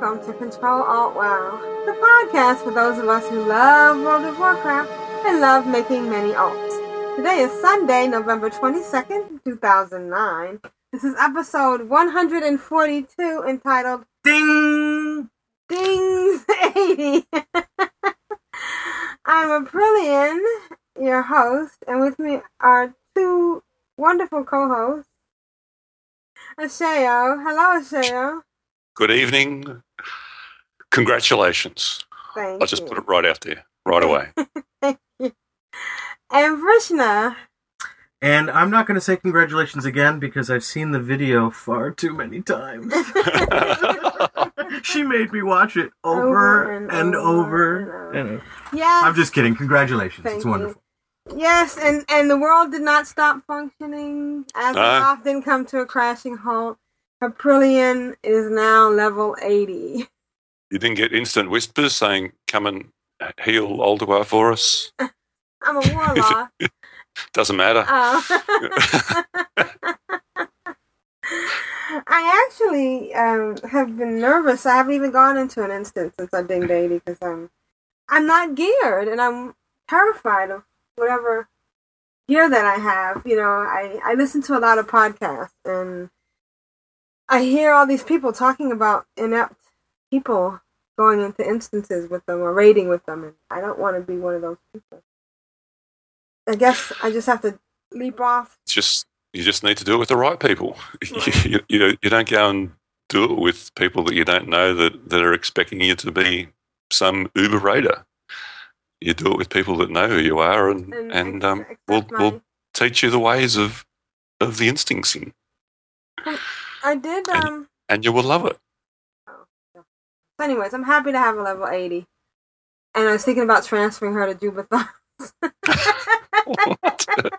welcome to Control Alt WoW, the podcast for those of us who love World of Warcraft and love making many alts. Today is Sunday, November 22nd, 2009. This is episode 142 entitled Ding! Dings 80. I'm Aprillian, your host, and with me are two wonderful co-hosts. Ashayo. Hello, Ashayo. Good evening. Congratulations. Thank I'll just you. put it right out there, right away. And Vrishna. And I'm not going to say congratulations again because I've seen the video far too many times. she made me watch it over, Over and and, over over. and and over. Yes. I'm just kidding. Congratulations. Thank it's you. wonderful. Yes, and, and the world did not stop functioning as it Ah. often come to a crashing halt. Aprillian is now level 80. You didn't get instant whispers saying, come and heal Ulduar for us? I'm a warlock. Doesn't matter. Oh. I actually um, have been nervous. I haven't even gone into an instance since I dinged 80 because I'm, I'm not geared and I'm terrified of whatever gear that I have. You know, I, I listen to a lot of podcasts and I hear all these people talking about inept people going into instances with them or raiding with them, and I don't want to be one of those people. I guess I just have to leap off. It's just you just need to do it with the right people. Right. you, you, know, you don't go and do it with people that you don't know that, that are expecting you to be some Uber raider. You do it with people that know who you are and, and, and um, will will teach you the ways of of the instincts and, I did. And- Um. and you will love it. So anyways, I'm happy to have a level 80, and I was thinking about transferring her to Jubathon.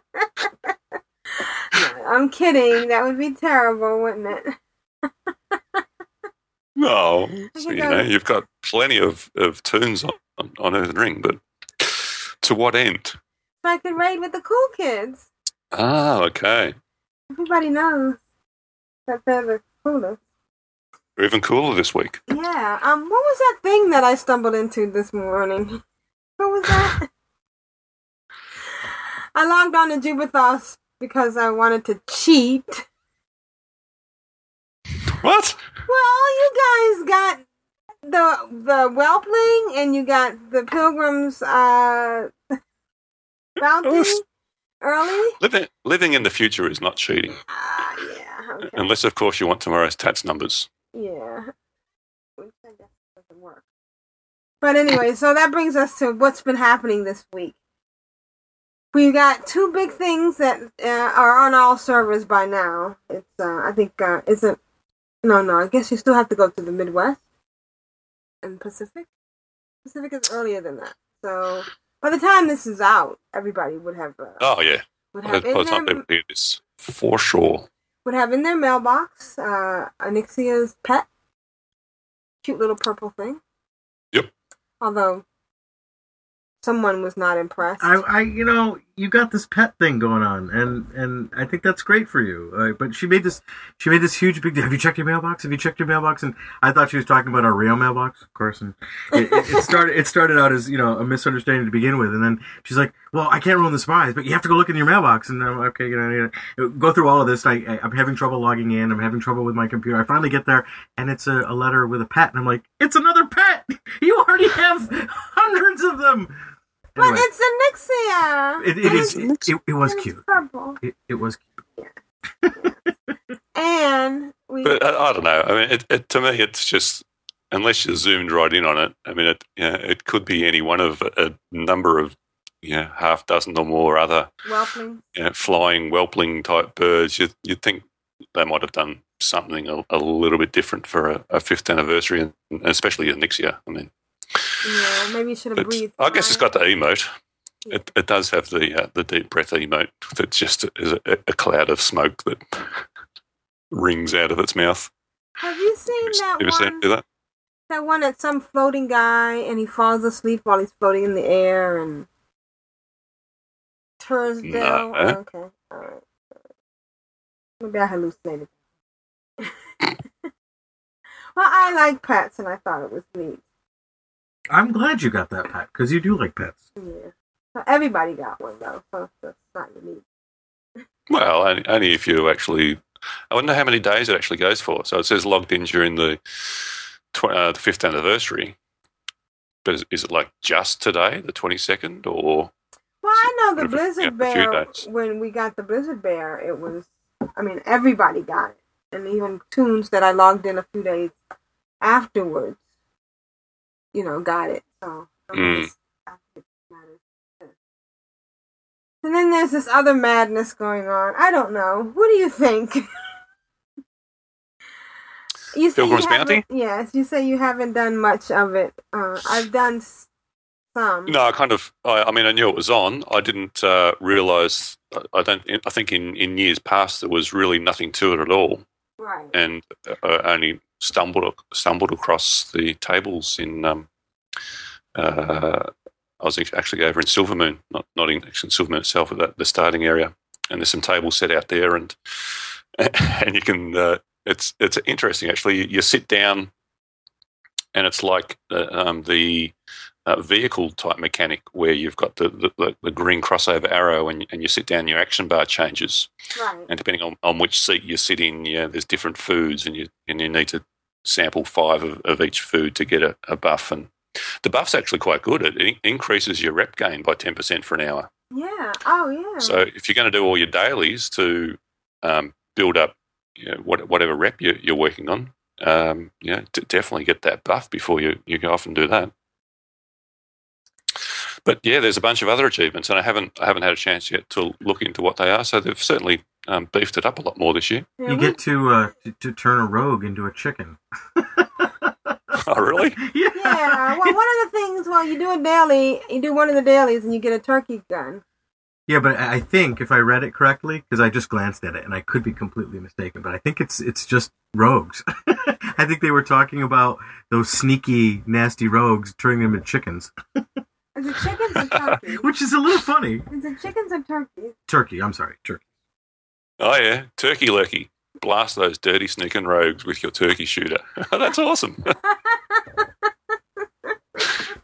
I'm kidding. That would be terrible, wouldn't it? No, so, you know, you've got plenty of, of tunes on, on Earthen Ring, but to what end? So I could raid with the cool kids. Ah, okay. Everybody knows that they're the coolest. Even cooler this week. Yeah. Um. What was that thing that I stumbled into this morning? What was that? I logged on to Jubathos because I wanted to cheat. What? Well, you guys got the the Whelpling and you got the Pilgrims uh bounty early. Living living in the future is not cheating, yeah, okay. unless, of course, you want tomorrow's tax numbers. Yeah. Which I guess doesn't work. But anyway, so that brings us to what's been happening this week. We've got two big things that uh, are on all servers by now. It's uh, I think uh, is it no no I guess you still have to go to the Midwest and Pacific. Pacific is earlier than that. So by the time this is out, everybody would have uh, Oh, yeah. would By have the in time hear this, for sure. Would have in their mailbox uh, Onyxia's pet, cute little purple thing. Yep. Although someone was not impressed. I, I, you know, you got this pet thing going on, and and I think that's great for you. Uh, but she made this, she made this huge big deal. Have you checked your mailbox? Have you checked your mailbox? And I thought she was talking about our real mailbox, of course. And it, it, it started, it started out as you know a misunderstanding to begin with, and then she's like, "Well, I can't ruin the surprise, but you have to go look in your mailbox." And I'm okay, you know, you know, go through all of this. I, I'm having trouble logging in. I'm having trouble with my computer. I finally get there, and it's a, a letter with a pet, and I'm like, "It's another pet. You already have hundreds of them." But Anyway. it's Onyxia. It, it it's- It, it was cute. Purple. It, it was. Cute. and we But I, I don't know. I mean, it, it, to me, it's just unless you're zoomed right in on it. I mean, it you know, it could be any one of a, a number of you know half dozen or more other Whelpling. you know, flying whelpling type birds. You you'd think they might have done something a, a little bit different for a, a fifth anniversary, and especially in next year. I mean, Yeah, maybe you should have breathed. I guess it's got the emote. It, it does have the uh, the deep breath emote that just is a, a cloud of smoke that rings out of its mouth. Have you seen that Ever seen one? do that? That one at some floating guy, and he falls asleep while he's floating in the air, and Tursdale. No. Okay, all right. Maybe I hallucinated. well, I like pets, and I thought it was neat. I'm glad you got that pet because you do like pets. Yeah. Everybody got one though, so that's not unique. Well, only, only if you actually. I wonder how many days it actually goes for. So it says logged in during the tw- uh, the fifth anniversary. But is, is it like just today, the twenty second, or Well, I know the Blizzard yeah, a Bear. days. When we got the Blizzard Bear, it was. I mean, everybody got it, and even tunes that I logged in a few days afterwards, you know, got it. So. Mm. I think it matters. And then there's this other madness going on. I don't know. What do you think? you say Pilgrim's you Bounty? Yes, you say you haven't done much of it. Uh, I've done some. no? I kind of. I, I mean, I knew it was on. I didn't uh, realize. I don't. I think in, in years past there was really nothing to it at all, Right. and uh, only stumbled stumbled across the tables in. Um, uh, I was actually over in Silvermoon, not not in actually Silvermoon itself, but the, starting area, and there's some tables set out there, and and you can. Uh, it's it's interesting actually. You, you sit down, and it's like uh, um, the uh, vehicle type mechanic where you've got the, the, the, the green crossover arrow, and and you sit down, your action bar changes, Right. and depending on, on which seat you sit in, yeah, there's different foods, and you and you need to sample five of, of each food to get a, a buff. And the buff's actually quite good. It in- increases your rep gain by ten percent for an hour. Yeah. Oh, yeah. So if you're going to do all your dailies to um, build up you know, what, whatever rep you, you're working on, um, know, d- definitely get that buff before you, you go off and do that. But yeah, there's a bunch of other achievements, and I haven't I haven't had a chance yet to look into what they are. So they've certainly um, beefed it up a lot more this year. Yeah, You get to, uh, to to turn a rogue into a chicken. Oh, really? yeah. yeah. Well, one of the things, well, you do a daily, you do one of the dailies, and you get a turkey gun. Yeah, but I I think if I read it correctly, because I just glanced at it and I could be completely mistaken, but I think it's it's just rogues. I think they were talking about those sneaky, nasty rogues turning them into chickens, Is it chickens or turkeys? which is a little funny. Is it chickens or turkeys? Turkey, I'm sorry, turkey. Oh yeah, turkey lurkey. Blast those dirty sneaking rogues with your turkey shooter. That's awesome.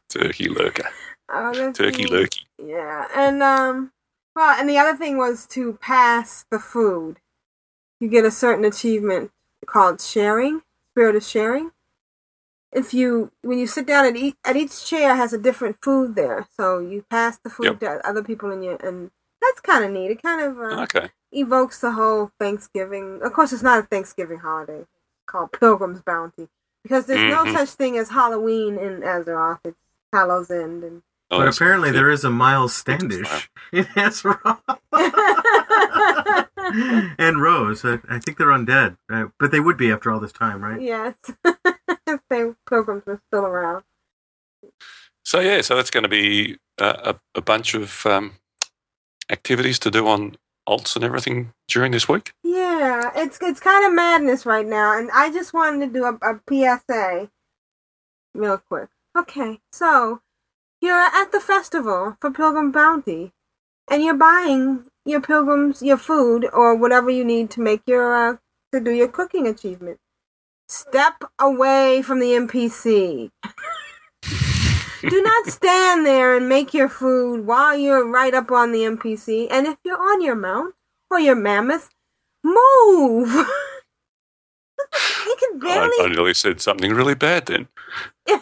turkey lurker. Oh, turkey neat. lurkey. Yeah, and um, well, and the other thing was to pass the food. You get a certain achievement called sharing, spirit of sharing. If you, when you sit down at each, at each chair has a different food there, so you pass the food Yep. to other people in your, and that's kind of neat. It kind of uh, Okay. evokes the whole Thanksgiving. Of course, it's not a Thanksgiving holiday. It's called Pilgrim's Bounty because there's Mhm. no such thing as Halloween in Azeroth. It's Hallows End, and Oh, but apparently yeah. there is a Miles Standish in Azeroth. and Rose, I, I think they're undead, uh, but they would be after all this time, right? yes, if they pilgrims were still around. So yeah, so that's going to be uh, a, a bunch of um, activities to do on alts and everything during this week. Yeah, it's it's kind of madness right now, and I just wanted to do a, a PSA real quick. Okay, so you're at the festival for Pilgrim Bounty, and you're buying your pilgrims your food or whatever you need to make your uh, to do your cooking achievement. Step away from the NPC. Do not stand there and make your food while you're right up on the NPC. And if you're on your mount or your mammoth, move. you can I, barely. I nearly said something really bad then.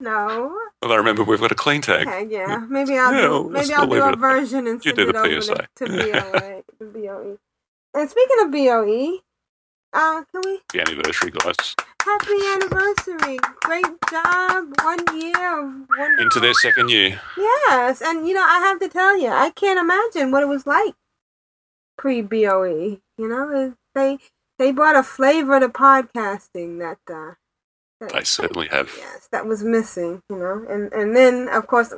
no. Well, I remember we've got a clean tag. Okay, yeah. Maybe I'll Yeah, do. Maybe I'll do a it at that. version and send it over to, to BOE. And speaking of BOE, uh, can we The anniversary, guys. happy anniversary? Great job. One year of wonderful. Into their second year. Yes, and you know, I have to tell you, I can't imagine what it was like pre BOE. You know, they they brought a flavor to podcasting that uh, that They certainly have. yes that was missing. You know, and and then of course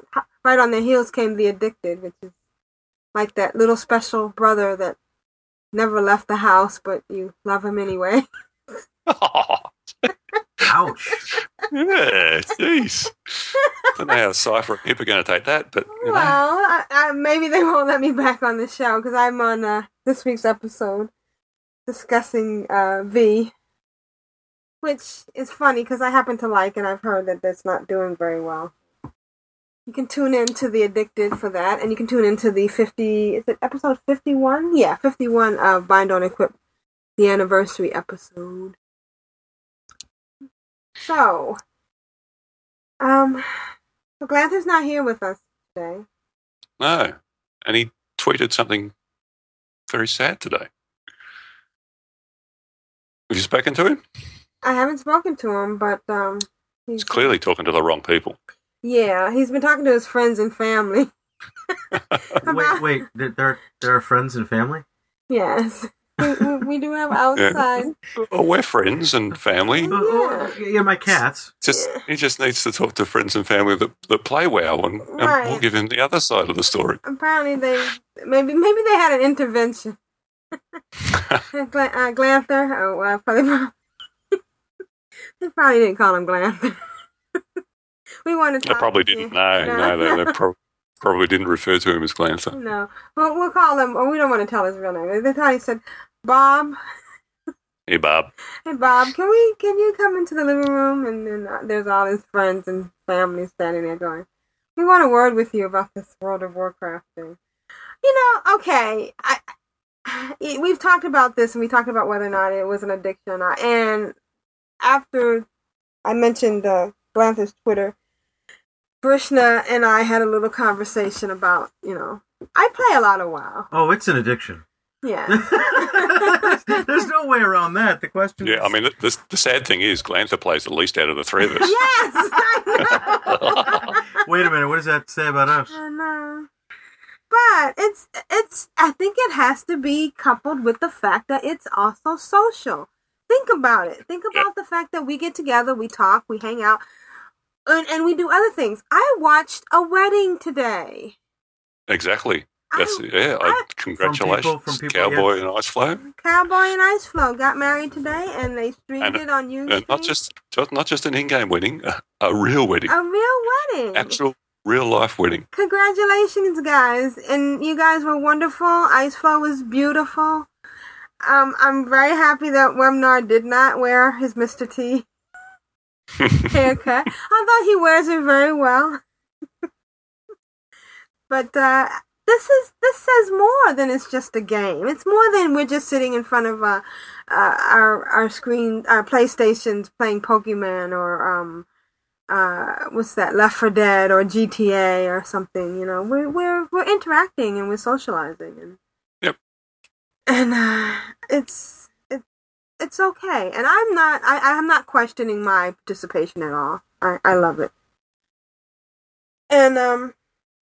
right on their heels came the addicted, which is like that little special brother that never left the house, but you love him anyway. Ouch. yeah, jeez. Don't know how Cypher and Hip are going to take that, but you know, Well, I, I, maybe they won't let me back on the show because I'm on uh, this week's episode discussing uh, V, which is funny because I happen to like and I've heard that that's not doing very well. You can tune in to the Addicted for that, and you can tune into the 50. Is it episode 51? Yeah, 51 of Bind on Equip, the anniversary episode. So, um, so Glanthur's not here with us today. no. And he tweeted something very sad today. Have you spoken to him? I haven't spoken to him, but um, he's He's clearly talking to the wrong people. yeah, he's been talking to his friends and family. Wait, wait. There, there there are friends and family. Yes, we, we- we do have outside. Oh, we're friends and family. Oh, oh, yeah, my cats. Just he just needs to talk to friends and family that, that play well, and, and Right. we'll give him the other side of the story. Apparently, they maybe maybe they had an intervention. Gla- uh, Glanthur, oh well, probably they probably didn't call him Glanthur. we wanted to They probably with you. didn't. No, no, they, they pro- probably didn't refer to him as Glanthur. No, we'll, we'll call him. Or we don't want to tell his real name. They thought he said, "Bob, Hey, Bob. hey Bob, can we can you come into the living room?" And then uh, there's all his friends and family standing there going, "We want a word with you about this World of Warcraft thing." You know, okay, I, I we've talked about this and we talked about whether or not it was an addiction or not. And after I mentioned uh, Glanthur's Twitter, Vrishna and I had a little conversation about, you know, I play a lot of WoW. Oh, it's an addiction. Yeah. There's no way around that. The question. Yeah, I mean, the, the, the sad thing is, Glanthur plays the least out of the three of us. yes, I know. Wait a minute. What does that say about us? I know. But it's it's I think it has to be coupled with the fact that it's also social. Think about it. Think about the fact that we get together, we talk, we hang out, and, and we do other things. I watched a wedding today. Exactly. That's I- yeah. I, I- congratulations, from people, Cowboy and Ice Flow, Cowboy and Ice Flow got married today, and they streamed And- it on uh, YouTube. and not just just- not just an in-game wedding, a, a real wedding, a real wedding. actual real life wedding. Congratulations, guys! And you guys were wonderful. Ice Flow was beautiful. Um, I'm very happy that Wemnar did not wear his Mr. T haircut. Although he wears it very well. but uh, this is this says more than it's just a game. It's more than we're just sitting in front of uh, uh, our our screen, our PlayStations playing Pokemon or um uh what's that Left 4 Dead or GTA or something. You know, we're we're we're interacting and we're socializing and. And uh, it's it, it's okay. And I'm not I I'm not questioning my participation at all. I I love it. And um,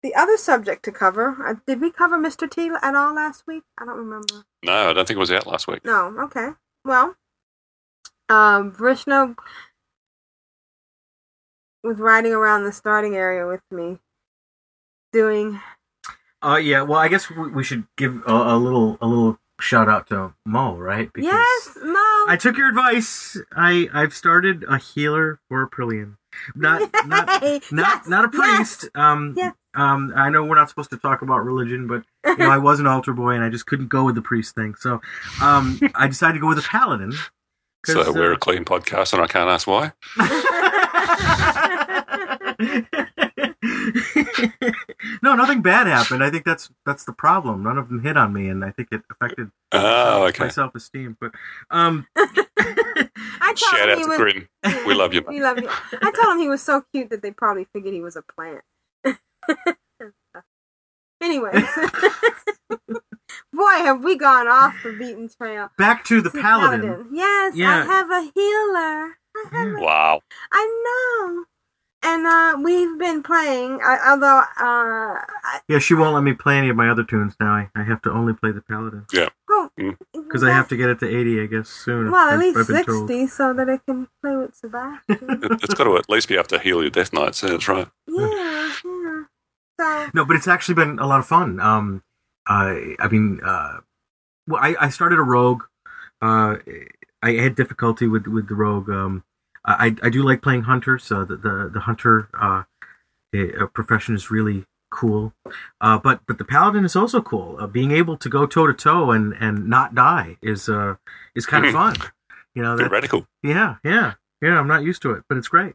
the other subject to cover uh, did we cover Mr. T at all last week? I don't remember. No, I don't think it was out last week. No. Okay. Well, um, Vrishna was riding around the starting area with me, doing Uh, yeah. Well, I guess we, we should give a, a little a little shout out to Mo, right? yes, Mo. I took your advice. I I've started a healer for Aprillian. Not not Yay! not Yes, not a yes. priest. Um Yes. um I know we're not supposed to talk about religion, but you know I was an altar boy and I just couldn't go with the priest thing. So um I decided to go with a paladin. So we're uh, a clean podcast, and I can't ask why. no, nothing bad happened. I think that's that's the problem. None of them hit on me, and I think it affected Oh, my self esteem. But um, I told Shout him out he to was. Grin. We love you. We love you. I told him he was so cute that they probably figured he was a plant. Anyways, boy, have we gone off the beaten trail. back to the See, paladin. Yes, yeah. I have a healer. I have a Wow. I know. And uh, we've been playing. Uh, although, uh, I- Yeah, she won't let me play any of my other tunes now. I, I have to only play the Paladin oh, because I have to get it to eighty, I guess, soon. Well, at I've- least I've been told. sixty, so that I can play with Sebastian. It, it's got to at least be able to heal your death knights. Yeah, that's right. yeah, yeah. So No, but it's actually been a lot of fun. Um, I, I mean, uh, well, I, I started a rogue. Uh, I had difficulty with with the rogue. Um, I I do like playing hunter, so the the the hunter uh, eh, uh, profession is really cool. Uh, but but the paladin is also cool. Uh, being able to go toe to toe and and not die is uh is kind of fun. You know Bit that. radical. Yeah, yeah, yeah. I'm not used to it, but it's great.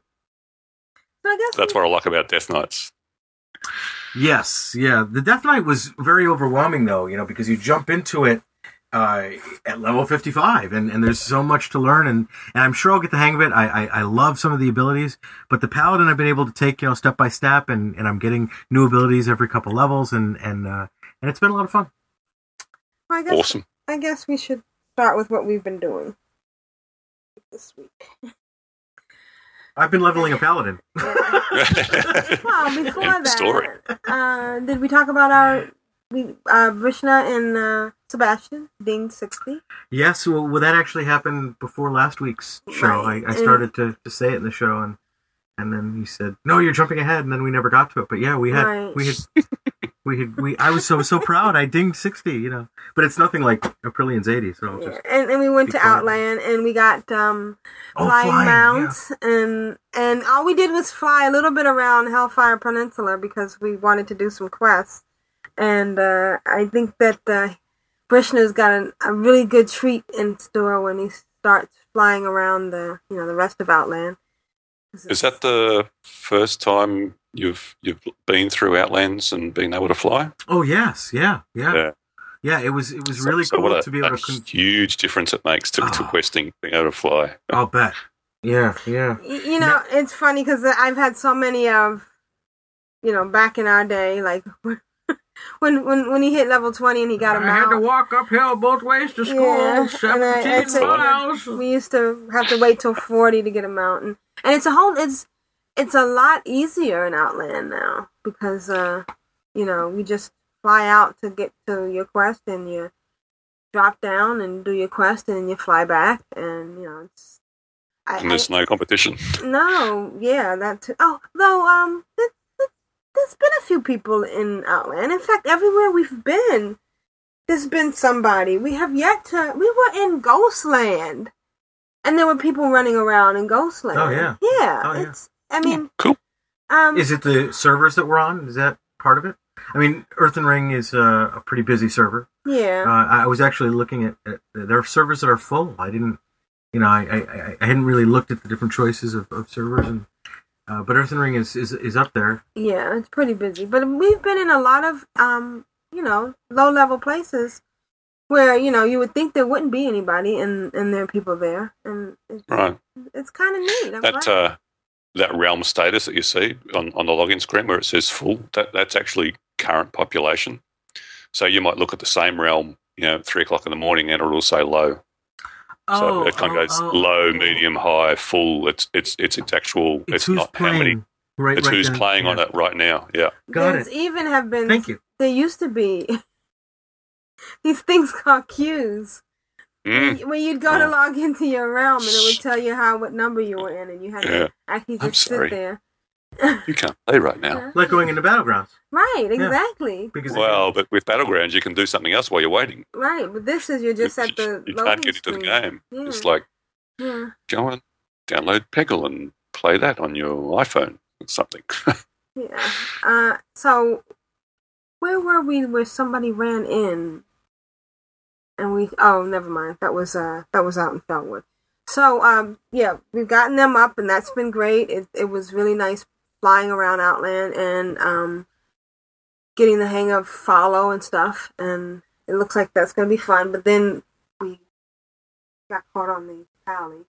So I guess That's what I like about death knights. Yes, yeah. The Death Knight was very overwhelming, though, you know, because you jump into it uh, at level 55, and, and there's so much to learn, and, and I'm sure I'll get the hang of it. I, I, I love some of the abilities, but the Paladin I've been able to take, you know, step by step, and, and I'm getting new abilities every couple levels, and and uh, and it's been a lot of fun. I guess Awesome. I guess we should start with what we've been doing this week. I've been leveling a Paladin. Well, before that, story. uh, did we talk about our we uh, Vrishna and uh, Sebastian being sixty? yes, well, well, that actually happened before last week's show. Right, I, I and- started to, to say it in the show, and and then he said, "No, you're jumping ahead," and then we never got to it. But yeah, we had Right. we had we had we. I was so so proud. I dinged sixty, you know, but it's nothing like Aprillian's eighty. So Yeah. just And and we went to quiet. Outland and we got um Oh, flying, flying, mounts and and all we did was fly a little bit around Hellfire Peninsula because we wanted to do some quests. And uh, I think that uh, Vrishna's got a, a really good treat in store when he starts flying around the you know the rest of Outland. Is that the first time you've you've been through Outlands and been able to fly? oh yes, yeah, yeah, yeah. Yeah. it was it was really so cool what a, to be able a to. Con- huge difference it makes to, to Ah. questing being able to fly. I'll bet. Yeah, yeah. You know it's funny because I've had so many of you know back in our day like when when when he hit level twenty and he got a mount. I had to walk uphill both ways to Yeah, and I- I said- miles. We used to have to wait till forty to get a mountain, and it's a whole it's it's a lot easier in Outland now because uh you know you just fly out to get to your quest and you drop down and do your quest and you fly back and you know it's I, And there's no competition. No yeah that too. oh though um th- th- there's been a few people in Outland in fact everywhere we've been there's been somebody. We have yet to. We were in Ghostland, and there were people running around in Ghostland. Oh, yeah. yeah. Oh, yeah. It's. I mean, Cool. um, Is it the servers that we're on? Is that part of it? I mean, Earthen Ring is uh, a pretty busy server. yeah. Uh, I was actually looking at, at there are servers that are full. I didn't, you know, I, I, I hadn't really looked at the different choices of, of servers, and uh, but Earthen Ring is, is is up there. yeah, it's pretty busy. But we've been in a lot of, um, you know, low level places where you know you would think there wouldn't be anybody, and and there are people there, and it's, Right. it's kind of neat. I'm That glad. uh, that realm status that you see on, on the login screen where it says full, that that's actually current population. So you might look at the same realm, you know, three o'clock in the morning, and it'll say low. So it kind of goes low, medium, high, full. It's it's it's its actual. It's, It's, who's not playing. how many. Right, It's right who's then. playing on it right now. Yeah. Got There's it. even have been. Thank you. There used to be these things called queues. Mm. Where you'd go to Oh. log into your realm and it would tell you how what number you were in and you had Yeah. to actually I'm just sit sorry. there. You can't play right now. Like going into battlegrounds Right, exactly. because Well, but with battlegrounds, you can do something else while you're waiting. Right, but this is you're just at the you loading can't get into the game. Yeah. It's like Yeah. go and download Peggle and play that on your iPhone or something. Yeah. Uh, so where were we where somebody ran in and we oh never mind. That was uh that was out in Felwood. So um yeah, we've gotten them up and that's been great. It it was really nice flying around Outland and um getting the hang of follow and stuff and it looks like that's gonna be fun. But then we got caught on the alley.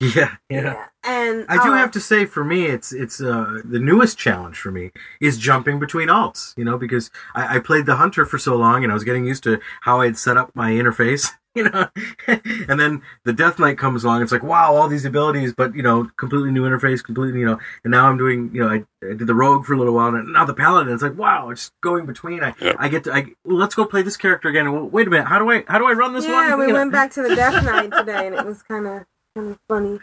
yeah, yeah. And I do uh, have to say, for me, it's it's uh, the newest challenge for me is jumping between alts. You know, because I, I played the hunter for so long, and I was getting used to how I had set up my interface. you know. and then the Death Knight comes along. It's like, wow, all these abilities, but you know, completely new interface, completely, you know. And now I'm doing, you know, I, I did the Rogue for a little while, and now the Paladin. It's like, wow, it's going between. I, Yeah. I get to, I, well, let's go play this character again. Well, wait a minute, how do I, how do I run this one? yeah, we You know? went back to the Death Knight today, and it was kind of kind of funny.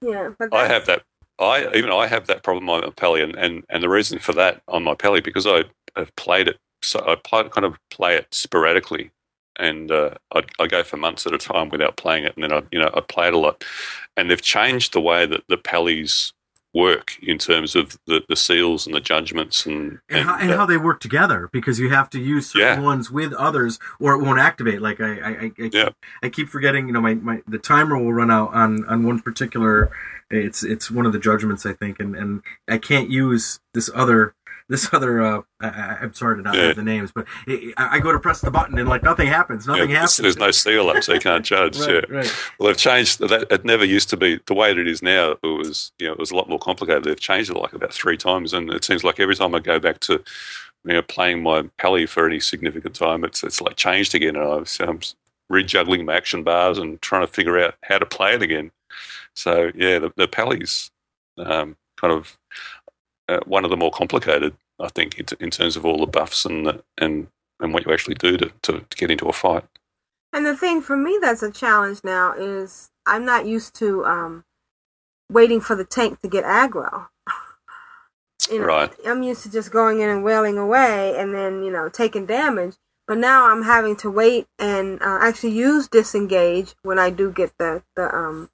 Yeah, but I have that. I even I have that problem on my Pally, and, and, and the reason for that on my Pally because I have played it. So I play, kind of play it sporadically, and uh, I I go for months at a time without playing it, and then I you know I play it a lot, and they've changed the way that the Pallys work in terms of the, the seals and the judgments and and, how, and uh, how they work together because you have to use certain Yeah. ones with others or it won't activate like i i, I, I, Yeah. I keep forgetting you know my, my the timer will run out on on one particular it's it's one of the judgments i think and and i can't use this other this other uh I, i'm sorry to not Yeah. have the names but it, I, go to press the button and like nothing happens nothing there's, happens there's no seal up, so you can't judge. right, yeah. right. Well, they've changed that. It never used to be the way that it is now. It was, you know, it was a lot more complicated. They've changed it like about three times, and it seems like every time I go back to, you know, playing my Pally for any significant time, it's it's like changed again, and I'm, I'm rejuggling my action bars and trying to figure out how to play it again. So yeah, the, the Pally's um, kind of uh, one of the more complicated, I think, in, in terms of all the buffs and the, and and what you actually do to, to, to get into a fight. And the thing for me that's a challenge now is I'm not used to um, waiting for the tank to get aggro. you know, Right. I'm used to just going in and wailing away and then, you know, taking damage. But now I'm having to wait and uh, actually use disengage when I do get the, the um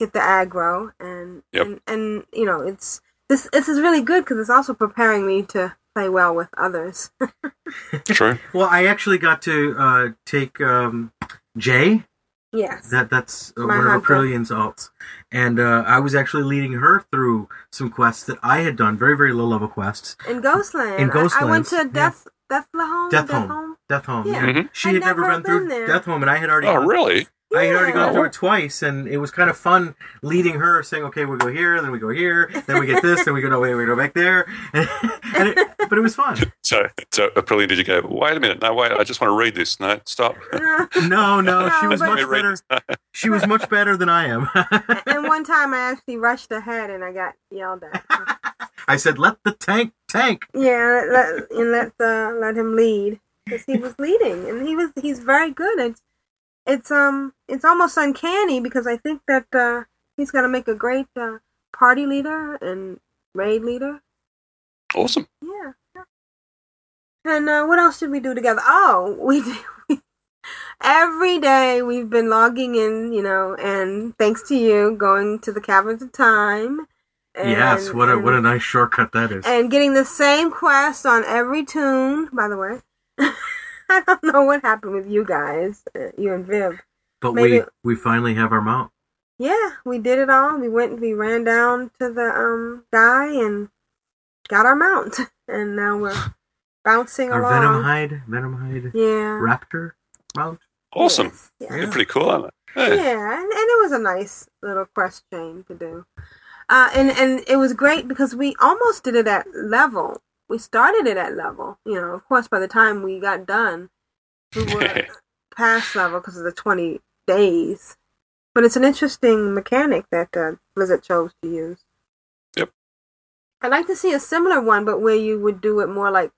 get the aggro and Yep. and, and you know it's this this is really good because it's also preparing me to play well with others. True. well i actually got to uh take um jay yes. That that's uh, one of hunter. Aprillian's alts, and uh, I was actually leading her through some quests that I had done, very very low level quests. In Ghostland. In I, I went Ghostlands, to yeah. Death Deatholme. Death Home. Deatholme. Yeah. Yeah, Mhm. she I'd had never never been through there. Deatholme, and I had already. Oh, gone- really? I had already gone through it twice, and it was kind of fun leading her, saying, "Okay, we'll go here, then we go here, then we get this, then we go no, wait, we go back there," and, and it, but it was fun. So, so uh, Aprilia, did you go? Wait a minute! No, wait! I just want to read this. No, stop. No, no, she was much Let me read better. She was much better than I am. and one time I actually rushed ahead and I got yelled at. I said, "Let the tank tank." yeah, let, and let the let him lead because he was leading and he was he's very good. It's it's um it's almost uncanny because I think that uh, he's gonna make a great uh, party leader and raid leader. Awesome. Yeah. yeah. And uh, what else did we do together? Oh, we did. Every day we've been logging in, you know, and thanks to you, going to the Caverns of Time. And, yes, what a and, what a nice shortcut that is. And getting the same quest on every tune, by the way. I don't know what happened with you guys, uh, you and Viv. But maybe- we we finally have our mount. Yeah, we did it all. We went, we ran down to the um guy and got our mount, and now we're bouncing Our along. Venom Hide, Venom Hide Yeah. Raptor mount. Awesome. Yes, yes. They're pretty cool, aren't they? Yeah, Yeah. and, and it was a nice little quest chain to do. Uh, and, and it was great because we almost did it at level. We started it at level. You know, of course, by the time we got done, we were past level because of the 20 days. But it's an interesting mechanic that uh, Blizzard chose to use. Yep. I'd like to see a similar one, but where you would do it more like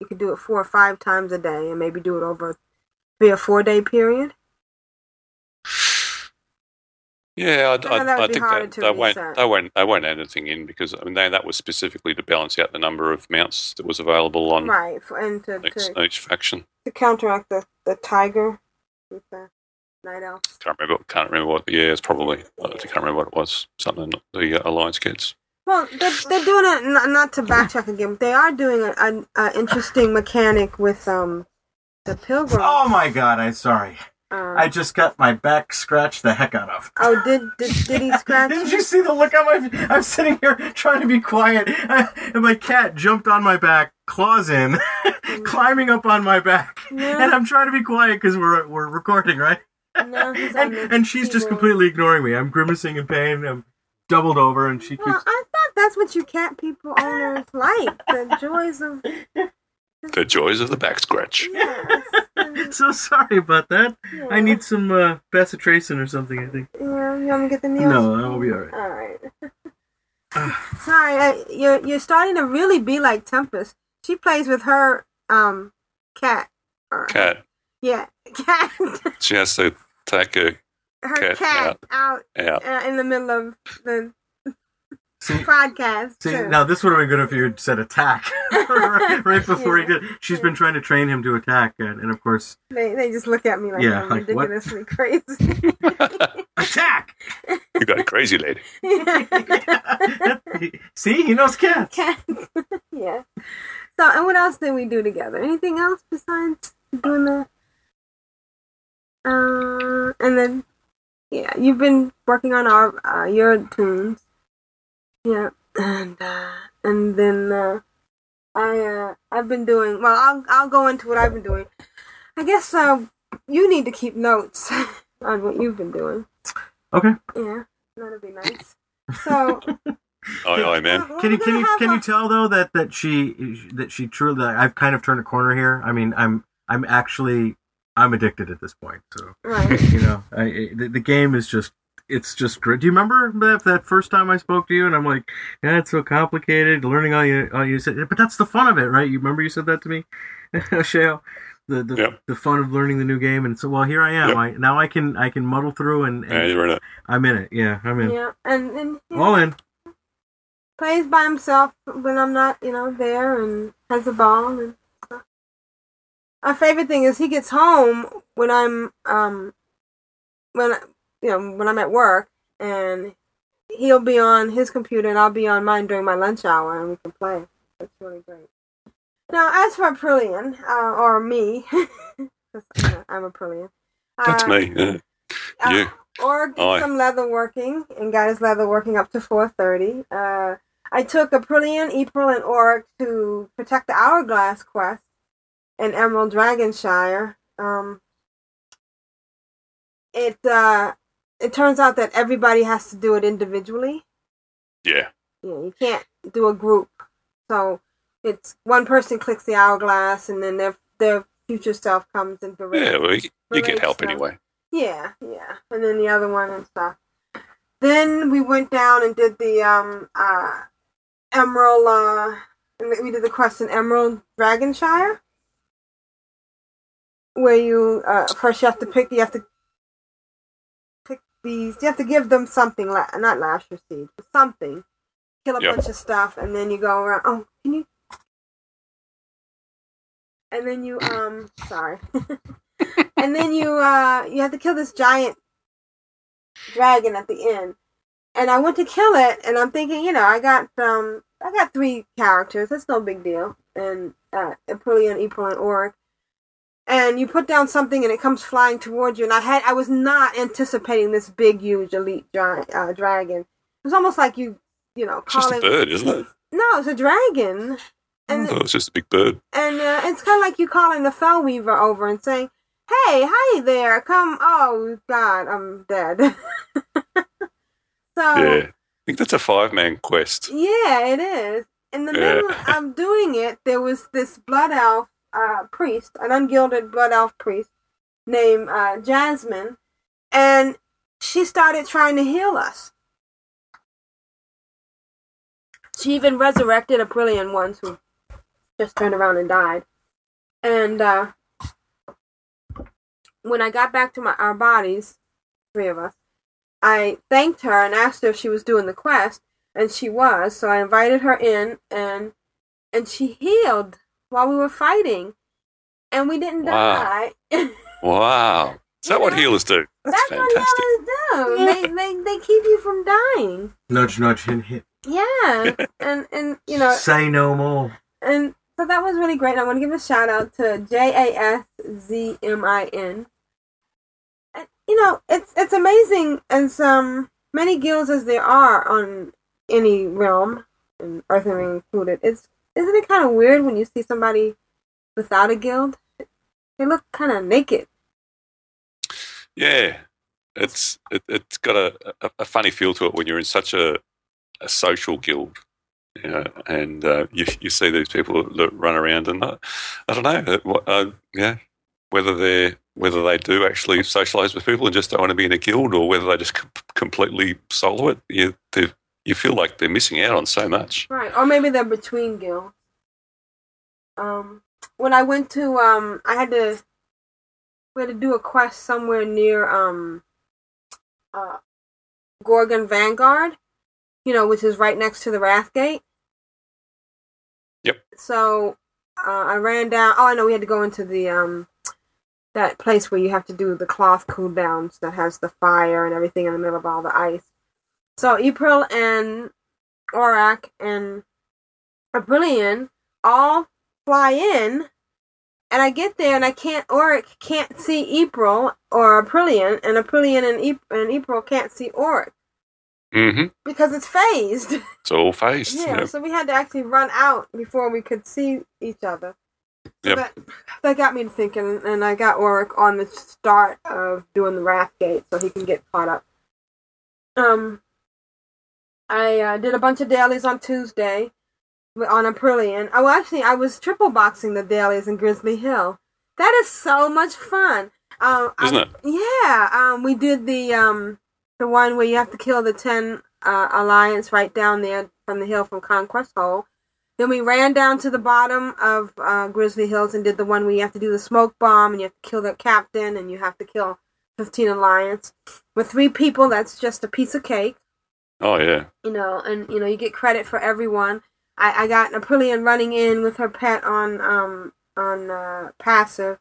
you could do it four or five times a day and maybe do it over maybe a four day period. Yeah, I, I I, that would I be think harder that to they won't, they won't they won't add anything in because I mean they, that was specifically to balance out the number of mounts that was available on Right, for, and to, each, to, each faction. to counteract the, the tiger with the night elves. Can't remember. Can't remember what. Yeah, it's probably. I can't remember what it was. Something the uh, alliance gets. Well, they're, they're doing it not, not to backtrack again, but they are doing a, a, a interesting mechanic with um the pilgrim. Oh my god, I'm sorry. Um, I just got my back scratched the heck out of. oh, did, did did he scratch? Didn't you see the look on my? I'm sitting here trying to be quiet, and my cat jumped on my back, claws in, climbing up on my back, No. and I'm trying to be quiet because we're we're recording, right? No, and, and she's just completely ignoring me. I'm grimacing in pain. I'm doubled over, and she Well, keeps. I thought that's what you cat people owners like the joys of The joys of the back scratch. yes, yes. so sorry about that. I need some uh, bacitracin or something. I think. Yeah, you want me to get the needles? No, I'll be all right. All right. Sorry, uh, you're you're starting to really be like Tempest. She plays with her um cat. Or, Cat. Yeah, cat. She has to take her her Cat cat, out, out. uh, in the middle of the See, podcast. see, too. now this would have been good if you had said attack right before Yeah. he did. She's been trying to train him to attack, and, and of course, They they just look at me like Yeah, I'm like, what? ridiculously crazy. attack. You got a crazy lady. See, he knows cats. Cats. yeah. So, and what else did we do together? Anything else besides doing the? Uh, and then, yeah, you've been working on our uh, your tunes. Yeah, and uh, and then uh, I uh, I've been doing well. I'll I'll go into what I've been doing. I guess uh, you need to keep notes on what you've been doing. Okay. Yeah, that'd be nice. So, Aye, aye, man. Can you can you can you tell though that that she that she truly that I've kind of turned a corner here. I mean, I'm I'm actually I'm addicted at this point. So Right. you know, I, I- the, the game is just it's just great. Do you remember that that first time I spoke to you and I'm like, yeah, it's so complicated. Learning all you all you said, but that's the fun of it, right? You remember you said that to me, Shale. The the, Yep. the fun of learning the new game, and so well here I am. Yep. I now I can I can muddle through and, and Yeah, you're in it. I'm in it. Yeah, I'm in. Yeah, and and he All in. plays by himself when I'm not, you know, there, and has a ball and stuff. My favorite thing is he gets home when I'm um when you know when I'm at work, and he'll be on his computer and I'll be on mine during my lunch hour, and we can play. That's really great. Now, as for Aprillian, uh, or me, uh, I'm Aprillian. That's uh, me. Yeah. You. uh, or did Aye. some leather working and got his leather working up to 4.30. Uh, I took Aprillian, April, and Oric to protect the Hourglass quest in Emerald Dragonshrine. Um, it, uh, it turns out that everybody has to do it individually. Yeah. Yeah, you can't do a group. So it's one person clicks the hourglass, and then their their future self comes and. Yeah, well, you, you get help them. anyway. Yeah, yeah, and then the other one and stuff. Then we went down and did the um uh Emerald. Uh, and we did the quest in Emerald Dragonshrine, where you uh first you have to pick. You have to You have to give them something. La- not lasher seed, something. Kill a Yep. bunch of stuff, and then you go around. Oh, can you? And then you um sorry. and then you uh you have to kill this giant dragon at the end. And I went to kill it, and I'm thinking, you know, I got um I got three characters. That's no big deal. And uh, Aprillian, April, and Oric. And you put down something, and it comes flying towards you. And I had I was not anticipating this big, huge, elite giant uh, dragon. It was almost like you, you know, It's just a bird, isn't it? No, it's a dragon. And Oh, it's just a big bird. and uh, it's kind of like you calling the fell weaver over and saying, "Hey, hi there, come." Oh God, I'm dead. so Yeah. I think that's a five man quest. yeah, it is. In the Yeah. middle of doing it, there was this blood elf uh, priest, an ungilded blood elf priest named uh, Jasmine, and she started trying to heal us. She even resurrected a brilliant ones who just turned around and died. And uh, when I got back to my our bodies, three of us, I thanked her and asked her if she was doing the quest, and she was. So I invited her in, and and she healed while we were fighting, and we didn't Wow. die. Wow. Is that what Yeah. healers do? That's, That's fantastic. what healers do. They, they they keep you from dying. Nudge, nudge, hint, hint. Yeah, and and you know, Say no more. and so that was really great. And I want to give a shout out to J A S Z M I N. And, You know, it's it's amazing as um many guilds as there are on any realm, and Earth Ring included. It's isn't it kind of weird when you see somebody without a guild? They look kind of naked. Yeah. It's it, it's got a, a, a funny feel to it when you're in such a, a social guild. You know, and uh, you you see these people that run around and uh, I don't know, uh, yeah, whether they whether they do actually socialize with people and just don't want to be in a guild, or whether they just com- completely solo it. You they- you feel like they're missing out on so much. Right, or maybe they're between guilds. Um, when I went to, um, I had to, we had to do a quest somewhere near, um, uh, Kor'kron Vanguard, you know, which is right next to the Wrathgate. Yep. So, uh, I ran down, oh, I know, we had to go into the, um, that place where you have to do the cloth cool downs that has the fire and everything in the middle of all the ice. So April and Auric and Aprillian all fly in, and I get there and I can't. Auric can't see April or Aprillian, and Aprillian and, Ep- and April can't see Auric hmm because it's phased. It's all phased. yeah, Yep. so we had to actually run out before we could see each other. Yep. that, that got me to thinking, and I got Auric on the start of doing the Wrathgate so he can get caught up. Um, I uh, did a bunch of dailies on Tuesday on Aprillian. Oh, actually, I was triple boxing the dailies in Grizzly Hill. That is so much fun. Um, Isn't I- it? Yeah. Um, we did the um the one where you have to kill the ten uh, alliance right down there from the hill from Conquest Hold. Then we ran down to the bottom of uh, Grizzly Hills and did the one where you have to do the smoke bomb and you have to kill the captain and you have to kill 15 alliance. With three people, that's just a piece of cake, Oh yeah. you know, and you know you get credit for everyone. I, I got Aprillian running in with her pet on um on uh, passive,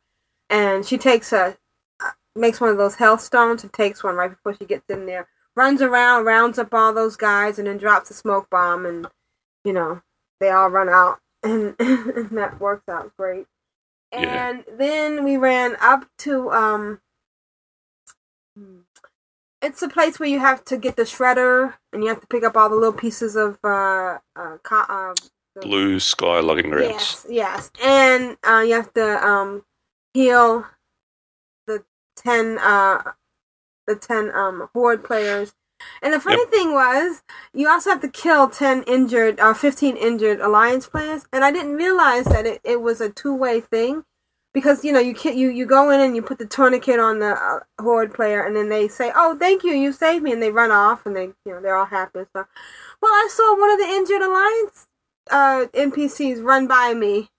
and she takes a uh, makes one of those health stones and takes one right before she gets in there. Runs around, rounds up all those guys, and then drops a smoke bomb, and you know they all run out, and, and that works out great. Yeah. And then we ran up to um. It's a place where you have to get the shredder, and you have to pick up all the little pieces of uh, uh, co- uh the- Blue sky logging grounds. Yes, yes, and uh, you have to um heal the ten uh the ten um horde players. And the funny Yep. thing was, you also have to kill ten injured or fifteen injured alliance players. And I didn't realize that it, it was a two way thing because you know you ki- you you go in and you put the tourniquet on the uh, horde player, and then they say, "Oh, thank you, you saved me," and they run off, and they you know they're all happy and stuff. Well, I saw one of the injured alliance uh, NPCs run by me,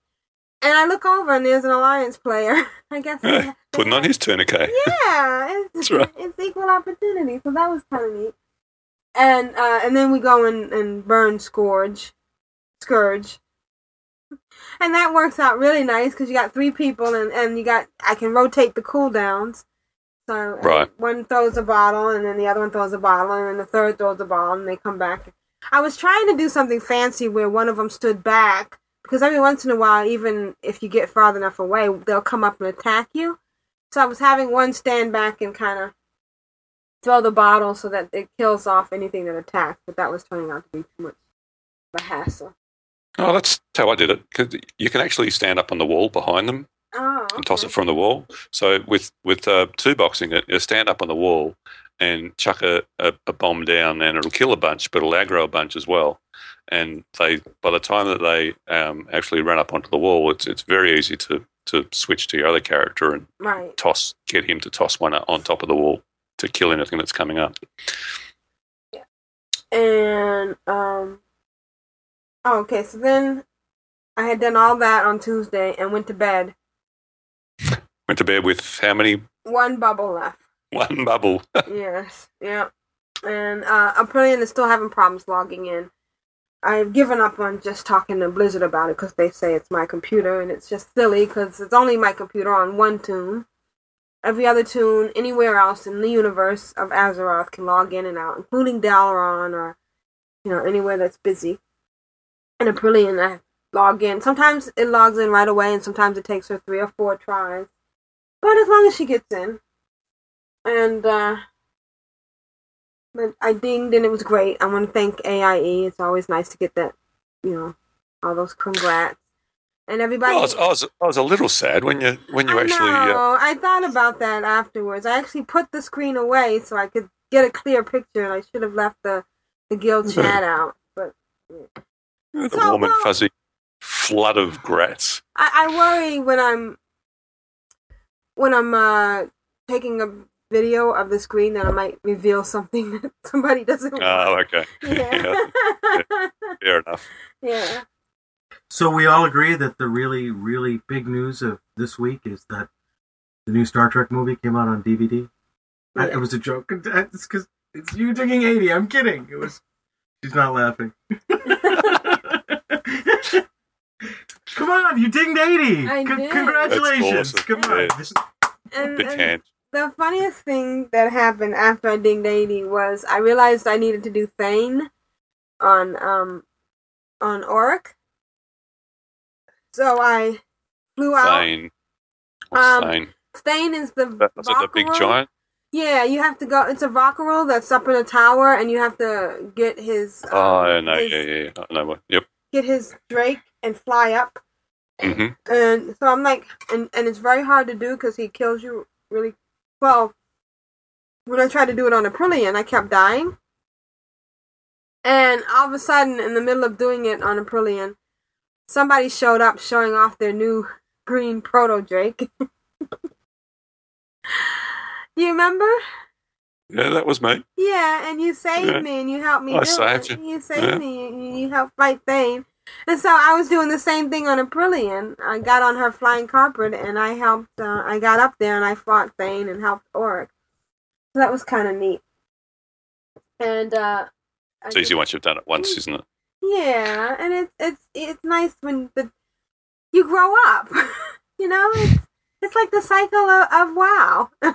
and I look over and there's an alliance player. I guess. they- they Putting on his tourniquet. Yeah, it's, That's right. it's equal opportunity, so that was kind of neat. And uh, and then we go and, and burn Scourge, Scourge, and that works out really nice because you got three people and and you got I can rotate the cooldowns. So uh, Right. one throws a bottle and then the other one throws a bottle and then the third throws a bottle and they come back. I was trying to do something fancy where one of them stood back because every once in a while, even if you get far enough away, they'll come up and attack you. So I was having one stand back and kind of throw the bottle so that it kills off anything that attacks, but that was turning out to be too much of a hassle. Oh, that's how I did it. 'Cause you can actually stand up on the wall behind them Oh, and toss it from the wall. So with with uh, two boxing it, you stand up on the wall and chuck a, a, a bomb down, and it'll kill a bunch, but it'll aggro a bunch as well. And they, by the time that they um, actually run up onto the wall, it's it's very easy to to switch to your other character and Right. toss, get him to toss one on top of the wall to kill anything that's coming up. Yeah. And um oh, okay, so then I had done all that on Tuesday and went to bed. Went to bed with how many? One bubble left. One bubble. yes, yeah. And uh Aprillian is still having problems logging in. I've given up on just talking to Blizzard about it because they say it's my computer and it's just silly because it's only my computer on one toon. Every other toon anywhere else in the universe of Azeroth can log in and out, including Dalaran or you know anywhere that's busy. And Aprillian, I log in. Sometimes it logs in right away, and sometimes it takes her three or four tries. But as long as she gets in, and uh, but I dinged and it was great. I want to thank AIE. It's always nice to get that, you know, all those congrats. And everybody. I was, I was I was a little sad when you when you I actually. Uh. I thought about that afterwards. I actually put the screen away so I could get a clear picture, and I should have left the the guild chat out. But the So, warm and well- fuzzy flood of grats. I, I worry when I'm when I'm uh, taking a video of the screen that I might reveal something that somebody doesn't want. Oh, okay. yeah. Fair enough. yeah. So we all agree that the really, really big news of this week is that the new Star Trek movie came out on DVD. I, it was a joke. It's because it's you digging eighty. I'm kidding. It was. She's not laughing. Come on, you dinged eighty. I C- did. Congratulations. That's Come awesome. on. Yeah. This- And, Big and the funniest thing that happened after I dinged 80 was I realized I needed to do Thane on um on Auric. So I flew out. Thane. What's Um, Thane? Thane is the That, was it the big giant? Yeah, you have to go. It's a Valkyrie that's up in a tower, and you have to get his. Um, Oh, I know. his- Yeah, yeah, yeah. I know. Yep. Get his Drake and fly up, hmm and so I'm like, and and it's very hard to do because he kills you really well. When I tried to do it on Aprillian, I kept dying, and all of a sudden, in the middle of doing it on Aprillian, somebody showed up showing off their new green proto Drake. you remember? Yeah, that was me. Yeah, and you saved Yeah. me and you helped me I do saved it. you. saved Yeah. me. You, you helped fight Thane. And so I was doing the same thing on Aprillian. I got on her flying carpet and I helped. Uh, I got up there and I fought Thane and helped Auric. So that was kind of neat. And uh, It's easy once you've done it once, isn't it? yeah, and it's it's it's nice when the you grow up. you know, it's it's like the cycle of, of WoW.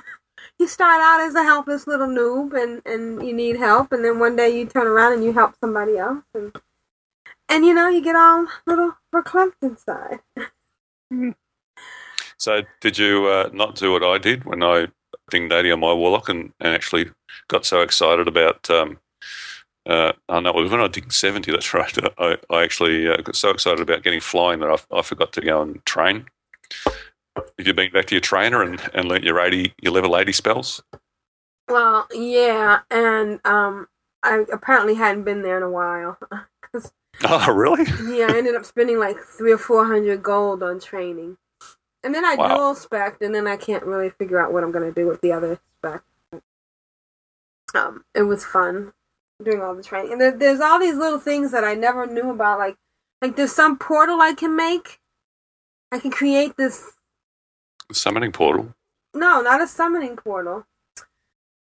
you start out as a helpless little noob, and and you need help, and then one day you turn around and you help somebody else, and and you know you get all little verklempt inside. So, did you uh, not do what I did when I dinged 80 on my Warlock and, and actually got so excited about. Um, uh, oh no, it was when I dinged 70, that's right. I, I actually uh, got so excited about getting flying that I, I forgot to go and train. Have you been back to your trainer and, and learnt your 80, your level 80 spells? Well, yeah, and um, I apparently hadn't been there in a while. 'Cause, Oh, really? yeah, I ended up spending like three or four hundred gold on training, and then I Wow. dual spec, and then I can't really figure out what I'm gonna do with the other spec. Um, it was fun doing all the training, and there, there's all these little things that I never knew about. Like, like there's some portal I can make. I can create this Summoning portal. no, not a summoning portal.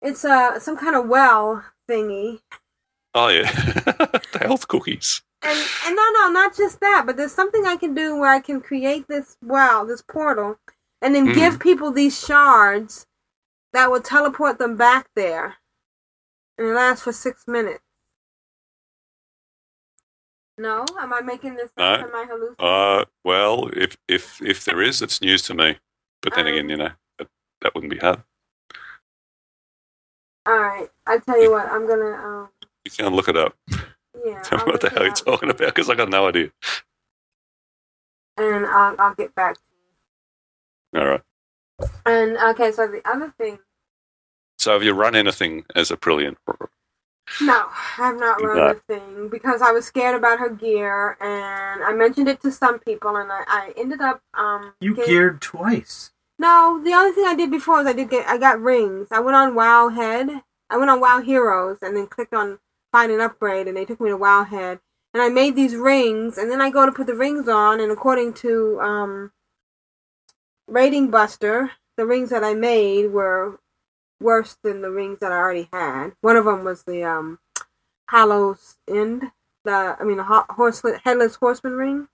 It's a some kind of well thingy. Oh, yeah. the health cookies. And and no, no, not just that, but there's something I can do where I can create this well, this portal, and then Mhm. give people these shards that will teleport them back there, and it lasts for six minutes. No, am I making this No. up? Am I hallucinating? Uh, well, if, if, if there is, it's news to me. But then Um, again, you know, that, that wouldn't be hard. All right, I tell you what, I'm gonna um, You can look it up. Yeah, Tell me what the hell you're up, talking about because I got no idea. and I'll I'll get back. To you. All right. And okay, so the other thing So have you run anything as Aprillian? No, I've not run No. a thing because I was scared about her gear, and I mentioned it to some people, and I, I ended up um. You get- geared twice. No, the only thing I did before was I did get I got rings. I went on WoW Head. I went on WoW Heroes, and then clicked on find an upgrade, and they took me to WoW Head, and I made these rings, and then I go to put the rings on, and according to um. Rating Buster, the rings that I made were worse than the rings that I already had. One of them was the um, Hallows End, the I mean the ho- horse headless horseman ring,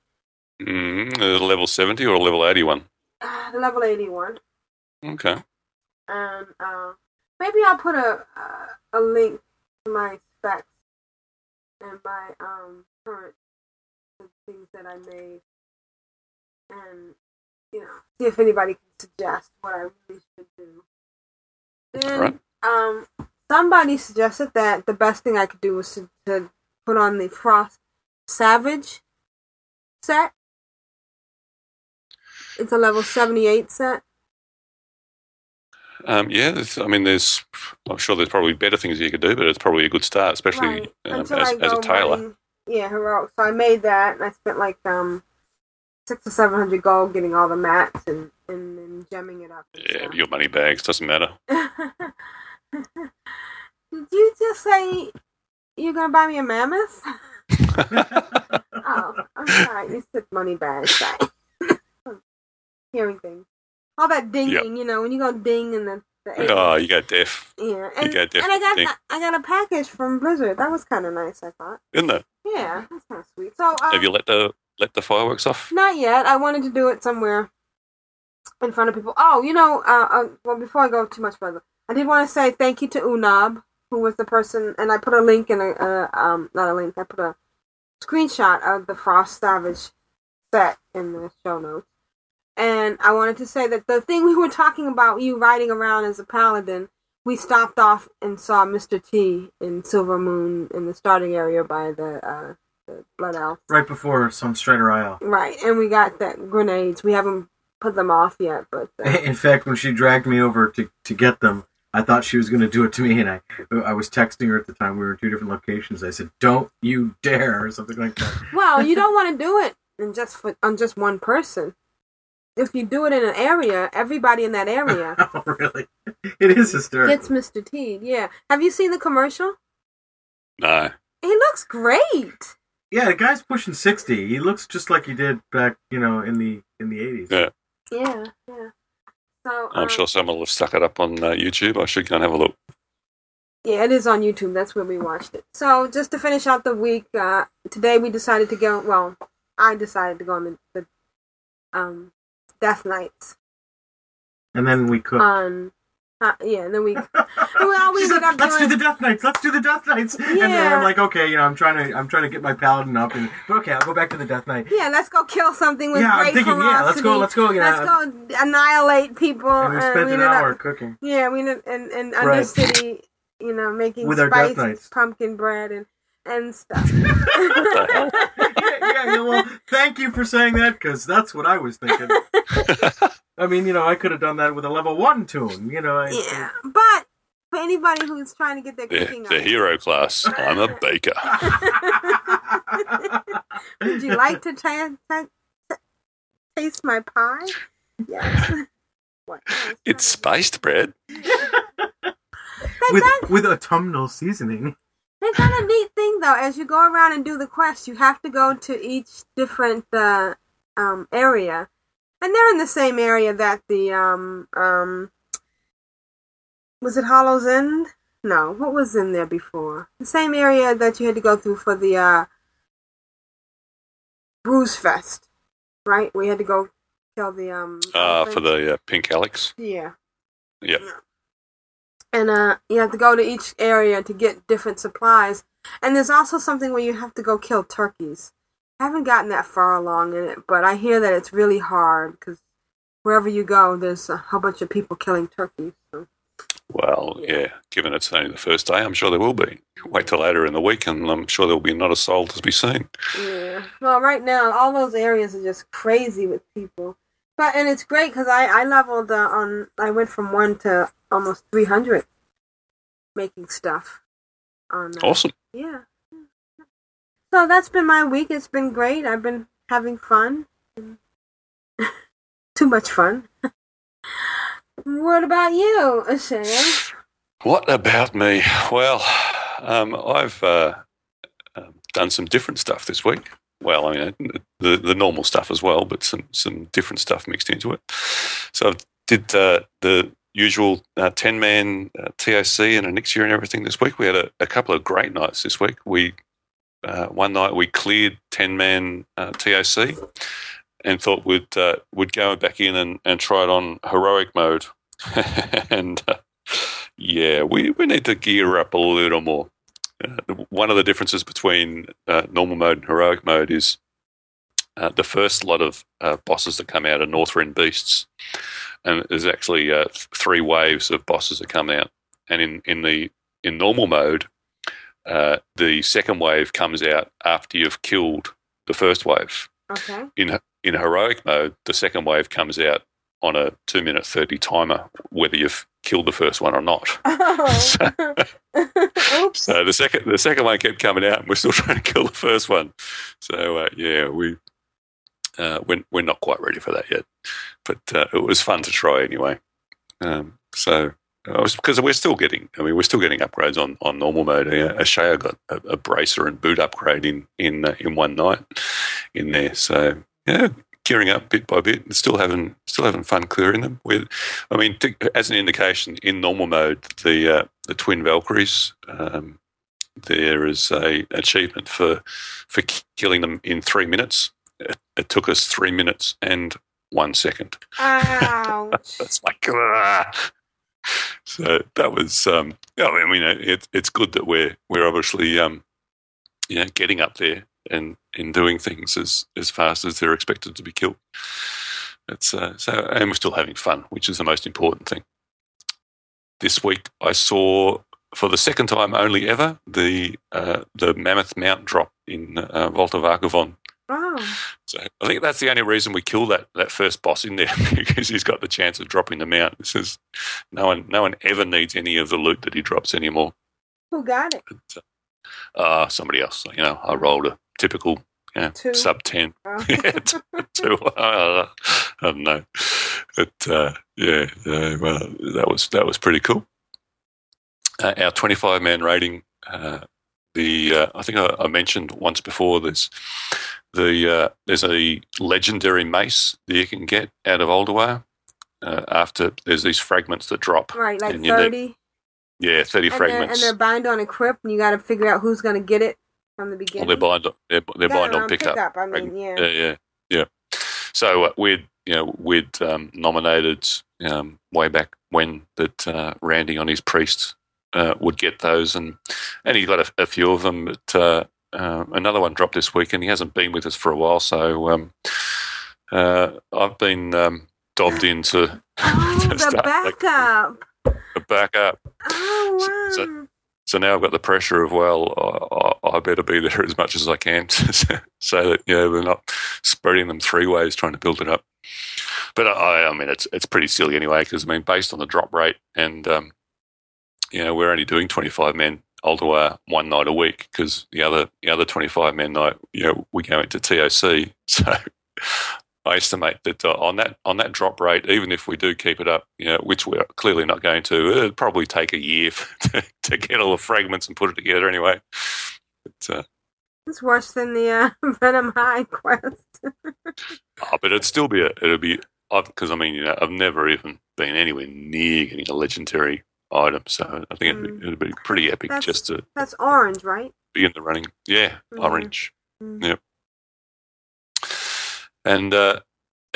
Mm, a level 70 or a level 81? uh, the level eighty one, Okay. and uh, maybe I'll put a uh, a link to my specs and my um current the things that I made, and you know see if anybody can suggest what I really should do. Then Right. um somebody suggested that the best thing I could do was to, to put on the Frost Savage set. It's a level 78 set. Um, yeah, there's, I mean, there's, I'm sure there's probably better things you could do, but it's probably a good start, especially Right. um, as, as a tailor. Yeah, heroic. So I made that, and I spent like um six or seven hundred gold getting all the mats and and and gemming it up. Yeah, stuff. your money bags doesn't matter. Did you just say you're gonna buy me a mammoth? oh, I'm sorry. You said money bags. Hearing things. All that dinging, you know, when you go ding and the, the Oh, you got deaf, yeah, and, go and I got I got a package from Blizzard. That was kind of nice. I thought. isn't it? Yeah, that's kind of sweet. So um, Have you let the let the fireworks off? Not yet. I wanted to do it somewhere in front of people. Oh, you know, uh, uh, well, before I go too much further, I did want to say thank you to Unab, who was the person, and I put a link in a, uh, um, not a link, I put a screenshot of the Frost Savage set in the show notes. And I wanted to say that the thing we were talking about, you riding around as a paladin, we stopped off and saw Mr. T in Silver Moon in the starting area by the, uh, the Blood Elf. Right before Sunstrider Isle. Right, and we got that grenades. We haven't put them off yet, but uh, In fact, when she dragged me over to, to get them, I thought she was going to do it to me, and I I was texting her at the time. We were in two different locations. I said, "Don't you dare!" or something like that. well, you don't want to do it in just for on just one person. If you do it in an area, everybody in that area oh, really? It is hysterical. It's Mr. T. Yeah, have you seen the commercial? No. He looks great. yeah, the guy's pushing sixty. He looks just like he did back, you know, in the in the eighties. Yeah. Yeah, yeah. So I'm um, sure someone will have stuck it up on uh, YouTube. I should go and have a look. Yeah, it is on YouTube. That's where we watched it. So just to finish out the week, uh, today we decided to go. Well, I decided to go on the, the um, Death Knights And then we cooked. on. Uh, yeah, and then we. well, we She said, ended up let's do the death knights. Let's do the death knights. And then I'm like, okay, you know, I'm trying to, I'm trying to get my paladin up, and but okay, I'll go back to the death knight. yeah, let's go kill something with Yeah, I'm great thinking, ferocity. yeah, let's go, let's go, you. Let's go annihilate people. And we uh, spent an ended hour Up, cooking. yeah, we ended in, in Right. Undercity, you know, making With our death knights. pumpkin bread and and stuff. yeah, yeah, yeah, well, thank you for saying that because that's what I was thinking. I mean, you know, I could have done that with a level one toon. You know, I, Yeah, but for anybody who's trying to get their The, cooking the up, hero class. I'm a baker. would you like to ta- ta- ta- taste my pie? Yes. What? It's spiced bread. With with autumnal seasoning. They've done a neat thing though. As you go around and do the quest, you have to go to each different uh, um, area, and they're in the same area that the um um was it Hallow's End? No, what was in there before? The same area that you had to go through for the uh, Brewfest, right? We had to go kill the um. Uh, for the uh, pink elekks. yeah. Yep. And uh, you have to go to each area to get different supplies. And there's also something where you have to go kill turkeys. I haven't gotten that far along in it, but I hear that it's really hard because wherever you go, there's a whole bunch of people killing turkeys. So. Well, yeah. Given it's only the first day, I'm sure there will be. Wait till later in the week, and I'm sure there'll be not a soul to be seen. Yeah. Well, right now, all those areas are just crazy with people. But and it's great because I I leveled uh, on. I went from one to almost three hundred making stuff. On uh, Awesome. Yeah. So that's been my week. It's been great. I've been having fun. Too much fun. what about you, Shane? What about me? Well, um, I've uh, um, done some different stuff this week. Well, I mean, the the normal stuff as well, but some some different stuff mixed into it. So I did uh, the usual uh, ten man uh, TOC and Onyxia and everything this week. We had a, a couple of great nights this week. We uh, one night we cleared ten man uh, TOC and thought we'd uh, would go back in and, and try it on heroic mode, and yeah, we, we need to gear up a little more. Uh, one of the differences between uh, normal mode and heroic mode is uh, the first lot of uh, bosses that come out are Northrend beasts, and there's actually uh, three waves of bosses that come out. And in, in the in normal mode, uh, the second wave comes out after you've killed the first wave. Okay. In in heroic mode, the second wave comes out on a two minute thirty timer, whether you've killed the first one or not. Oh. Oops. So the second the second one kept coming out, and we're still trying to kill the first one. So uh, yeah, we Uh, we're, we're not quite ready for that yet, but uh, it was fun to try anyway. Um, so because we're still getting, I mean, we're still getting upgrades on, on normal mode. Ashayo got a, a bracer and boot upgrade in in uh, in one night in there. So yeah, gearing up bit by bit, and still having still having fun clearing them. With, I mean, to, as an indication, in normal mode, the uh, the twin Valkyries, um, there is a achievement for for killing them in three minutes. It, it took us three minutes and one second. Ouch. It's like, ah. so that was, um, yeah, I mean, it, it's good that we're we're obviously, um, you know, getting up there and in doing things as as fast as they're expected to be killed. It's uh, so, and we're still having fun, which is the most important thing. This week, I saw for the second time only ever the uh, the Mammoth Mount drop in uh, Vault of Archavon. oh. So I think that's the only reason we kill that, that first boss in there because he's got the chance of dropping the mount. This is no one no one ever needs any of the loot that he drops anymore. Who got it? But, uh, somebody else, you know, I rolled a typical you know, sub ten. Oh. yeah, t- two. Uh, I don't know. But uh, yeah, uh, well, that was that was pretty cool. Uh, our twenty-five man rating. Uh, the uh, I think I, I mentioned once before. There's the uh, there's a legendary mace that you can get out of Ulduar. Uh, after there's these fragments that drop. Right, like And you need- 30. Yeah, thirty And they're, fragments. and they're bind on equip, and you got to figure out who's going to get it from the beginning. well, they're bind. They're, they're Yeah, bind on um, pickup. I mean, yeah. Yeah, yeah, yeah. So uh, we'd you know we'd um, nominated um, way back when that uh, Randy on his priest uh, would get those, and and he got a, a few of them. But uh, uh, another one dropped this week, and he hasn't been with us for a while. So um, uh, I've been um, dobbed into Oh, the start like, the backup. Oh, wow. So- So now I've got the pressure of well, I, I- I better be there as much as I can, so that you know we're not spreading them three ways trying to build it up. But I, I mean, it's it's pretty silly anyway because I mean, based on the drop rate, and um, you know, we're only doing twenty five men Ulduar one night a week because the other the other twenty five men night, you know, we go into TOC. So I estimate that uh, on that on that drop rate, even if we do keep it up, you know, which we're clearly not going to, it'd probably take a year to, to get all the fragments and put it together anyway. But, uh, It's worse than the uh, Venomhide quest. oh, but it'd still be a, it'd be because I mean, you know, I've never even been anywhere near getting a legendary item, so I think it'd, be, it'd be pretty epic That's- just to That's orange, right? be in the running. Yeah, Mhm. orange. Mhm. Yep. And uh,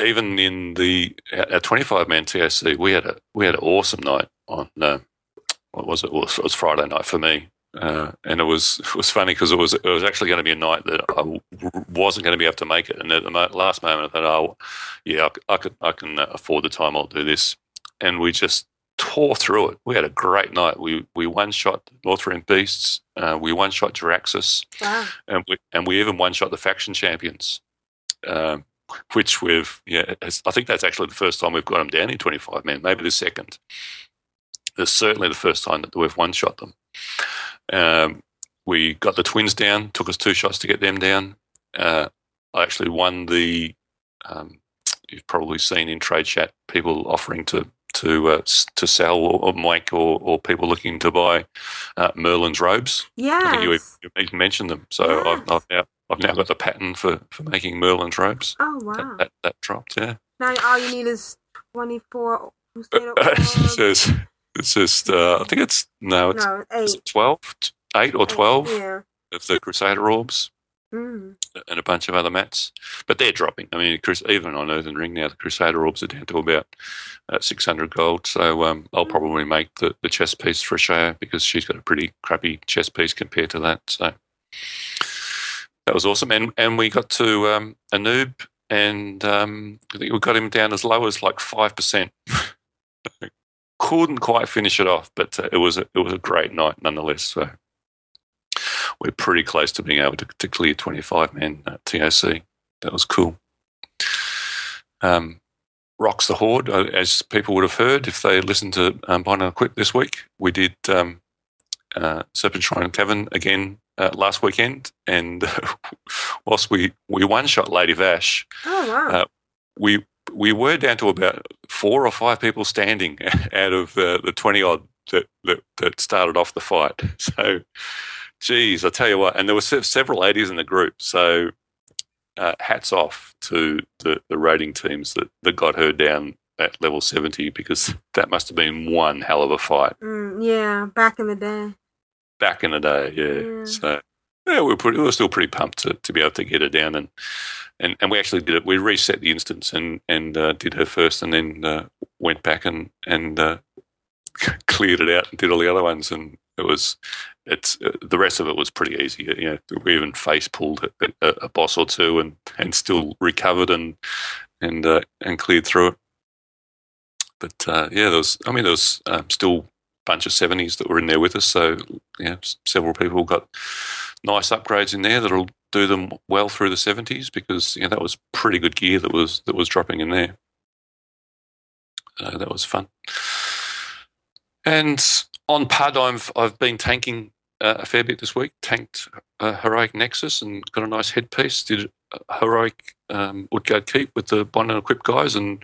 even in the our 25 man TOC, we had a we had an awesome night on uh, what was it? It was, it was Friday night for me, uh, and it was it was funny because it was it was actually going to be a night that I w- wasn't going to be able to make it, and at the mo- last moment I thought, oh, yeah, I, c- I could I can uh, afford the time. I'll do this, and we just tore through it. We had a great night. We we one shot Northrend Beasts, uh, we one shot Jaraxxus, Wow. and we and we even one shot the faction champions, um, which we've yeah. I think that's actually the first time we've got them down in twenty five men. Maybe the second. It's certainly the first time that we've one shot them. Um, we got the twins down. Took us two shots to get them down. Uh, I actually won the. Um, you've probably seen in trade chat people offering to to uh, to sell or, or make or, or people looking to buy uh, Merlin's robes. Yeah. I think you, Yes. you even mentioned them. So I've, I've now I've now got the pattern for, for making Merlin's robes. Oh, wow. that, that dropped, yeah. Now all you need is 24 Crusader it's just, it's just uh, I think it's no, it's, No, it's eight. 12, eight or twelve Yeah. of the Crusader orbs Mm. and a bunch of other mats, but they're dropping. I mean, even on Earthen Ring now, the Crusader orbs are down to about uh, six hundred gold. So um, I'll probably make the, the chest piece for Shaya because she's got a pretty crappy chess piece compared to that. So that was awesome, and and we got to um, Anub, and um, I think we got him down as low as like five percent. Couldn't quite finish it off, but uh, it was a, it was a great night nonetheless. So we're pretty close to being able to, to clear twenty five man uh, TOC. That was cool. Um, Rocks the Horde, uh, as people would have heard if they listened to um, Bind and Equip this week. We did um, uh, Serpentshrine Cavern again uh, last weekend, and whilst we we one shot Lady Vashj, Oh wow. Uh, we we were down to about four or five people standing out of uh, the twenty odd that, that that started off the fight. So, geez, I tell you what, and there were several ladies in the group. So, uh, hats off to the, the rating teams that, that got her down at level seventy because that must have been one hell of a fight Mm, yeah, back in the day. back in the day. Yeah, Yeah. so. Yeah, we were, pretty, we were still pretty pumped to, to be able to get her down, and, and, and we actually did it. We reset the instance and and uh, did her first, and then uh, went back and and uh, cleared it out and did all the other ones, and it was it's uh, the rest of it was pretty easy. You know, we even face pulled a, a, a boss or two, and, and still recovered and and uh, and cleared through it. But uh, yeah, there was. I mean, there was um, still a bunch of seventies that were in there with us. So yeah, several people got nice upgrades in there that'll do them well through the seventies because you know that was pretty good gear that was that was dropping in there. Uh, that was fun. And on Pud, I've I've been tanking uh, a fair bit this week. Tanked uh, Heroic Nexus and got a nice headpiece. Did Heroic um, Utgard Keep with the Bond and Equip guys, and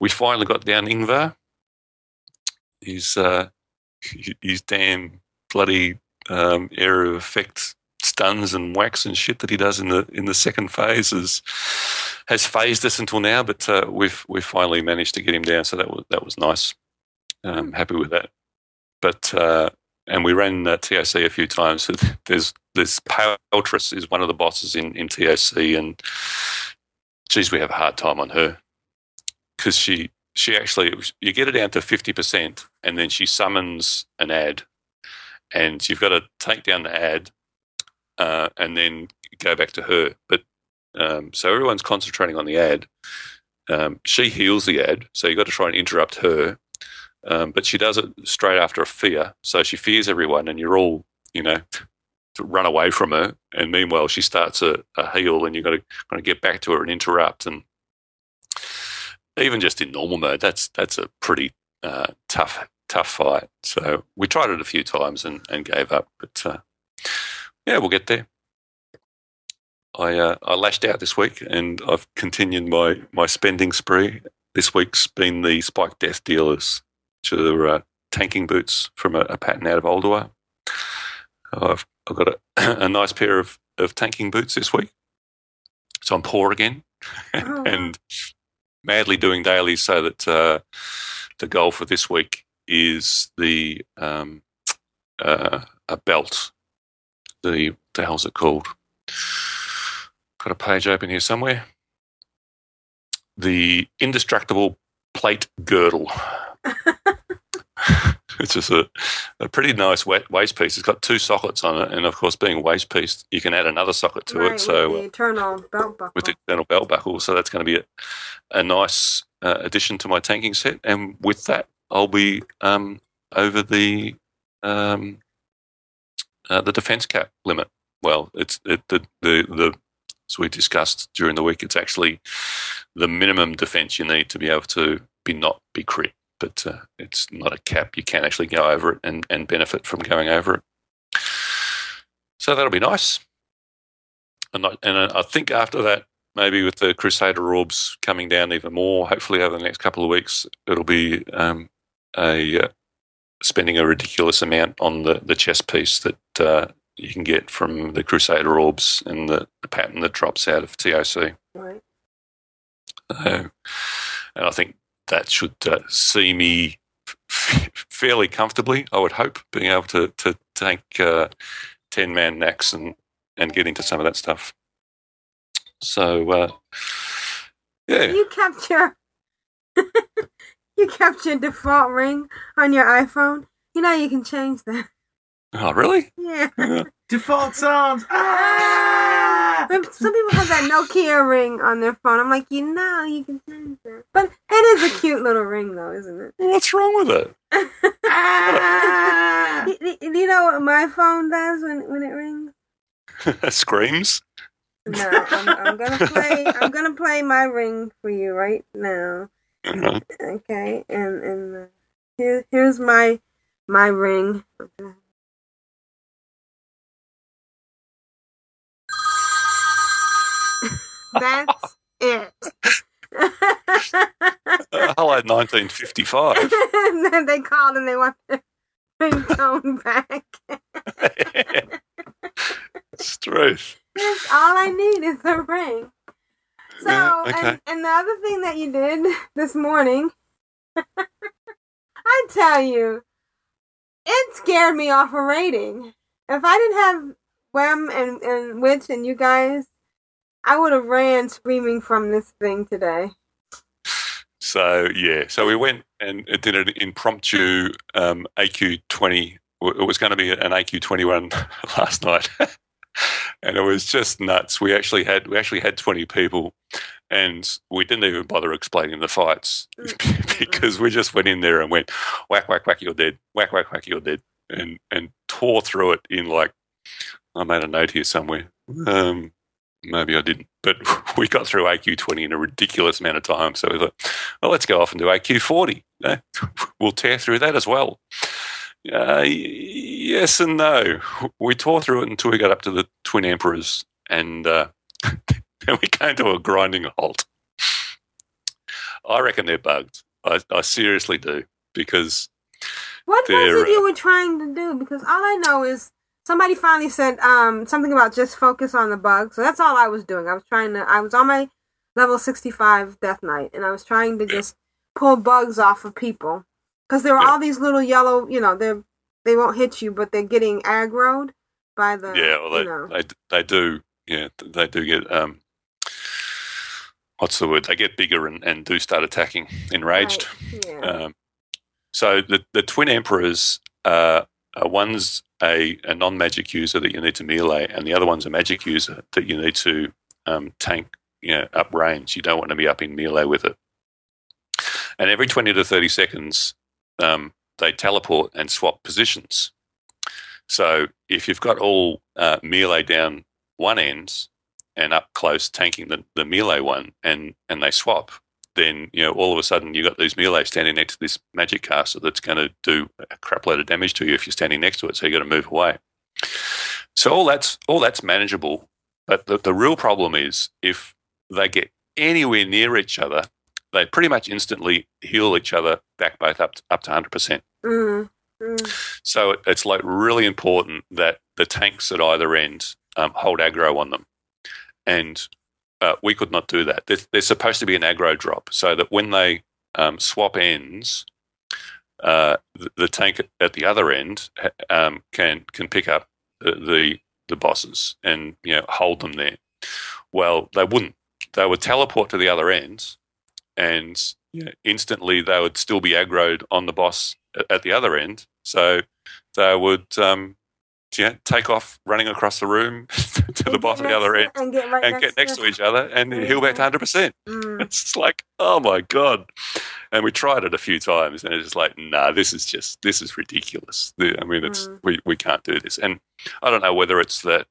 we finally got down Ingvar. He's uh, his damn bloody um, area of effect stuns and whacks and shit that he does in the in the second phase is, has phased us until now, but uh, we've we've finally managed to get him down, so that was that was nice. Um, happy with that. But uh, and we ran uh, TOC a few times. So there's this Paletress is one of the bosses in in TOC, and geez, we have a hard time on her because she she actually you get her down to fifty percent, and then she summons an ad, and you've got to take down the ad, uh, and then go back to her. But um, so everyone's concentrating on the ad. Um, she heals the ad, so you've got to try and interrupt her. Um, but she does it straight after a fear, so she fears everyone, and you're all, you know, to run away from her. And meanwhile, she starts a, a and you've got to kind of get back to her and interrupt. And even just in normal mode, that's that's a pretty uh, tough tough fight. So we tried it a few times and, and gave up, but uh, yeah, we'll get there. I uh, I lashed out this week, and I've continued my my spending spree. This week's been the Spike Death dealers, which are uh, tanking boots from a, a pattern out of Ulduar. I've I've got a, a nice pair of, of tanking boots this week, so I'm poor again, Oh, and madly doing dailies so that uh, the goal for this week is the um, uh, a belt. The the hell's it called? Got a page open here somewhere. The indestructible plate girdle. it's just a, a pretty nice wa- waist piece. It's got two sockets on it, and of course, being a waist piece, you can add another socket to right, it. So with the eternal belt buckle. with the external belt buckle. So that's going to be a, a nice uh, addition to my tanking set. And with that, I'll be um, over the um, uh, the defense cap limit. Well, it's it, the the the as we discussed during the week. It's actually the minimum defense you need to be able to be not be crit. But uh, it's not a cap. You can actually go over it and, and benefit from going over it. So that'll be nice. And I, and I think after that, maybe with the Crusader orbs coming down even more, hopefully over the next couple of weeks, it'll be um, a uh, spending a ridiculous amount on the, the chest piece that uh, you can get from the Crusader orbs and the, the pattern that drops out of TOC. Right. And I think that should uh, see me f- fairly comfortably, I would hope, being able to, to tank uh, 10 man Naxx and, and get into some of that stuff. So, uh, yeah. You kept your you kept your default ring on your iPhone. You know you can change that. Oh, really? Yeah. Default sounds. Ah! Some people have that Nokia ring on their phone. I'm like, you know, you can change that. But it is a cute little ring, though, isn't it? What's wrong with it? Do you know what my phone does when when it rings? Screams? No, I'm, I'm gonna play. I'm gonna play my ring for you right now. Uh-huh. Okay, and and uh, here here's my my ring. That's it. Uh, hello, 1955. and then they called and they want their ringtone back. it's true. That's all I need is a ring. So, Yeah, okay. and, and the other thing that you did this morning, I tell you, it scared me off a rating. If I didn't have Wem and, and Witch and you guys, I would have ran screaming from this thing today. So yeah, so we went and did an impromptu um, AQ twenty. It was going to be an AQ twenty one last night, and it was just nuts. We actually had we actually had twenty people, and we didn't even bother explaining the fights because we just went in there and went whack whack whack you're dead, whack whack whack you're dead, and and tore through it in like I made a note here somewhere. Um, maybe I didn't, but we got through AQ twenty in a ridiculous amount of time. So we thought, well, let's go off and do AQ forty. Eh? We'll tear through that as well. Uh, yes and no. We tore through it until we got up to the twin emperors, and uh, then we came to a grinding halt. I reckon they're bugged. I, I seriously do because What was it you were trying to do? Because all I know is somebody finally said um, something about just focus on the bug. So that's all I was doing. I was trying to. I was on my level sixty-five Death Knight, and I was trying to just pull bugs off of people because there were Yeah. all these little yellow. You know, they they won't hit you, but they're getting aggroed by the. yeah, well, they, you know. they they do. Yeah, they do get um, what's the word? They get bigger and, and do start attacking, enraged. Right, Yeah. Um, so the the twin emperors, uh, uh, one's a, a non magic user that you need to melee, and the other one's a magic user that you need to um, tank. You know, up range. You don't want to be up in melee with it. And every twenty to thirty seconds, um, they teleport and swap positions. So if you've got all uh, melee down one end and up close tanking the, the melee one, and and they swap, then you know all of a sudden you've got these melee standing next to this magic caster that's going to do a crap load of damage to you if you're standing next to it. So you got to move away. So all that's all that's manageable, but the, the real problem is if they get anywhere near each other, they pretty much instantly heal each other back both up to, up to hundred percent. Mm, mm. So it- it's like really important that the tanks at either end um, hold aggro on them, and uh, we could not do that. There's, there's supposed to be an aggro drop so that when they um, swap ends, uh, the, the tank at the other end um, can can pick up the, the bosses and you know hold them there. Well, they wouldn't. They would teleport to the other end, and instantly they would still be aggroed on the boss at, at the other end. So they would um, yeah, take off running across the room to the boss at the other end and get right and get next to each other and heal back to hundred percent. Mm. It's like, oh my god! And we tried it a few times, and it's just like, nah, this is just this is ridiculous. I mean, it's Mm. we, we can't do this. And I don't know whether it's that.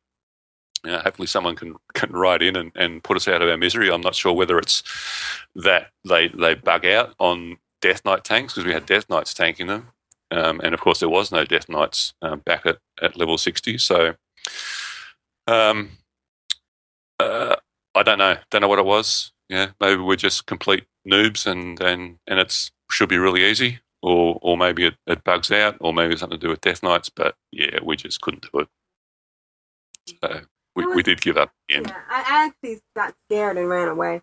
You know, hopefully, someone can can write in and, and put us out of our misery. I'm not sure whether it's that they they bug out on Death Knight tanks because we had Death Knights tanking them, um, and of course there was no Death Knights um, back at, at level sixty. So, um, uh, I don't know. Don't know what it was. Yeah, maybe we're just complete noobs, and and and it's should be really easy, or or maybe it, it bugs out, or maybe it's something to do with Death Knights. But yeah, we just couldn't do it. So we, we did give up Yeah, I I actually got scared and ran away.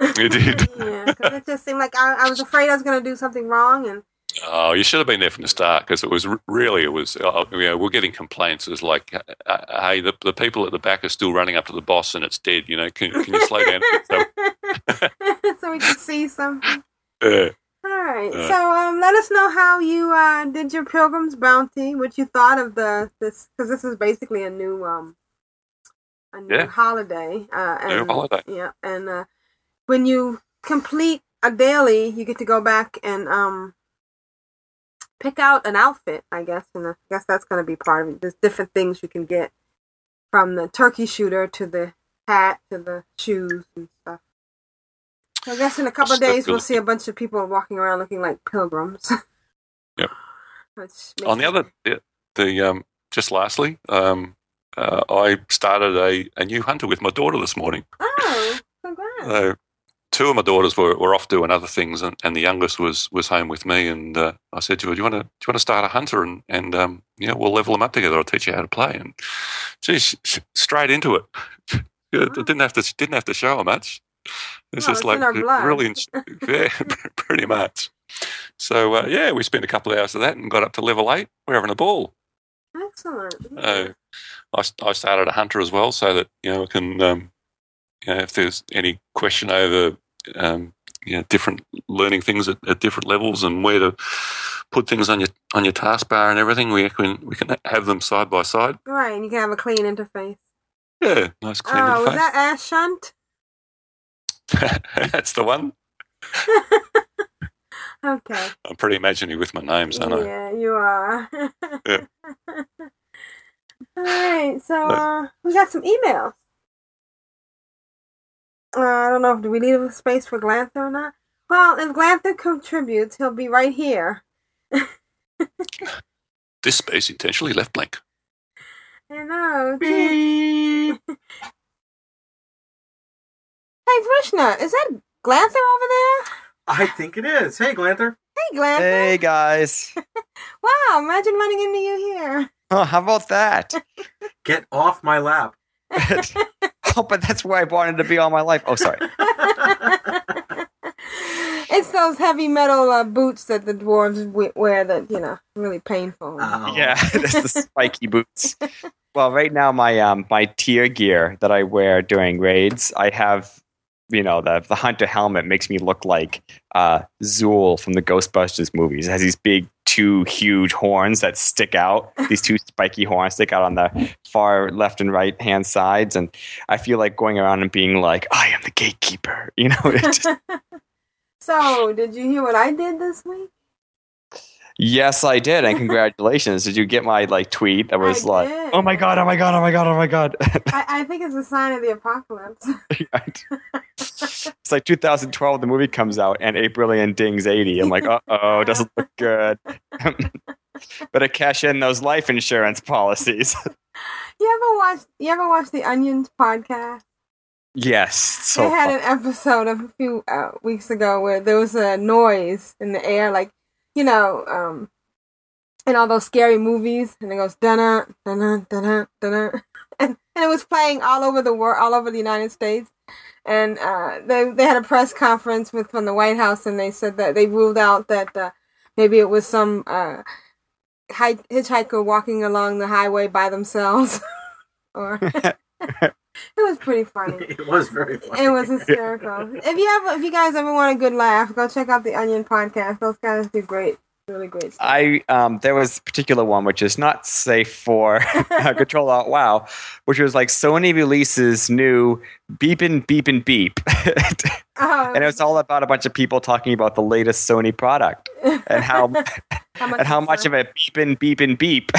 You did. yeah, because it just seemed like I, I was afraid I was going to do something wrong, and Oh, you should have been there from the start because it was really it was. Uh, you know, we're getting complaints. It was like, uh, uh, hey, the the people at the back are still running up to the boss and it's dead. You know, can can you slow down? So, so we can see something. uh, All right. Uh. so um, let us know how you uh, did your Pilgrim's Bounty. What you thought of the this because this is basically a new um a new Yeah. holiday. Uh, New and, holiday. Yeah, and uh, when you complete a daily, you get to go back and um pick out an outfit. I guess, and I guess that's going to be part of it. There's different things you can get from the turkey shooter to the hat to the shoes and stuff. So I guess in a couple of days we'll see a bunch of people walking around looking like pilgrims. Yep. On the other, the, the um, just lastly, um, uh, I started a, a new hunter with my daughter this morning. Oh, congrats! So two of my daughters were, were off doing other things, and, and the youngest was was home with me. And uh, I said to her, "Do you want to do you want to start a hunter and and um, you know we'll level them up together. I'll teach you how to play." And she's straight into it. Yeah, didn't have to didn't have to show her much. It's Well, just it's like in our blood. really, yeah, pretty much. So uh, yeah, we spent a couple of hours of that and got up to level eight. We're having a ball. Excellent. Uh, I, I started a hunter as well, so that you know I can, um, you know, if there's any question over, um, you know, different learning things at, at different levels and where to put things on your on your taskbar and everything, we can we can have them side by side. Right, and you can have a clean interface. Yeah, nice clean Oh, was that Ash Shunt? That's the one. Okay. I'm pretty imaginative with my names, aren't I? Yeah, you are. Yeah. All right, so uh, we got some emails. Uh, I don't know if do we leave a space for Glanthur or not. Well, if Glanthur contributes, he'll be right here. This space intentionally left blank. I know. gee. hey, Vrishna, is that Glanthur over there? I think it is. Hey, Glanthur. Hey, Glanthur. Hey guys. Wow, imagine running into you here. Oh, how about that? Get off my lap. Oh, but that's where I wanted to be all my life. Oh, sorry. it's those heavy metal uh, boots that the dwarves wear that, you know, really painful. Ow. Yeah, it's the spiky boots. Well, right now my um my tier gear that I wear during raids, I have you know the the hunter helmet makes me look like uh Zuul from the Ghostbusters movies. It has these big two huge horns that stick out. These two spiky horns stick out on the far left and right hand sides, and I feel like going around and being like, "I am the gatekeeper," you know. Just, So, did you hear what I did this week? Yes, I did, and congratulations! Did you get my like tweet that was I like, did. "Oh my god! Oh my god! Oh my god! Oh my god!" I, I think it's a sign of the apocalypse. it's like 2012, the movie comes out, and Aprillian dings 80. I'm like, uh oh, doesn't look good. Better cash in those life insurance policies. you ever watch? You ever watch the Onions podcast? yes, so they had fun. an episode of a few uh, weeks ago where there was a noise in the air, like you know, um, in all those scary movies, and it goes dun dun dun dun dun, and and it was playing all over the world, all over the United States. And uh, they they had a press conference with from the White House, and they said that they ruled out that uh, maybe it was some uh, hitchhiker walking along the highway by themselves, or it was pretty funny. It was very funny. It was hysterical. if you have, if you guys ever want a good laugh, go check out the Onion podcast. Those guys do great, really great stuff. I um, there was a particular one which is not safe for Control Alt Wow, which was like Sony releases new beep and beep and beep, Oh, and it was all about a bunch of people talking about the latest Sony product and how how much and how much of a beep and beep and beep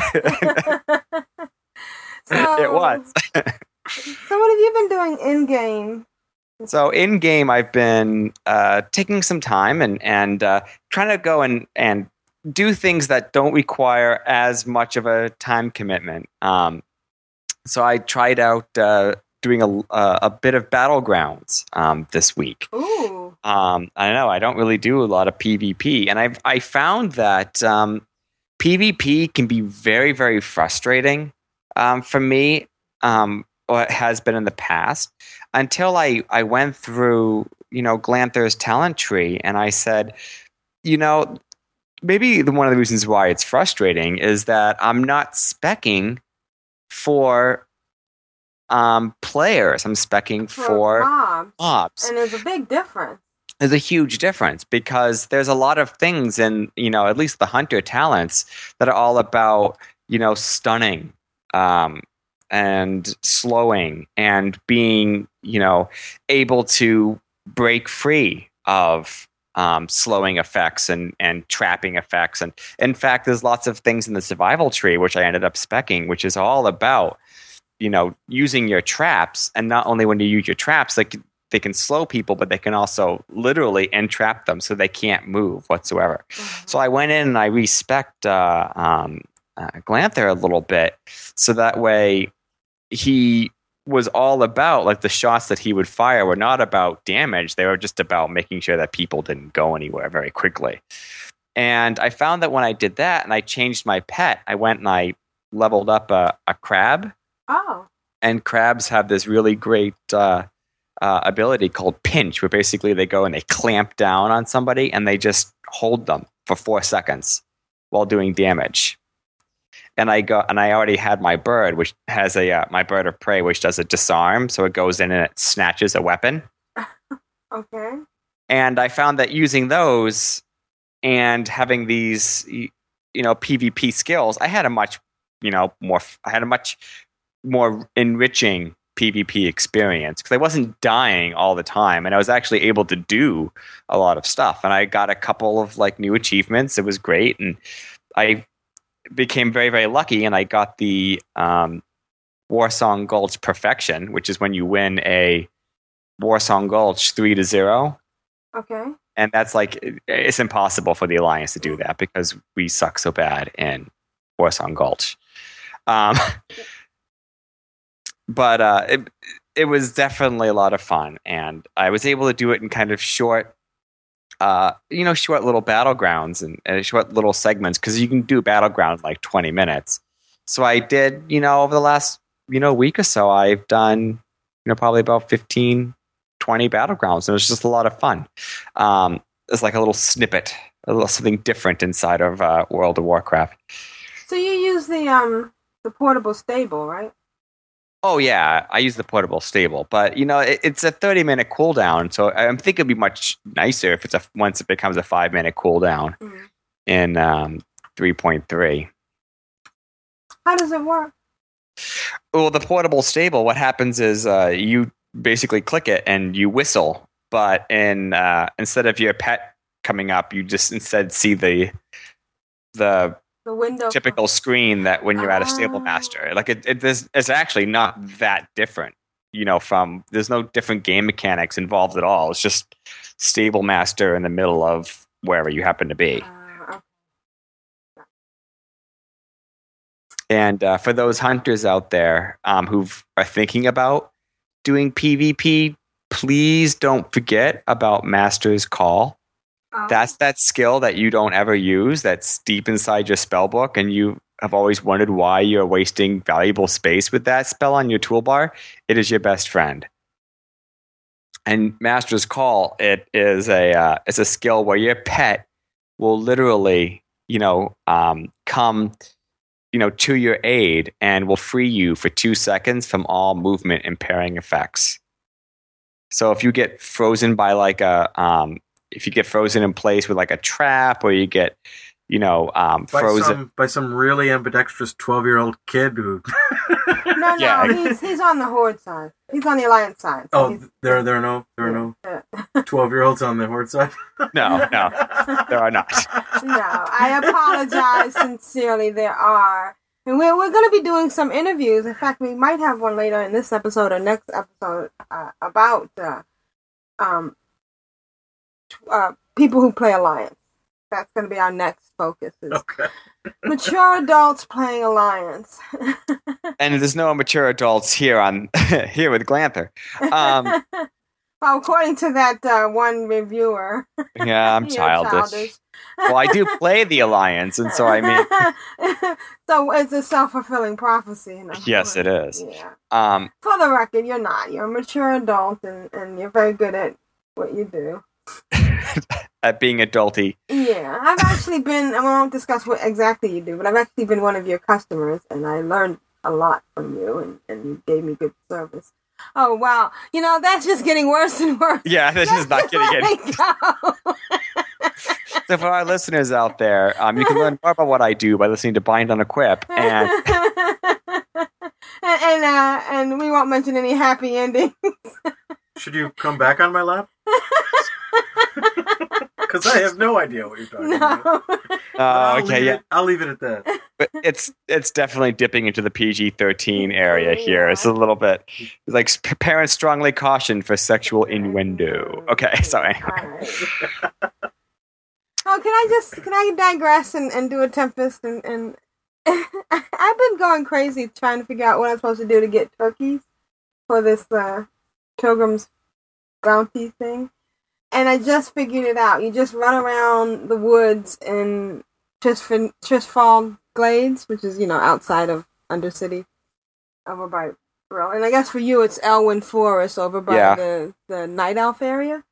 so, it was. So, what have you been doing in game? So in game, I've been uh, taking some time and and uh, trying to go and and do things that don't require as much of a time commitment. Um, so I tried out uh, doing a a a bit of battlegrounds um, this week. Ooh, Um, I know I don't really do a lot of PvP, and I I found that um, PvP can be very very frustrating um, for me. Um, or it has been in the past until I I went through you know Glanthur's talent tree, and I said, you know, maybe the, one of the reasons why it's frustrating is that I'm not specking for um, players. I'm specking for mobs. mobs and there's a big difference. there's a huge difference because there's a lot of things in you know at least the hunter talents that are all about you know stunning um, and slowing and being you know able to break free of um, slowing effects and and trapping effects. And in fact there's lots of things in the survival tree which I ended up specking which is all about you know using your traps. And not only when you use your traps like they can slow people, but they can also literally entrap them so they can't move whatsoever. So I went in and I respect uh, um, uh, Glanthur a little bit, so that way he was all about like the shots that he would fire were not about damage they were just about making sure that people didn't go anywhere very quickly and i found that when i did that and i changed my pet i went and i leveled up a, a crab Oh. and crabs have this really great uh, uh, ability called pinch, where basically they go and they clamp down on somebody and they just hold them for four seconds while doing damage. And I go and I already had my bird, which has a uh, my bird of prey, which does a disarm, so it goes in and it snatches a weapon. Okay. And I found that using those and having these, you know, PvP skills, I had a much, you know, more. I had a much more enriching PvP experience because I wasn't dying all the time, and I was actually able to do a lot of stuff. And I got a couple of like new achievements. It was great, and I became very very lucky, and I got the um, Warsong Gulch Perfection, which is when you win a Warsong Gulch three to zero Okay. and that's like it's impossible for the alliance to do that because we suck so bad in Warsong Gulch. Um, but uh, it it was definitely a lot of fun, and I was able to do it in kind of short, uh, you know, short little battlegrounds and, and short little segments because you can do battleground in like twenty minutes. So I did, you know, over the last you know week or so, I've done you know probably about 15, 20 battlegrounds, and it was just a lot of fun um, it's like a little snippet, a little something different inside of uh, World of Warcraft. So you use the um the portable stable, right? Oh yeah, I use the portable stable, but you know it, it's a thirty minute cooldown, so I think it'd be much nicer if it's a once it becomes a five minute cooldown Mhm. in um, three point three. How does it work? Well, the portable stable, what happens is uh, you basically click it and you whistle, but in uh, instead of your pet coming up, you just instead see the the The window. typical screen that when you're at a stable Ah. master. Like it, it there's, it's actually not that different. You know, from there's no different game mechanics involved at all. It's just stable master in the middle of wherever you happen to be. Uh. And uh, for those hunters out there um, who are thinking about doing PvP, please don't forget about Master's Call. Oh. That's that skill that you don't ever use. That's deep inside your spell book, and you have always wondered why you're wasting valuable space with that spell on your toolbar. It is your best friend. And Master's Call, it is a uh, it's a skill where your pet will literally, you know, um, come, you know, to your aid and will free you for two seconds from all movement impairing effects. So if you get frozen by like a um, if you get frozen in place with like a trap or you get you know um, by frozen some by some really ambidextrous twelve year old kid who. No, no, Yeah. he's he's on the horde side. He's on the alliance side. So oh, there there are no there are no uh, twelve year olds on the horde side. no no there are not no, I apologize sincerely. There are, and we're we're going to be doing some interviews. In fact, we might have one later in this episode or next episode uh, about uh, um t- uh, people who play alliance. That's going to be our next focus. Is Okay. mature adults playing alliance. and there's no mature adults here on here with Glanthur. Um, well, according to that uh, one reviewer, yeah, I'm you're childish. Well, I do play the alliance, and so I mean, so it's a self fulfilling prophecy. in other Yes, it words. Yeah. um, For the record, you're not. You're a mature adult, and, and you're very good at what you do. at being adulty. Yeah, I've actually been. I won't discuss what exactly you do, but I've actually been one of your customers, and I learned a lot from you, and, and you gave me good service. Oh wow! You know that's just getting worse and worse. Yeah, that's is not getting any. it. So for our listeners out there, um, you can learn more about what I do by listening to Bind on Equip. And and and, uh, and we won't mention any happy endings. Should you come back on my lap? Because I have no idea what you're talking about. no. But uh, okay, yeah, It, I'll leave it at that. but it's it's definitely dipping into the PG-13 area here. It's a little bit like parents strongly caution for sexual innuendo. Okay, sorry. anyway. Oh, can I just can I digress and, and do a tempest and, and I've been going crazy trying to figure out what I'm supposed to do to get turkeys. for this uh, Pilgrim's Bounty thing, and I just figured it out. You just run around the woods in Trisfin, Tirisfal Glades, which is you know outside of Undercity, over by Brill. And I guess for you, it's Elwynn Forest over by Yeah. the the Night Elf area.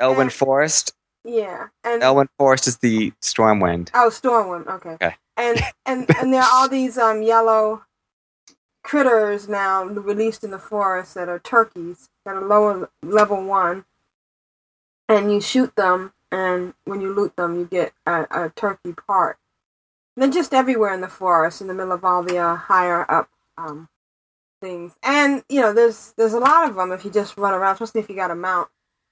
Elwynn Yeah. Forest. Yeah, and Elwynn Forest is the Stormwind. Oh, Stormwind. Okay. Okay. And and and there are all these um yellow critters now released in the forest that are turkeys that are lower level one, and you shoot them, and when you loot them, you get a, a turkey part. They're just everywhere in the forest, in the middle of all the uh, higher up um things, and you know there's there's a lot of them if you just run around, especially if you got a mount.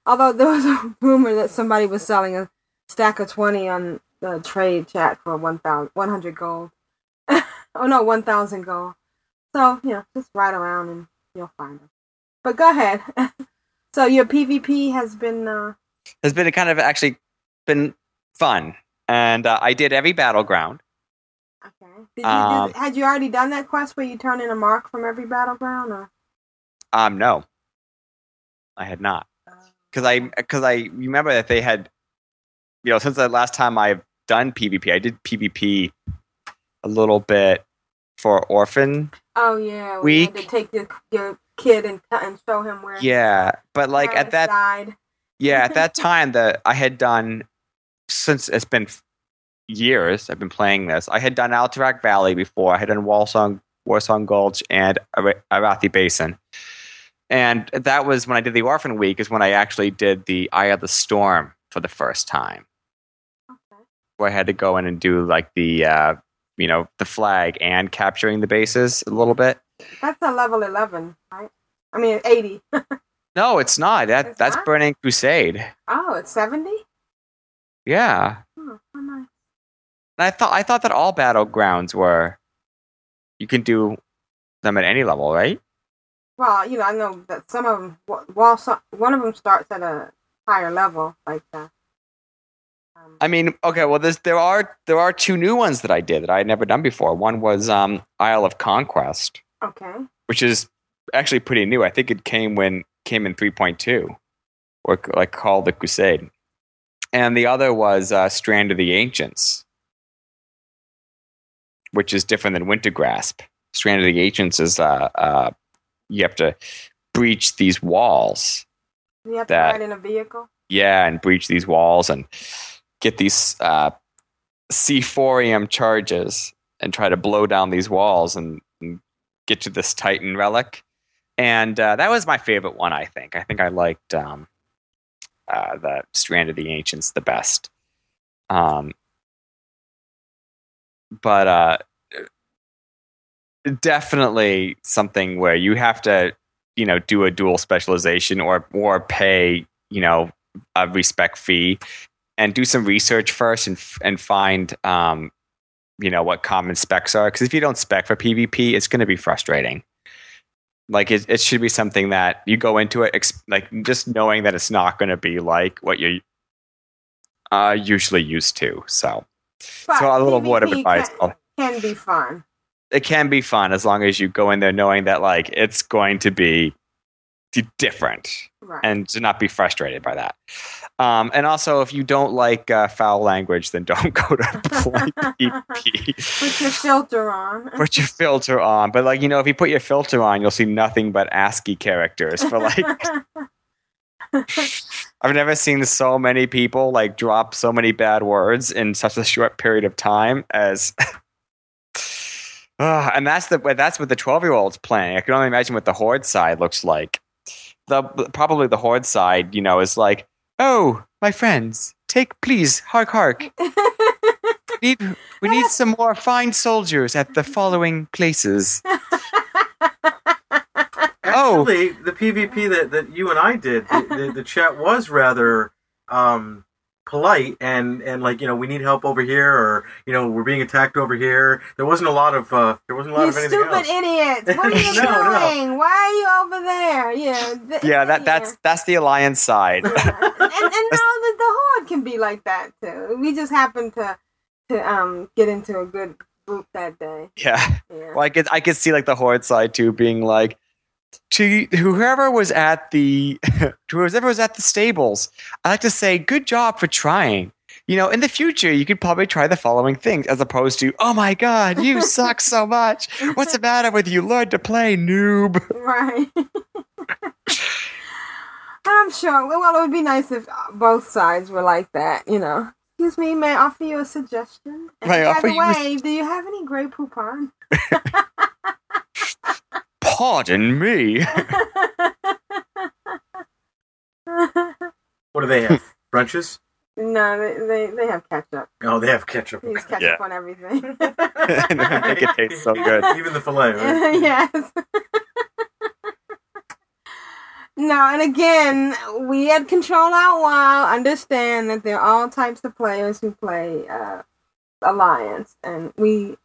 Although there was a rumor that somebody was selling a stack of 20 on the trade chat for 1,000 100 gold. oh no, 1,000 gold. So, you know, just ride around and you'll find them. But go ahead. so your PvP has been, uh, Has been kind of actually been fun, and uh, I did every battleground. okay. Did you Um, do, had you already done that quest where you turn in a mark from every battleground or? Um, no, I had not. because I because I remember that they had, you know, since the last time I've done PvP, I did PvP a little bit for Orphan. Oh yeah, we had to take your, your kid and and show him where Yeah, but like at that died. Yeah at that time that I had done since it's been years I've been playing this. I had done Alterac Valley before. I had done Walsong Warsong Gulch and Ara- Arathi Basin. And that was when I did the Orphan Week, is when I actually did the Eye of the Storm for the first time. Okay. where I had to go in and do like the uh, you know the flag and capturing the bases a little bit. That's a level eleven, right? I mean eighty. No, it's not. That It's that's not? Burning Crusade. oh, it's seventy. Yeah, Oh, nice. I thought I thought that all battlegrounds were you can do them at any level, right? Well, you know, I know that some of them, while some, one of them starts at a higher level, like that. Um, I mean, okay, well, there's, there are there are two new ones that I did that I had never done before. One was um, Isle of Conquest, okay. which is actually pretty new. I think it came when came in 3.2, or like Call of the Crusade. And the other was uh, Strand of the Ancients, which is different than Wintergrasp. Strand of the Ancients is uh, uh, you have to breach these walls, You have That- to ride in a vehicle. yeah, and breach these walls and get these uh, Seaforium charges and try to blow down these walls and, and get to this Titan relic. And uh, that was my favorite one, I think. I think I liked um, uh, the Strand of the Ancients the best. Um, but uh, definitely something where you have to, you know, do a dual specialization or or pay, you know, a respect fee and do some research first and and find um, you know what common specs are because if you don't spec for PvP, it's going to be frustrating. Like it, it should be something that you go into it like just knowing that it's not going to be like what you're uh, usually used to. So But So a little word of PvP advice. Can, can be fun. it can be fun as long as you go in there knowing that like it's going to be different Right. and to not be frustrated by that. Um, and also, if you don't like uh, foul language, then don't go to PvP. Put your filter on. Put your filter on, but like you know, if you put your filter on, you'll see nothing but ASCII characters for like. I've never seen so many people like drop so many bad words in such a short period of time as. Ah, and that's the that's what the twelve year olds playing. I can only imagine what the horde side looks like. The probably the horde side, you know, is like, oh, my friends, take please, hark hark. We need, we need some more fine soldiers at the following places. Oh. Actually, the PvP that, that you and I did, the, the, the chat was rather um, polite and, and like you know we need help over here or you know we're being attacked over here. There wasn't a lot of uh, there wasn't a lot you of anything stupid else. idiots! What are you No, no. doing? Why are you over there? Yeah. th- Yeah, that that's that's the alliance side. and, and now the, the horde can be like that too. We just happened to to um get into a good group that day. yeah. Yeah. Well, I could I could see like the horde side too being like, to whoever was at the to whoever was at the stables, I like to say, good job for trying. You know, in the future, you could probably try the following things as opposed to, oh my god, you suck so much. What's the matter with you? Learn to play, noob. Right. I'm sure. Well, it would be nice if both sides were like that, you know. Excuse me, may I offer you a suggestion? And May I by the you a way, do you have any Grey Poupon? Pardon me. What do they have? Brunches? no, they, they they have ketchup. Oh, they have ketchup. They use ketchup Yeah. on everything. Make it taste so good. Even the filet. Right? yes. no, and again, we at Control Alt WoW understand that there are all types of players who play uh, Alliance, and we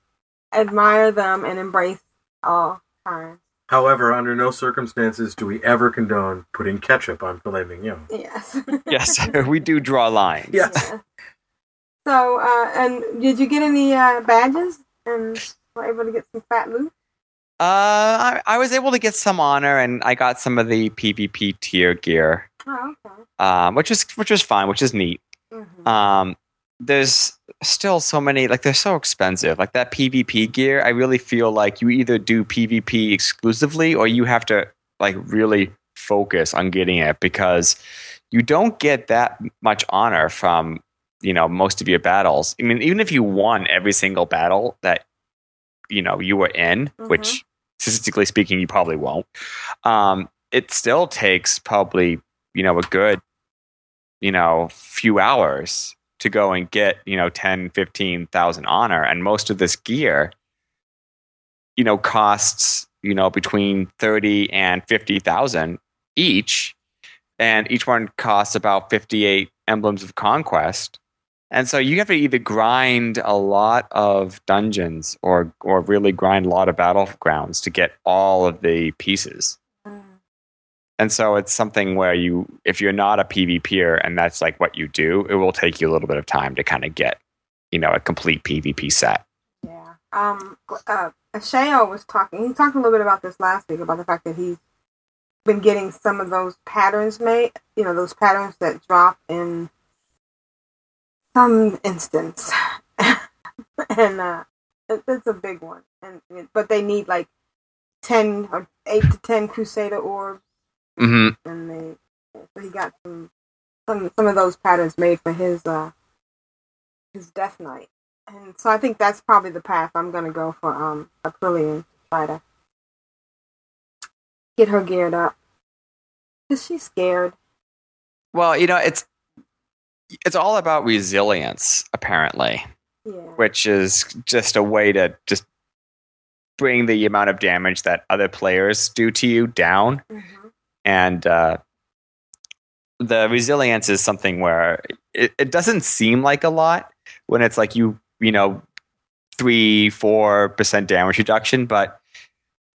admire them and embrace all kinds. However, under no circumstances do we ever condone putting ketchup on filet mignon. Yes. yes, we do draw lines. Yeah. Yeah. So, uh, and did you get any uh, badges and were able to get some fat loot? Uh, I, I was able to get some honor, and I got some of the PvP tier gear, Oh, okay. um, which was which was fine, which is neat. hmm Um, there's still so many like they're so expensive. Like that PvP gear, I really feel like you either do PvP exclusively or you have to like really focus on getting it because you don't get that much honor from you know most of your battles. I mean, even if you won every single battle that you know you were in, Mhm. which statistically speaking you probably won't, um, it still takes probably you know a good you know few hours to go and get you know 10 15,000 honor and most of this gear you know costs you know between 30 and 50,000 each. And each one costs about 58 emblems of conquest. And so you have to either grind a lot of dungeons or or really grind a lot of battlegrounds to get all of the pieces and so it's something where you, if you're not a PvPer and that's like what you do, it will take you a little bit of time to kind of get, you know, a complete PvP set. Yeah. Um. Uh. Was talking. He talked a little bit about this last week about the fact that he's been getting some of those patterns made. You know, those patterns that drop in some instance, and uh, it, it's a big one. And but they need like ten or eight to ten Crusader orbs, Mm-hmm. and they so he got some some some of those patterns made for his uh his Death Knight. And so I think that's probably the path I'm gonna go for um try to get her geared up. Cause she's scared. Well, you know, it's it's all about resilience, apparently, Yeah. which is just a way to just bring the amount of damage that other players do to you down. hmm and uh, the resilience is something where it, it doesn't seem like a lot when it's like you you know three four percent damage reduction but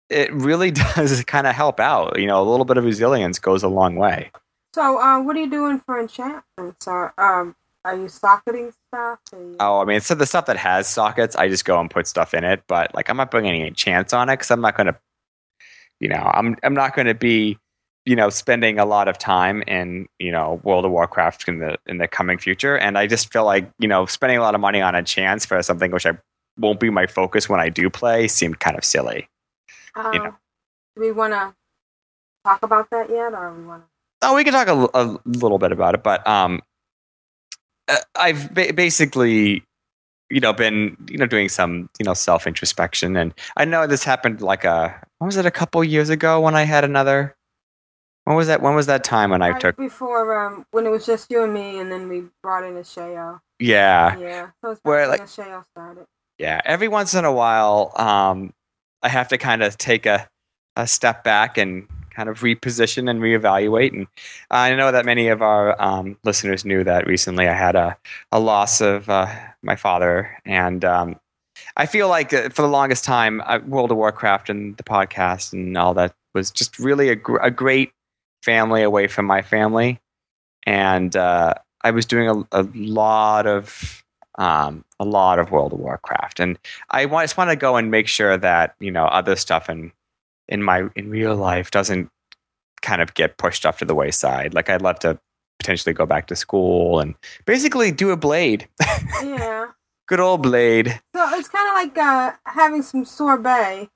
it really does kind of help out you know a little bit of resilience goes a long way So uh what are you doing for enchantments? Or um are you socketing stuff? You- oh i mean so the stuff that has sockets i just go and put stuff in it but like i'm not putting any chance on it because i'm not going to you know i'm i'm not going to be you know spending a lot of time in you know World of Warcraft in the in the coming future, and I just feel like you know spending a lot of money on a chance for something which I won't be my focus when I do play seemed kind of silly. um, you know. Do we wanna talk about that yet or we wanna Oh, we can talk a little bit about it, but um, uh, I've ba- basically you know been you know doing some you know self introspection, and I know this happened like a what was it a couple years ago when I had another. When was that? When was that time when I Right took? before um when it was just you and me and then we brought in Ashayo. Yeah, Yeah. So Where, like- Shayo started. yeah every once in a while um, i have to kind of take a, a step back and kind of reposition and reevaluate and i know that many of our um, listeners knew that recently i had a, a loss of uh, my father and um, i feel like uh, for the longest time uh, world of warcraft and the podcast and all that was just really a, gr- a great family away from my family and uh, i was doing a, a lot of um, a lot of World of Warcraft, and I just want to go and make sure that you know other stuff and in my in real life doesn't kind of get pushed off to the wayside. Like I'd love to potentially go back to school and basically do a blade. Yeah. Good old blade. So it's kind of like uh, having some sorbet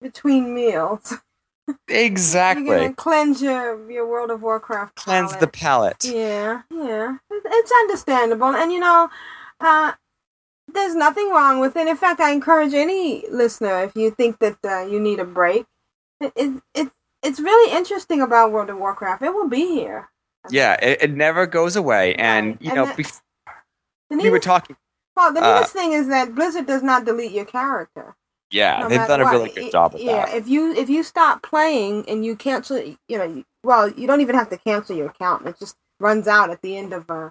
between meals. You're Exactly. gonna cleanse your your World of Warcraft. Cleanse the palate. Yeah, yeah, it's understandable, and you know, uh, there's nothing wrong with it. In fact, I encourage any listener if you think that uh, you need a break. It, it, it it's really interesting about World of Warcraft. It will be here. Yeah, it, it never goes away. And Right, you and know, that- bef- The we were talking. well, the uh, neatest thing is that Blizzard does not delete your character. Yeah, no they've done a what. really good job yeah, that. if you if you stop playing and you cancel, you know, well, you don't even have to cancel your account. It just runs out at the end of uh,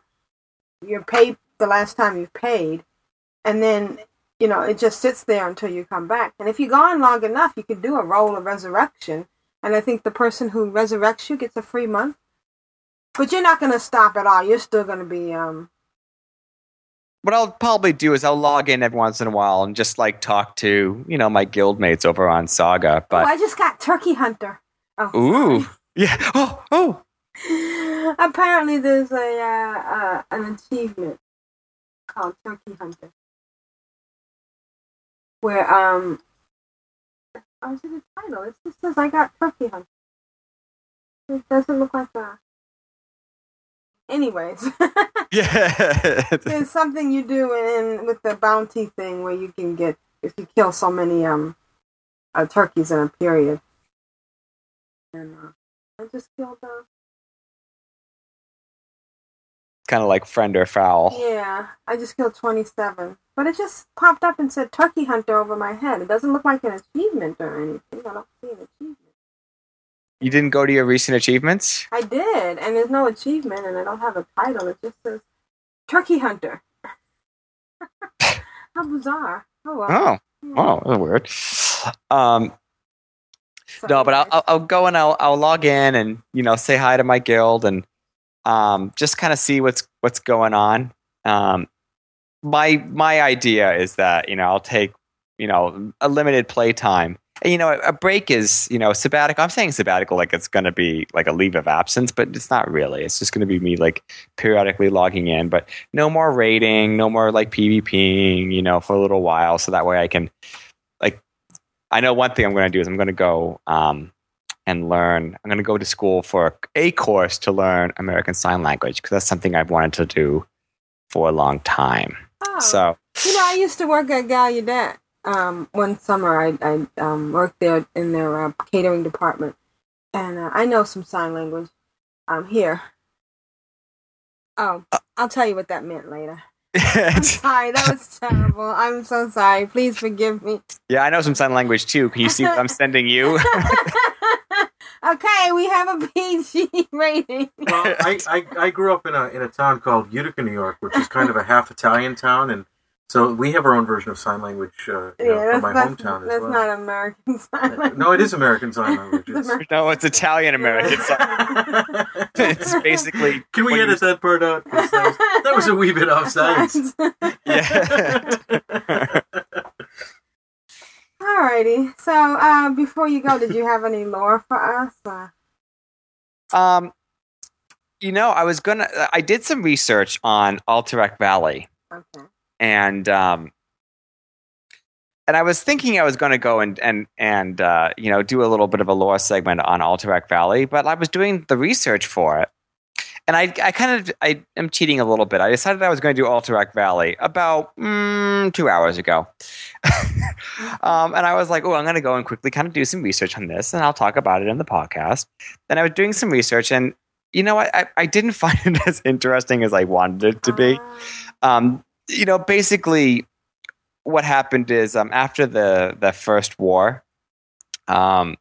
your pay the last time you've paid, and then you know it just sits there until you come back. And if you go on long enough, you can do a roll of resurrection, and I think the person who resurrects you gets a free month. But you're not going to stop at all. You're still going to be um, what I'll probably do is I'll log in every once in a while and just like talk to you know my guild mates over on Saga. oh, But I just got Turkey Hunter. Oh, ooh, yeah. Oh, oh. Apparently, there's a uh, uh, an achievement called Turkey Hunter, where um, oh, is it a title? It just says I got Turkey Hunter. It doesn't look like a. Anyways, Yeah. there's something you do in with the bounty thing where you can get if you kill so many um uh, turkeys in a period. And uh, I just killed uh, kind of like friend or fowl. Yeah, I just killed 27. But it just popped up and said Turkey Hunter over my head. It doesn't look like an achievement or anything. I don't see an achievement. You didn't go to your recent achievements? I did, and there's no achievement, and I don't have a title. It just says Turkey Hunter. How bizarre. Oh. Oh, oh, that's weird. Um, So no, but I'll. I'll I'll go and I'll I'll log in and you know say hi to my guild and um just kind of see what's what's going on. Um, my my idea is that you know I'll take you know a limited play time. And, you know, a, break is you know sabbatical. I'm saying sabbatical like it's going to be like a leave of absence, but it's not really. It's just going to be me like periodically logging in, but no more raiding, no more like PvPing. You know, for a little while, so that way I can like. I know one thing I'm going to do is I'm going to go um, and learn. I'm going to go to school for a course to learn American Sign Language because that's something I've wanted to do for a long time. Oh. So You know, I used to work at Gallaudet. Um, one summer, I, I um, worked there in their uh, catering department, and uh, I know some sign language. Um, here. Oh, I'll tell you what that meant later. I'm sorry, that was terrible. I'm so sorry. Please forgive me. yeah, I know some sign language too. Can you see what I'm sending you? okay, we have a PG rating. Well, I, I, I grew up in a in a town called Utica, New York, which is kind of a half Italian town, and so we have our own version of sign language uh, you know, from my that's, hometown that's as well. not American sign language. no, it is American Sign Language. It's It's- American. no, it's Italian American. Sign. It's basically Can we when edit that part out? That was, that was a wee bit off science. Yeah. Alrighty. So, uh, before you go, did you have any lore for us? Uh, Um, you know, I was gonna. I did some research on Alterac Valley, okay. And um, and I was thinking I was going to go and and and uh, you know do a little bit of a lore segment on Alterac Valley, but I was doing the research for it, and I I kind of I am cheating a little bit. I decided I was going to do Alterac Valley about mm, two hours ago, um, and I was like, oh, I'm going to go and quickly kind of do some research on this, and I'll talk about it in the podcast. Then I was doing some research, and you know, I I, didn't find it as interesting as I wanted it to be Ah, um, you know, basically, what happened is um, after the the first war, um,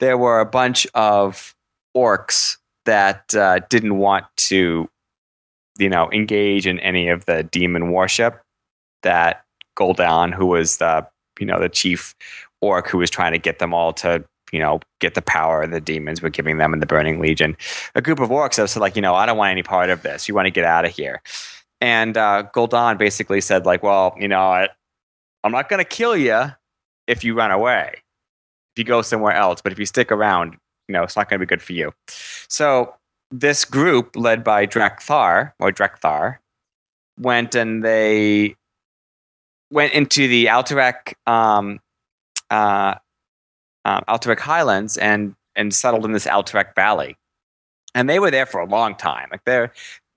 there were a bunch of orcs that uh, didn't want to, you know, engage in any of the demon worship that Gul'dan, who was the you know the chief orc who was trying to get them all to you know get the power the demons were giving them in the burning legion a group of orcs that said like you know i don't want any part of this. You want to get out of here and uh, Gul'dan basically said, like, well, you know, I, I'm not going to kill you if you run away. if you go somewhere else. But if you stick around, you know, it's not going to be good for you. So this group, led by Drek'Thar or Drek'Thar, went and they went into the Alterac, um, uh, uh, Alterac Highlands and and settled in this Alterac Valley. And they were there for a long time. Like they're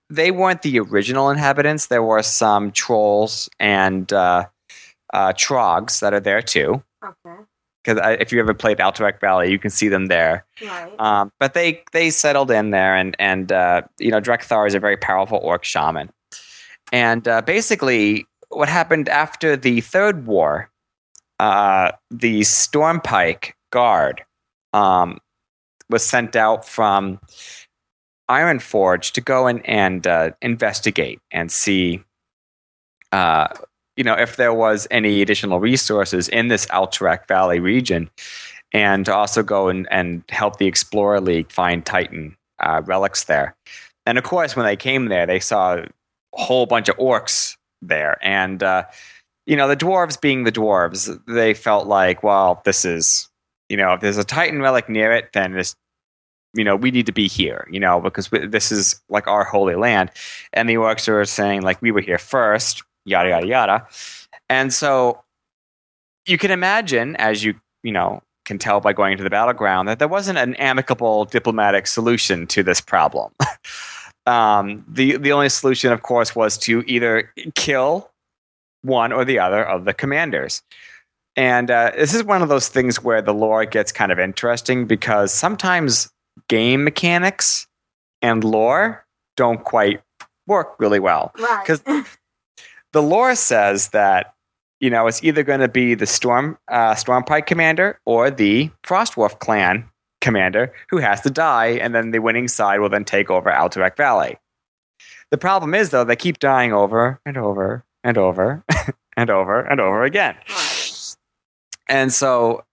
they weren't the original inhabitants. There were some trolls and uh, uh, trogs that are there too. Okay. Because if you ever played Alterac Valley, you can see them there. Right. Um, but they they settled in there, and and uh, you know Drek'Thar is a very powerful orc shaman. And uh, basically, what happened after the third war, uh, the Stormpike Guard um, was sent out from Ironforge to go and and uh, investigate and see, uh, you know, if there was any additional resources in this Alterac Valley region, and to also go and, and help the Explorer League find Titan uh, relics there. And of course, when they came there, they saw a whole bunch of orcs there, and uh, you know, the dwarves being the dwarves, they felt like, well, this is, you know, if there's a Titan relic near it, then this you know, we need to be here, you know, because we, this is like our holy land. And the orcs are saying, like, we were here first, yada, yada, yada. And so you can imagine, as you, you know, can tell by going to the battleground, that there wasn't an amicable diplomatic solution to this problem. um, the, the only solution, of course, was to either kill one or the other of the commanders. And uh, this is one of those things where the lore gets kind of interesting because sometimes game mechanics and lore don't quite work really well. Right. Because the lore says that you know it's either going to be the Storm uh, Stormpike commander or the Frostwolf clan commander who has to die, and then the winning side will then take over Alterac Valley. The problem is though they keep dying over and over and over and over and over again. And so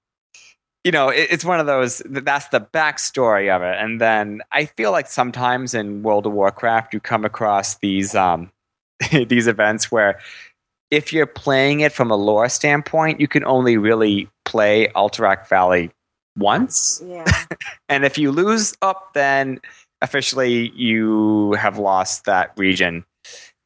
you know, it, it's one of those. That's the backstory of it, and then I feel like sometimes in World of Warcraft you come across these um, these events where if you're playing it from a lore standpoint, you can only really play Alterac Valley once, Yeah. and if you lose up, then officially you have lost that region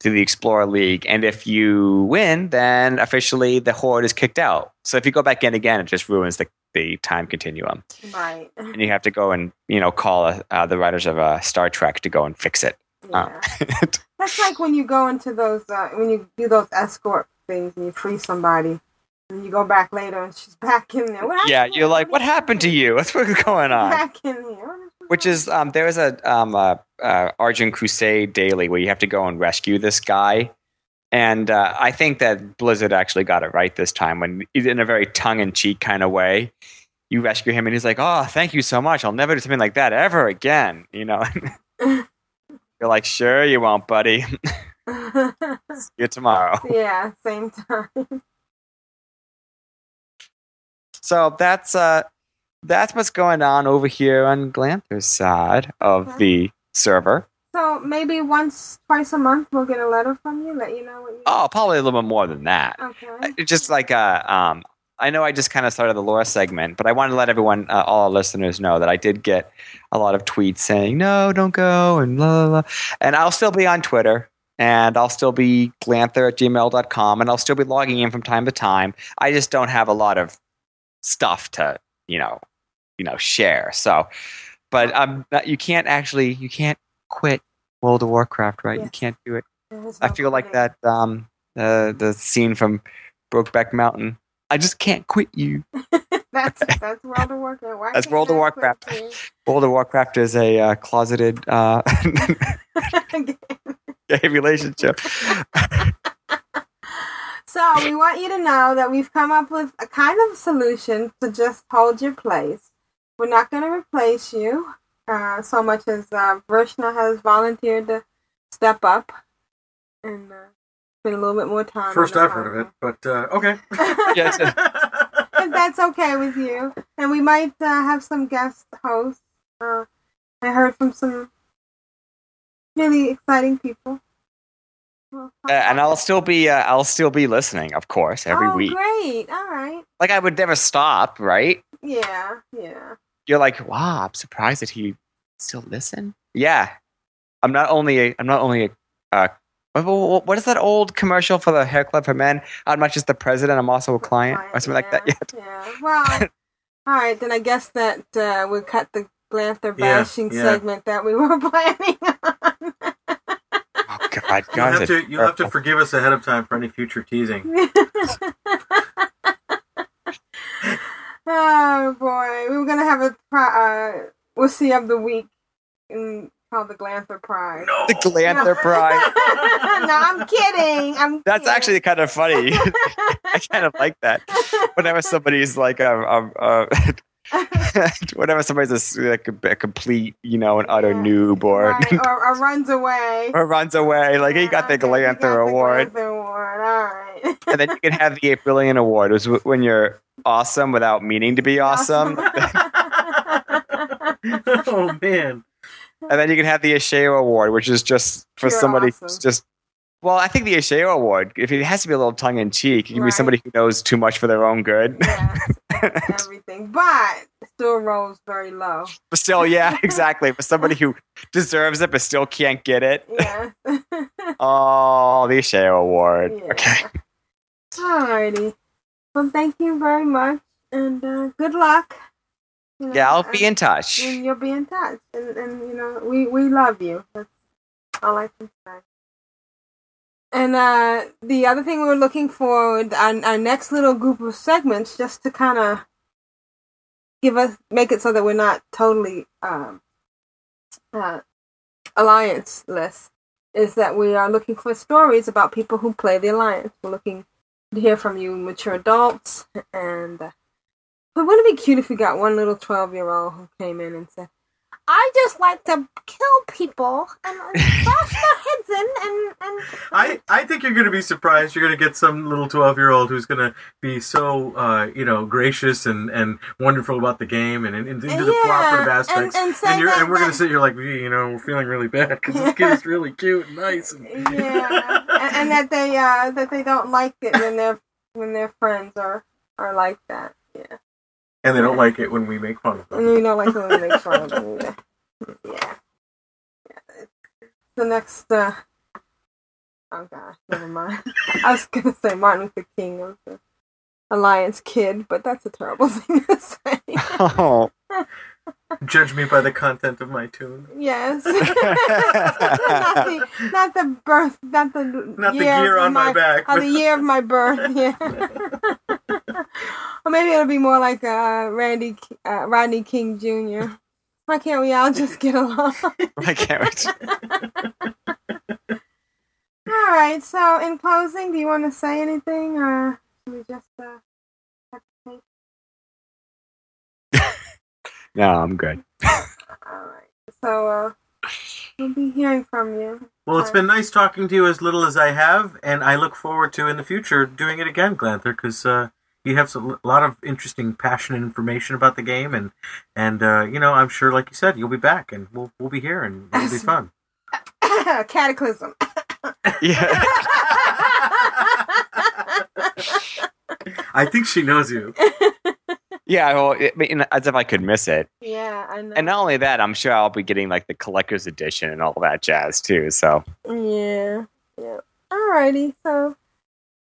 to the Explorer League. And if you win, then officially the Horde is kicked out. So if you go back in again, it just ruins the, the time continuum. Right. And you have to go and, you know, call uh, the writers of uh, Star Trek to go and fix it. Uh, Yeah. That's like when you go into those uh, when you do those escort things and you free somebody. And you go back later and she's back in there. What yeah, you're like, what happened to you? What's what's going on? Back in here. Which is, um, there is a um, uh, uh, Argent Crusade daily where you have to go and rescue this guy. And uh, I think that Blizzard actually got it right this time when, in a very tongue in cheek kind of way, you rescue him and he's like, oh, thank you so much. I'll never do something like that ever again. You know? You're like, sure, you won't, buddy. See you tomorrow. yeah, same time. So that's uh, that's what's going on over here on Glanthur's side of Okay. the server. So maybe once, twice a month, we'll get a letter from you, let you know what you. Oh, probably a little bit more than that. Okay. Just like uh, um, I know I just kind of started the lore segment, but I wanted to let everyone, uh, all our listeners, know that I did get a lot of tweets saying no, don't go, and blah blah blah. And I'll still be on Twitter, and I'll still be glanthur at gmail.com, and I'll still be logging in from time to time. I just don't have a lot of stuff to, you know, you know, share. So, but um, you can't actually, you can't quit World of Warcraft, right? You can't do it. I feel like that um uh, the scene from Brokeback Mountain. I just can't quit you. That's that's World of Warcraft. Why That's World of Warcraft. World of Warcraft is a uh, closeted uh, gay relationship. So we want you to know that we've come up with a kind of solution to just hold your place. We're not going to replace you uh, so much as uh, Vrishna has volunteered to step up and uh, spend a little bit more time. First I've heard of it, but uh, okay. Yes. if that's okay with you. And we might uh, have some guest hosts. Uh, I heard from some really exciting people. Uh, and I'll still be uh, I'll still be listening, of course, every oh, week. great. All right. Like I would never stop, right? Yeah, yeah. You're like, wow, I'm surprised that he still listen. Yeah, I'm not only a, I'm not only a, uh, what- what what is that old commercial for the hair club for men? I'm not just the president, I'm also a client, or something like that. Yeah. Yeah. Well, all right. Then I guess that uh, we'll cut the Glanthur bashing yeah. segment that we were planning on. Oh God, You'll have, to, you'll have to forgive us ahead of time for any future teasing. oh boy, we were gonna have a pri- uh, we'll see of the week in, called the Glanthur Pride. No. the Glanthur Pride. no, I'm kidding. I'm. That's kidding. actually kind of funny. I kind of like that. Whenever somebody's like a, um, uh, whenever somebody's a, s- like a, a complete, you know, an utter Yeah. noob or, Right, or, or runs away. or runs away, like he got the Yeah, he got Glanthur the Award. Glanthur Award. All right. and then you can have the 8 billion award was when you're awesome without meaning to be awesome oh man. and then you can have the Ashayo award which is just for Pure somebody awesome. who's just well i think the Ashayo award if it has to be a little tongue-in-cheek it can be somebody who knows too much for their own good yes, everything, but still rolls very low. but still yeah exactly for somebody who deserves it but still can't get it Yeah. oh the Ashayo award Yeah. okay Alrighty. Well, thank you very much, and uh, good luck. You know, yeah i'll be in touch and you'll be in touch. And, and you know, we, we love you. That's all I can say. And uh, the other thing we were looking forward, our, our next little group of segments, just to kind of give us, make it so that we're not totally um, uh, alliance-less, is that we are looking for stories about people who play the alliance. We're looking to hear from you, mature adults, and uh, but wouldn't it be cute if we got one little 12 year old who came in and said, I just like to kill people and bash their heads in and. and I, I think you're going to be surprised. You're going to get some little 12 year old who's going to be so, uh, you know, gracious and, and wonderful about the game and, and into the Yeah, cooperative aspects. and- and say you're, that- and we're going to sit here like, "Gee, you know, we're feeling really bad because this kid is really cute and nice. And, yeah, and, and that they uh, that they don't like it when their when their friends are are like that. Yeah, and they don't like it when we make fun of and them. you don't like it when they make fun of them. Yeah, yeah. yeah. The next. Uh, oh gosh, never mind. I was gonna say Martin Luther King was the Alliance kid, but that's a terrible thing to say. oh Judge me by the content of my tune. Yes. not the not the birth, not the Not the year gear on my back, Oh, but- the year of my birth. Yeah. or maybe it'll be more like uh, Randy uh, Rodney King Jr. Why can't we all just get along? I can't wait. all right. So, in closing, do you want to say anything, or should we just? Uh, have to take- no i'm good all right. So, uh, we'll be hearing from you. Well, it's been nice talking to you as little as I have, and I look forward to in the future doing it again, Glanthur, because uh, you have some, a lot of interesting, passionate information about the game, and and uh, you know, I'm sure, like you said, you'll be back, and we'll we'll be here, and it'll be fun. Cataclysm. yeah I think she knows you. yeah well I mean, as if i could miss it yeah, I know. And not only that, I'm sure I'll be getting like the collector's edition and all that jazz too. So, Yeah. Yeah. Alrighty. So,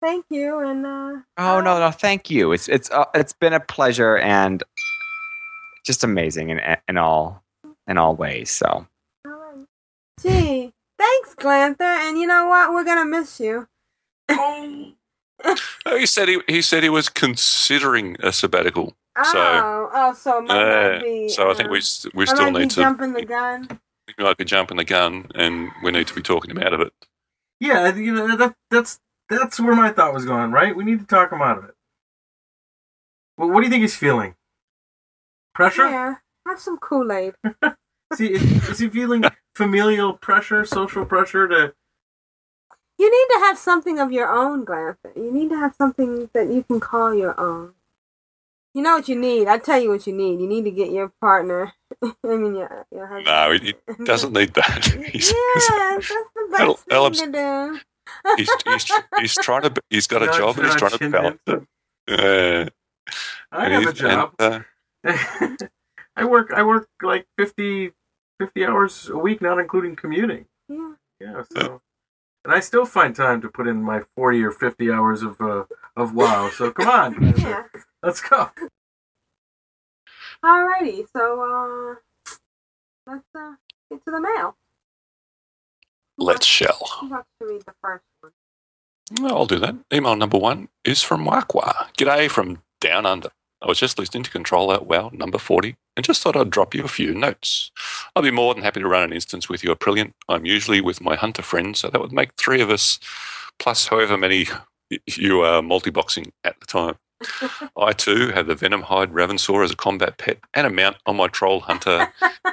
thank you, and uh. oh no, no, thank you. It's it's uh, it's been a pleasure and just amazing in in all in all ways. So, alright. Gee, thanks, Glanthur, and you know what? We're gonna miss you. Oh, he said he, he said he was considering a sabbatical. So- oh, oh, so might Uh, be. so I uh, think we s- we I still might be need to jumping the gun. we might be jumping the gun, and we need to be talking him out of it. Yeah, you know that that's that's where my thought was going. Right, we need to talk him out of it. Well, what do you think he's feeling? Pressure? Yeah, have some Kool Aid. Is he, is, is he feeling familial pressure, social pressure to? You need to have something of your own, Glanthur. You need to have something that you can call your own. You know what you need? I tell you what you need. You need to get your partner. I mean, your your husband. No, he, he doesn't need that. He's, yes, that's the best that'll thing to do. He's, he's, he's trying to. He's got a Nudge, job and he's trying to balance hint. it. Uh, I have a job. And, uh, I work I work like 50, 50 hours a week, not including commuting. Yeah. Yeah, so and I still find time to put in my forty or fifty hours of uh, of WoW. So come on, Yeah. let's go. Alrighty, so uh, let's uh, get to the mail. Who Let's wants- shall. Who wants to read the first one? Well, I'll do that. Email number one is from Wakwa. G'day from Down Under. I was just listening to Control Alt WoW number 40 and just thought I'd drop you a few notes. I'll be more than happy to run an instance with you, Aprillian. I'm usually with my hunter friend, so that would make three of us, plus however many you are multi-boxing at the time. I too have the Venomhide Ravasaur as a combat pet and a mount on my troll hunter,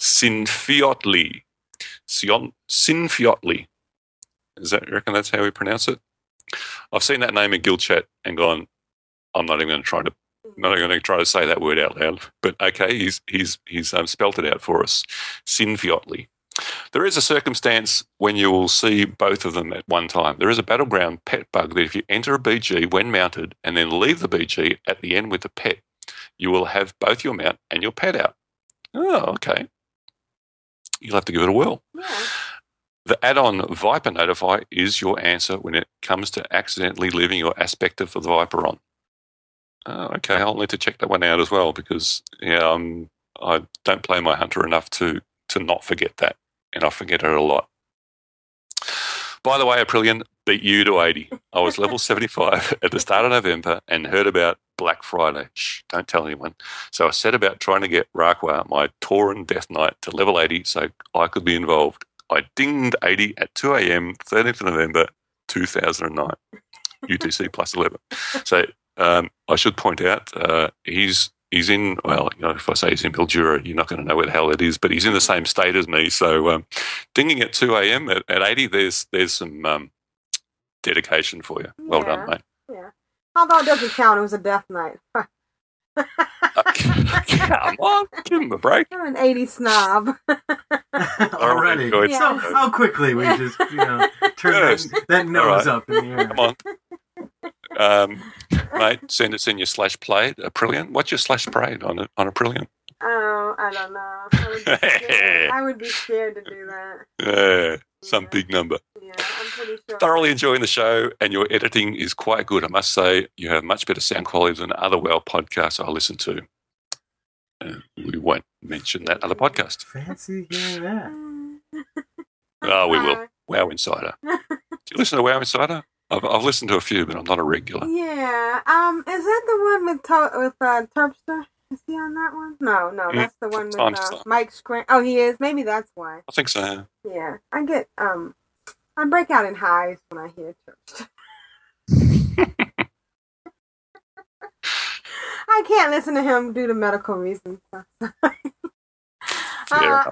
Sinfiotli. Sion, Sinfiotli. Is that, you reckon that's how we pronounce it? I've seen that name in guild chat and gone, I'm not even going to try to not even going to try to say that word out loud. But okay, he's he's he's um, spelt it out for us. Sinfiotli. There is a circumstance when you will see both of them at one time. There is a battleground pet bug that if you enter a BG when mounted and then leave the BG at the end with the pet, you will have both your mount and your pet out. Oh, okay. You'll have to give it a whirl. Yeah. The add-on Viper Notify is your answer when it comes to accidentally leaving your aspect of the Viper on. Oh, okay, I'll need to check that one out as well because yeah, um, I don't play my hunter enough to to not forget that, and I forget it a lot. By the way, Aprillian beat you to 80. I was level 75 at the start of November and heard about Black Friday. Shh, don't tell anyone. So I set about trying to get Rakwa, my Tauren Death Knight, to level 80 so I could be involved. I dinged 80 at 2 a.m., 13th of November 2009, UTC plus 11. So um, I should point out uh, he's he's in well, you know, if I say he's in Mildura, you're not going to know where the hell it is, but he's in the same state as me. So um, dinging at 2 a.m. At, at 80, there's there's some um, dedication for you. Well Yeah. done, mate. Yeah. Although it doesn't count, it was a death knight. Come on, give him a break. I'm an 80 snob. Already. Yeah. So how quickly we just you know turn Yes. that, that nose right. up in the air. Come on. Um, mate, send us in your slash played Aprillian. What's your slash prayed on a, on Aprillian? Oh, I don't know. I would, be scared. I would be scared to do that. Yeah, some Yeah. big number. Yeah, I'm pretty sure. Thoroughly enjoying the show, and your editing is quite good. I must say, you have much better sound quality than other WoW podcasts I listen to. Uh, we won't mention that other podcast. Fancy hearing that. Oh, we will. WoW Insider. Do you listen to WoW Insider? I've, I've listened to a few, but I'm not a regular. Yeah. Um, is that the one with to- with uh, Turpster? Is he on that one? No, no, Mm, that's the one with uh. Mike Schramm. Oh, he is. Maybe that's why. I think so. Yeah, I get um, I break out in highs when I hear Turpster. I can't listen to him due to medical reasons. so- Uh.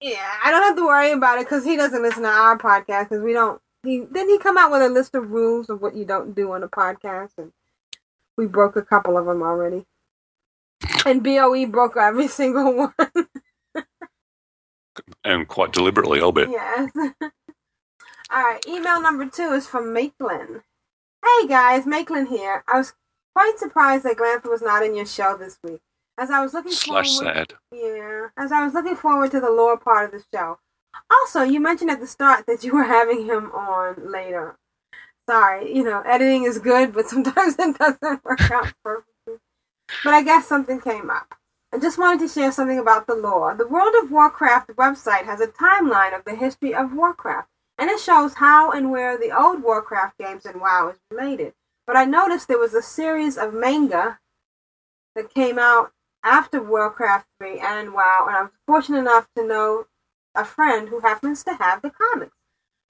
Yeah, I don't have to worry about it because he doesn't listen to our podcast because we don't. He didn't he come out with a list of rules of what you don't do on a podcast, and we broke a couple of them already. And Boe broke every single one. And quite deliberately, I'll bet. yes. All right. Email number two is from Maitland. Hey guys, Maitland here. I was quite surprised that Glanthur was not in your show this week, as I was looking Slash forward. sad. Yeah, as I was looking forward to the lower part of the show. Also, you mentioned at the start that you were having him on later. Sorry, you know, editing is good, but sometimes it doesn't work out perfectly. But I guess something came up. I just wanted to share something about the lore. The World of Warcraft website has a timeline of the history of Warcraft, and it shows how and where the old Warcraft games and WoW is related. But I noticed there was a series of manga that came out after Warcraft 3 and WoW, and I was fortunate enough to know a friend who happens to have the comics.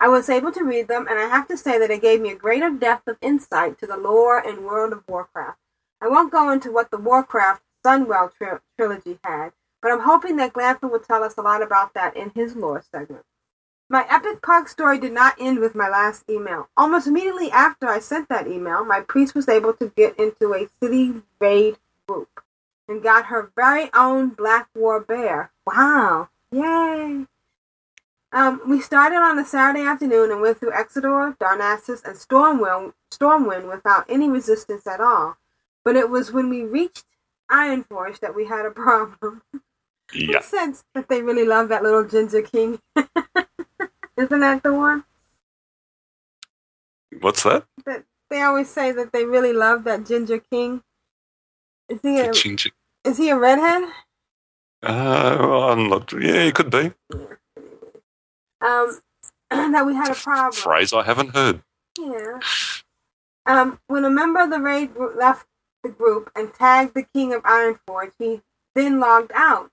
I was able to read them, and I have to say that it gave me a greater depth of insight to the lore and world of Warcraft. I won't go into what the Warcraft Sunwell tri- trilogy had, but I'm hoping that Glanthur will tell us a lot about that in his lore segment. My epic pug story did not end with my last email. Almost immediately after I sent that email, my priest was able to get into a city raid group and got her very own Black War Bear. Wow. Yay. Um, we started on a Saturday afternoon and went through Exodar, Darnassus, and Stormwind, Stormwind without any resistance at all. But it was when we reached Ironforge that we had a problem. Yeah. Makes sense that they really love that little Ginger King. Isn't that the one? What's that? That they always say that they really love that Ginger King. Is he a, Ginger. is he a redhead? Uh, I'm not. Yeah, it could be. Um, that we had a problem. Phrase I haven't heard. Yeah. Um, when a member of the raid group left the group and tagged the King of Ironforge, he then logged out.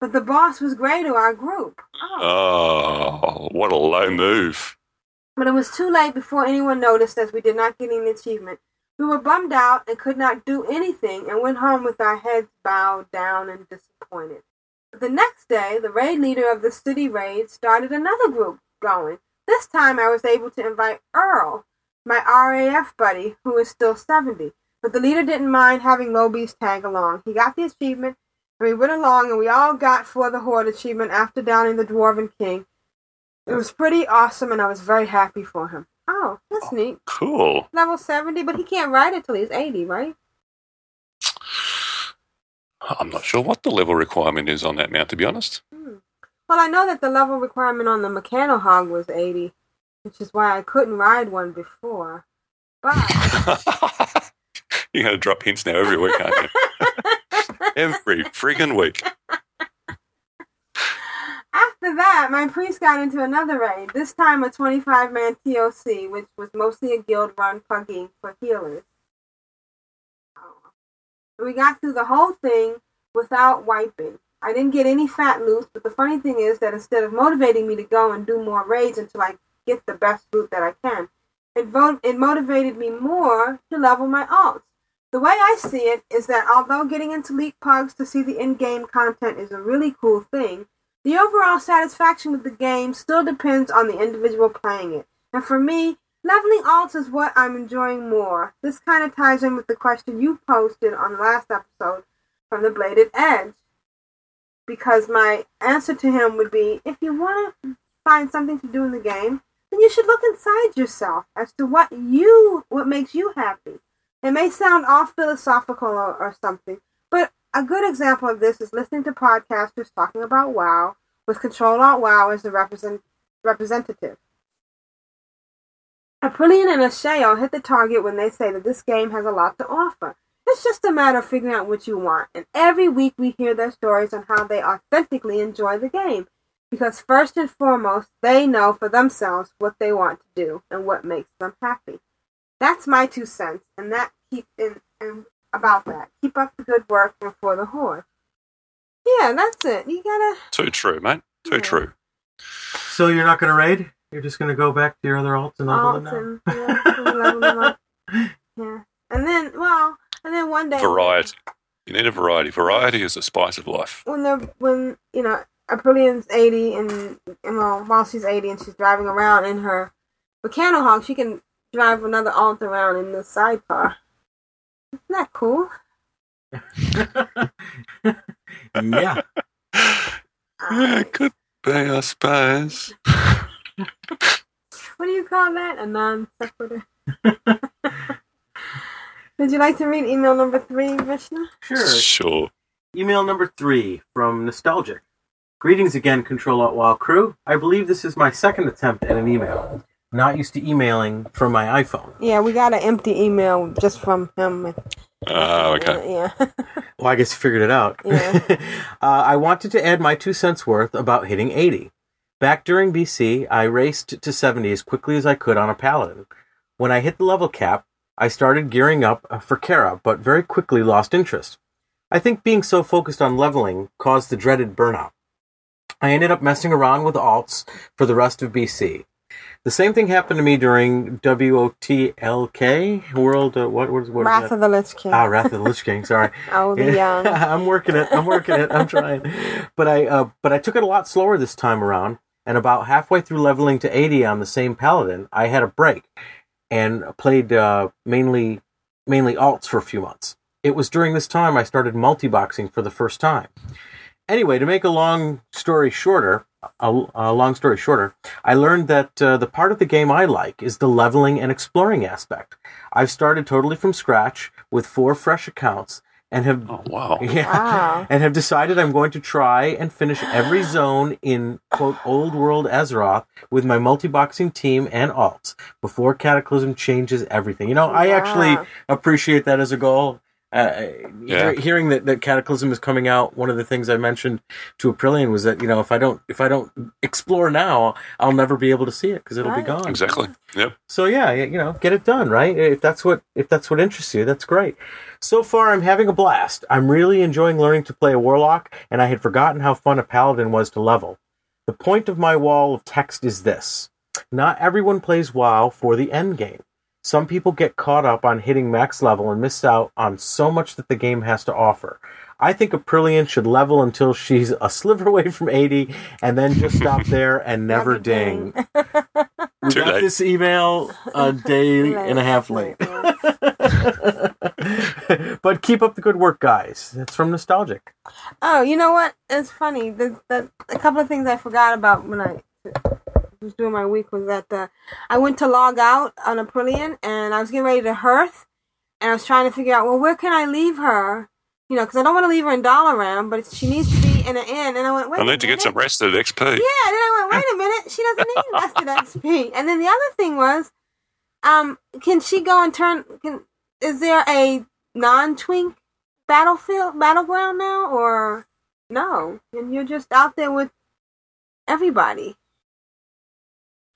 But the boss was great to our group. Oh. Oh, what a low move. But it was too late before anyone noticed as we did not get any achievement. We were bummed out and could not do anything and went home with our heads bowed down and disappointed. But the next day, the raid leader of the city raid started another group going. This time I was able to invite Earl, my RAF buddy, who is still 70. But the leader didn't mind having lowbies tag along. He got the achievement, and we went along, and we all got for the Horde achievement after downing the Dwarven King. It was pretty awesome, and I was very happy for him. Oh, that's oh, neat. Cool. Level 70, but he can't ride it till he's 80, right? I'm not sure what the level requirement is on that mount, to be honest. Hmm. Well, I know that the level requirement on the Mechano Hog was 80, which is why I couldn't ride one before. But You're going to drop hints now every week, aren't you? every friggin' week. after that, my priest got into another raid, this time a 25 man TOC, which was mostly a guild run pugging for healers. We got through the whole thing without wiping. I didn't get any fat loot, but the funny thing is that instead of motivating me to go and do more raids until I get the best loot that I can, it, vo- it motivated me more to level my alts. The way I see it is that although getting into Leak Pugs to see the in-game content is a really cool thing, the overall satisfaction with the game still depends on the individual playing it. And for me, leveling alts is what I'm enjoying more. This kind of ties in with the question you posted on the last episode from the Bladed Edge. Because my answer to him would be if you want to find something to do in the game, then you should look inside yourself as to what you what makes you happy. It may sound all philosophical or, or something, but a good example of this is listening to podcasters talking about WoW with Control Alt WoW as the represent, representative. Aprillian and Ashayo hit the target when they say that this game has a lot to offer. It's just a matter of figuring out what you want, and every week we hear their stories on how they authentically enjoy the game. Because first and foremost, they know for themselves what they want to do and what makes them happy. That's my two cents, and that keep in, in about that. Keep up the good work before the horde. Yeah, that's it. You gotta. Too true, mate. Too Yeah. true. So you're not going to raid? You're just going to go back to your other alts and level them Alton, now? yeah, and level them up. Yeah, and then well, and then one day Variety. You need a variety. Variety is the spice of life. when they're when you know Aprillian's eighty and, and well while she's eighty and she's driving around in her Mechano Hog, she can drive another alt around in the sidecar. Isn't that cool? yeah. Yeah, it could be, I suppose. What do you call that? A non sequitur. Would you like to read email number three, Vishnu? Sure. Sure. Email number three from Nostalgic. Greetings again, Control Alt WoW crew. I believe this is my second attempt at an email. Not used to emailing from my iPhone. Yeah, we got an empty email just from him. Oh, okay. Yeah. Well, I guess you figured it out. Yeah. uh, I wanted to add my two cents worth about hitting 80. Back during BC, I raced to 70 as quickly as I could on a paladin. When I hit the level cap, I started gearing up uh, for Kara, but very quickly lost interest. I think being so focused on leveling caused the dreaded burnout. I ended up messing around with alts for the rest of BC. The same thing happened to me during WOTLK World. Uh, what was what? Wrath of the Lich King. Ah, Wrath of the Lich King. Sorry. Oh, the young. I'm working it. I'm working it. I'm trying. But I, uh, but I took it a lot slower this time around. And about halfway through leveling to 80 on the same paladin, I had a break and played uh, mainly, mainly alts for a few months. It was during this time I started multi-boxing for the first time. Anyway, to make a long story shorter, a, a long story shorter, I learned that uh, the part of the game I like is the leveling and exploring aspect. I've started totally from scratch with four fresh accounts and have Oh wow. yeah, Wow. and have decided I'm going to try and finish every zone in quote old world Azeroth with my multi-boxing team and alts before Cataclysm changes everything. You know, I actually appreciate that as a goal. Uh, Yeah. hear- hearing that, that Cataclysm is coming out, one of the things I mentioned to Aprillian was that you know if I don't if I don't explore now, I'll never be able to see it because it'll Right. be gone. Exactly. Yep. So yeah, you know, get it done, right? If that's what if that's what interests you, that's great. So far, I'm having a blast. I'm really enjoying learning to play a warlock, and I had forgotten how fun a paladin was to level. The point of my wall of text is this: not everyone plays WoW for the end game. Some people get caught up on hitting max level and miss out on so much that the game has to offer. I think Aprillian should level until she's a sliver away from 80 and then just stop there and never Never ding. ding. We Too got late. this email a day and a half late. but keep up the good work, guys. That's from Nostalgic. Oh, you know what? It's funny. The, the, a couple of things I forgot about when I was doing my week was that uh, I went to log out on Aprillian and I was getting ready to hearth and I was trying to figure out, well, where can I leave her? You know, because I don't want to leave her in Dalaran, but she needs to be in an inn. And I went, wait I a need to get some rest at XP. Yeah, and then I went, wait a minute, she doesn't need rested XP. And then the other thing was, um, can she go and turn? Can is there a non-twink battlefield battleground now, or no? And you're just out there with everybody.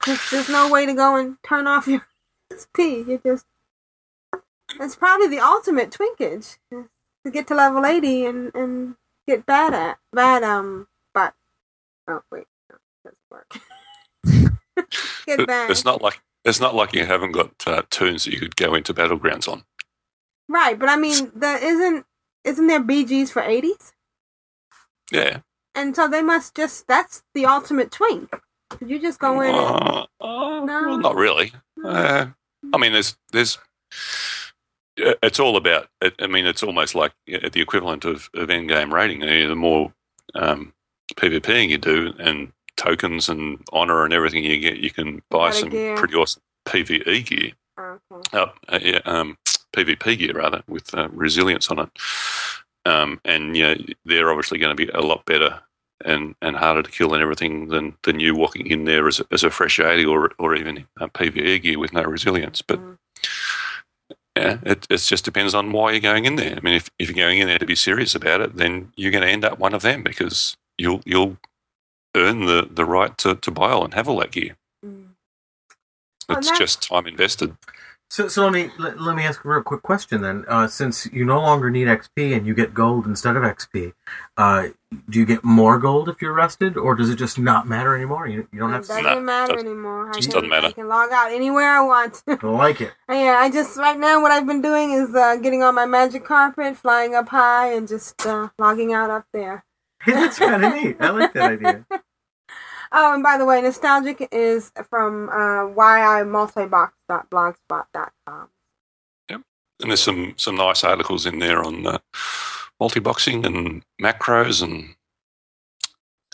There's, there's no way to go and turn off your XP. You just it's probably the ultimate twinkage to get to level eighty and and get bad at bad um but oh wait no, it doesn't work. get bad. It's not like it's not like you haven't got uh, toons that you could go into battlegrounds on. right, but I mean, the isn't isn't there BGs for eighties? Yeah. And so they must just that's the ultimate twink. Could you just go in? And, Uh, uh, No. well, not really. Uh, I mean, there's there's. It's all about. I mean, it's almost like the equivalent of, of end game rating. The more um, PvPing you do, and tokens and honor and everything you get, you can buy some gear. pretty awesome PVE gear. okay. uh, uh, yeah, um, PvP gear rather with uh, resilience on it. Um, and yeah, they're obviously going to be a lot better and, and harder to kill and everything than, than you walking in there as a, as a fresh 80 or, or even uh, PvE gear with no resilience. But Mm. yeah, it, it just depends on why you're going in there. I mean, if, if you're going in there to be serious about it, then you're going to end up one of them because you'll you'll earn the, the right to, to buy all and have all that gear. Mm. It's that's- just time invested. So, so let me let, let me ask a real quick question then. Uh, since you no longer need XP and you get gold instead of XP, uh, do you get more gold if you're rested, or does it just not matter anymore? You, you don't It have to. doesn't matter doesn't- anymore. I just can, doesn't matter. I can log out anywhere I want. I like it. yeah, I just right now what I've been doing is uh, getting on my magic carpet, flying up high, and just uh, logging out up there. Hey, that's kind of neat. I like that idea. Oh, and by the way, nostalgic is from uh, yimultibox.blogspot.com. And there's some, some nice articles in there on uh, multi-boxing and macros and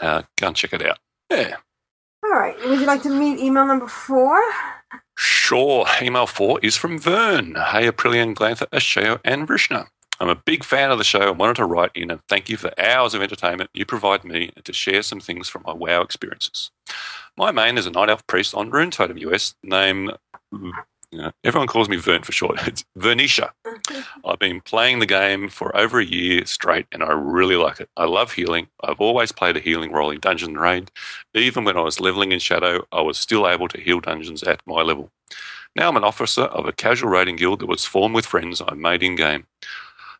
uh, go and check it out. Yeah, All right, would you like to meet email number four? sure. Email four is from Vern. Hey, Aprillian, Glanthur, Ashayo, and Vrishna. I'm a big fan of the show and wanted to write in and thank you for the hours of entertainment you provide me and to share some things from my WoW experiences. My main is a night elf priest on Runetotem US named, uh, everyone calls me Vern for short, it's Vernisha. I've been playing the game for over a year straight and I really like it. I love healing. I've always played a healing role in Dungeon Raid. Even when I was leveling in Shadow, I was still able to heal dungeons at my level. Now I'm an officer of a casual raiding guild that was formed with friends I made in game.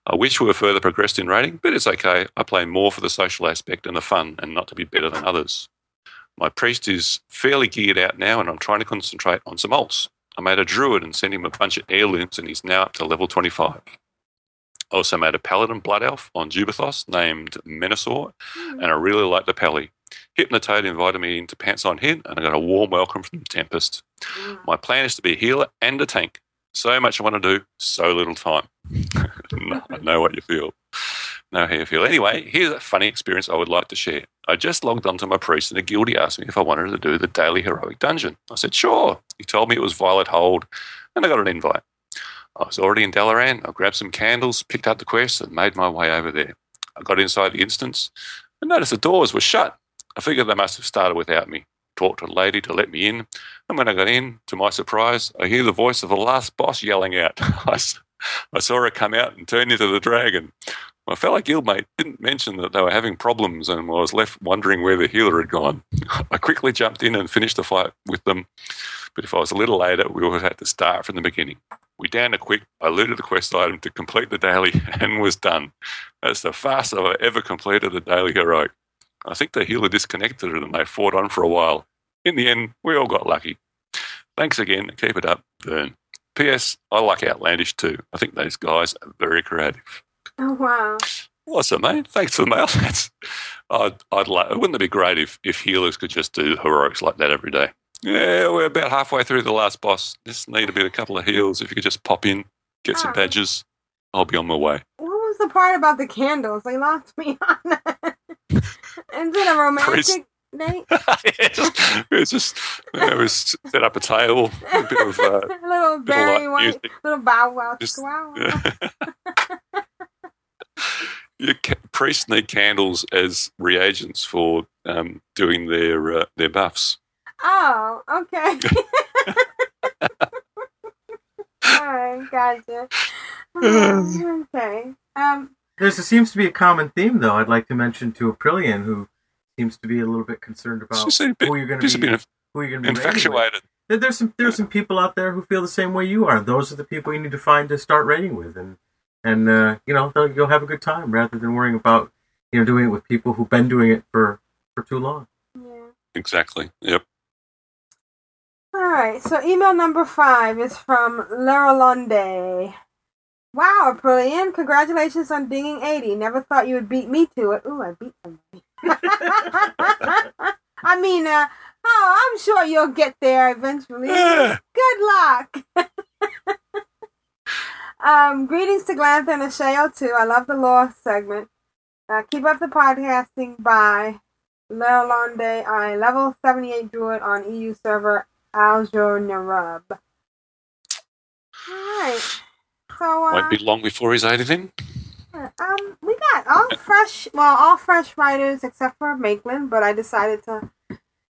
I wish we were further progressed in raiding, but it's okay. I play more for the social aspect and the fun and not to be better than others. My priest is fairly geared out now and I'm trying to concentrate on some alts. I made a druid and sent him a bunch of heirlooms and he's now up to level 25. I also made a paladin blood elf on Jubei'Thos named Menasor, hmm. and I really like the pally. Hypnotoad invited me into Pants on Hit, and I got a warm welcome from the Tempest. Hmm. My plan is to be a healer and a tank. So much I want to do, so little time. I know what you feel. Know how you feel. Anyway, here's a funny experience I would like to share. I just logged onto my priest, and a guildie asked me if I wanted to do the daily heroic dungeon. I said, sure. He told me it was Violet Hold, and I got an invite. I was already in Dalaran. I grabbed some candles, picked up the quest, and made my way over there. I got inside the instance and noticed the doors were shut. I figured they must have started without me. Talked to a lady to let me in, and when I got in, to my surprise, I hear the voice of the last boss yelling out. I saw her come out and turn into the dragon. My fellow guildmate didn't mention that they were having problems, and I was left wondering where the healer had gone. I quickly jumped in and finished the fight with them, but if I was a little later, we would have had to start from the beginning. We downed a quick, I looted the quest item to complete the daily and was done. That's the fastest I've ever completed a daily heroic. I think the healer disconnected and they fought on for a while. In the end, we all got lucky. Thanks again. Keep it up, Vern. P.S. I like Outlandish too. I think those guys are very creative. Oh wow. Awesome, mate. Thanks for the mail. That's, I'd, I'd like, wouldn't it be great if, if healers could just do heroics like that every day? Yeah, we're about halfway through the last boss. Just need a bit, of a couple of heals. If you could just pop in, get some ah. badges, I'll be on my way. What was the part about the candles? They lost me on that. Is it a romantic date? yeah, just, it was just, it was set up a table, a bit of, uh, a little bit of Barry White, music. little bow wow, Just- wow. Your ca- priests need candles as reagents for um, doing their uh, their buffs. Oh, okay. All right, gotcha. Okay. Um, There seems to be a common theme, though. I'd like to mention to Aprillian, who seems to be a little bit concerned about bit, who you're going to be. Who you're going to be raiding with. infatuated. There- There's some there's some people out there who feel the same way you are. Those are the people you need to find to start raiding with, and and uh, you know they'll- you'll have a good time rather than worrying about you know doing it with people who've been doing it for for too long. yeah. Exactly. Yep. All right. So email number five is from Lerolonde. Wow, Aprillian, congratulations on dinging 80. Never thought you would beat me to it. Ooh, I beat somebody. I mean, uh, oh, I'm sure you'll get there eventually. Good luck. um, greetings to Glanthur and Ashayo too. I love the law segment. Uh, keep up the podcasting by Lerolonde. I level 78 druid on EU server Azjol-Nerub. Alright. So, uh, Won't be long before he's 80 then. um, we got all fresh, well, all fresh writers except for Maitland, but I decided to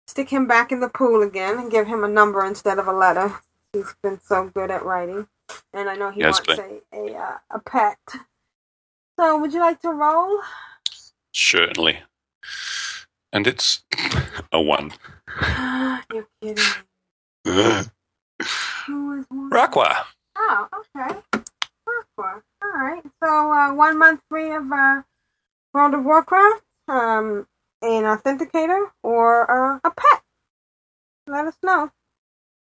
stick him back in the pool again and give him a number instead of a letter. He's been so good at writing, and I know he Yes, wants a a, uh, a pet. So, would you like to roll? Certainly. And it's a one. You're kidding. Who is one? Rakwa. Oh, okay. All right. So uh, one month free of uh, World of Warcraft, um, an authenticator, or uh, a pet. Let us know.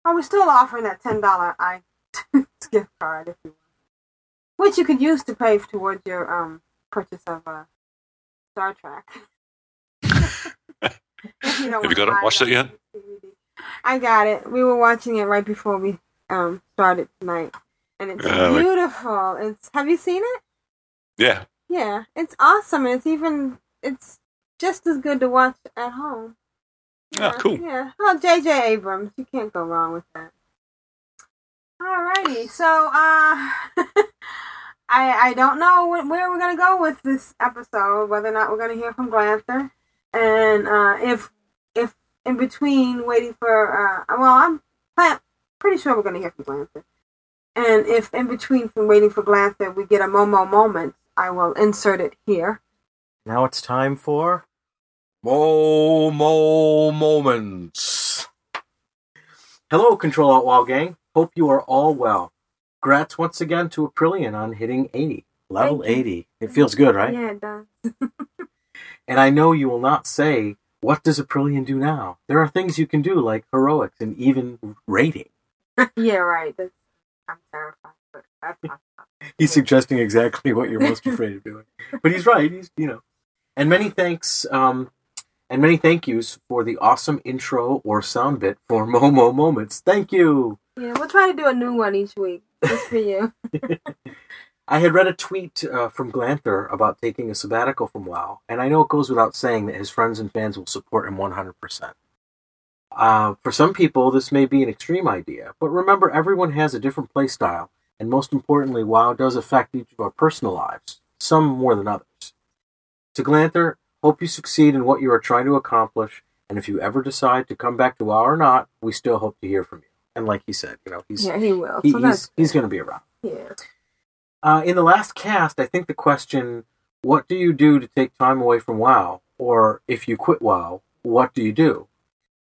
Oh, we're still offering that ten dollar iTunes gift card if you want, which you could use to pay towards your um purchase of uh, Star Trek. You Have you got it watched it yet? DVD. I got it. We were watching it right before we um started tonight, and it's Uh, beautiful. It's have you seen it? Yeah. Yeah, it's awesome. It's even it's just as good to watch at home. Oh, Yeah, cool. Yeah. Well, J.J. Abrams, you can't go wrong with that. Alrighty, so uh, I I don't know wh- where we're gonna go with this episode. Whether or not we're gonna hear from Glanthur, and uh, if if in between waiting for uh, well, I'm pretty sure we're gonna hear from Glanthur. And if in between from waiting for Glanthur we get a Momo moment, I will insert it here. Now it's time for Mo Mo Moments. Hello, Control Alt WoW gang. Hope you are all well. Congrats once again to Aprillian on hitting 80. Level 80. It feels good, right? Yeah, it does. And I know you will not say, what does Aprillian do now? There are things you can do like heroics and even rating. yeah, right. That's, I'm terrified, but that's not. He's suggesting exactly what you're most afraid of doing. But he's right. He's you know. And many thanks, um, and many thank yous for the awesome intro or sound bit for Momo Moments. Thank you. Yeah, we'll try to do a new one each week just for you. I had read a tweet uh, from Glanthur about taking a sabbatical from WoW, and I know it goes without saying that his friends and fans will support him 100%. Uh, for some people, this may be an extreme idea, but remember, everyone has a different play style, and most importantly, WoW does affect each of our personal lives, some more than others. To Glanthur, hope you succeed in what you are trying to accomplish, and if you ever decide to come back to WoW or not, we still hope to hear from you. And like he said, you know, he's Yeah, he will. he- so he's, he's going to be around. yeah. Uh, in the last cast, I think the question, what do you do to take time away from WoW? Or if you quit WoW, what do you do?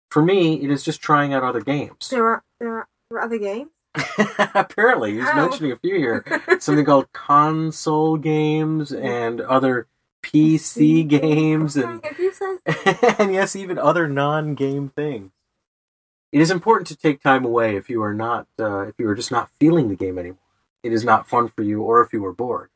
For me, it is just trying out other games. There are there are, other games. Apparently, he's Oh. mentioning a few here. Something called console games and other PC games and Okay, if you say and yes, even other non-game things. It is important to take time away if you are not, uh, if you are just not feeling the game anymore. It is not fun for you, or if you are bored.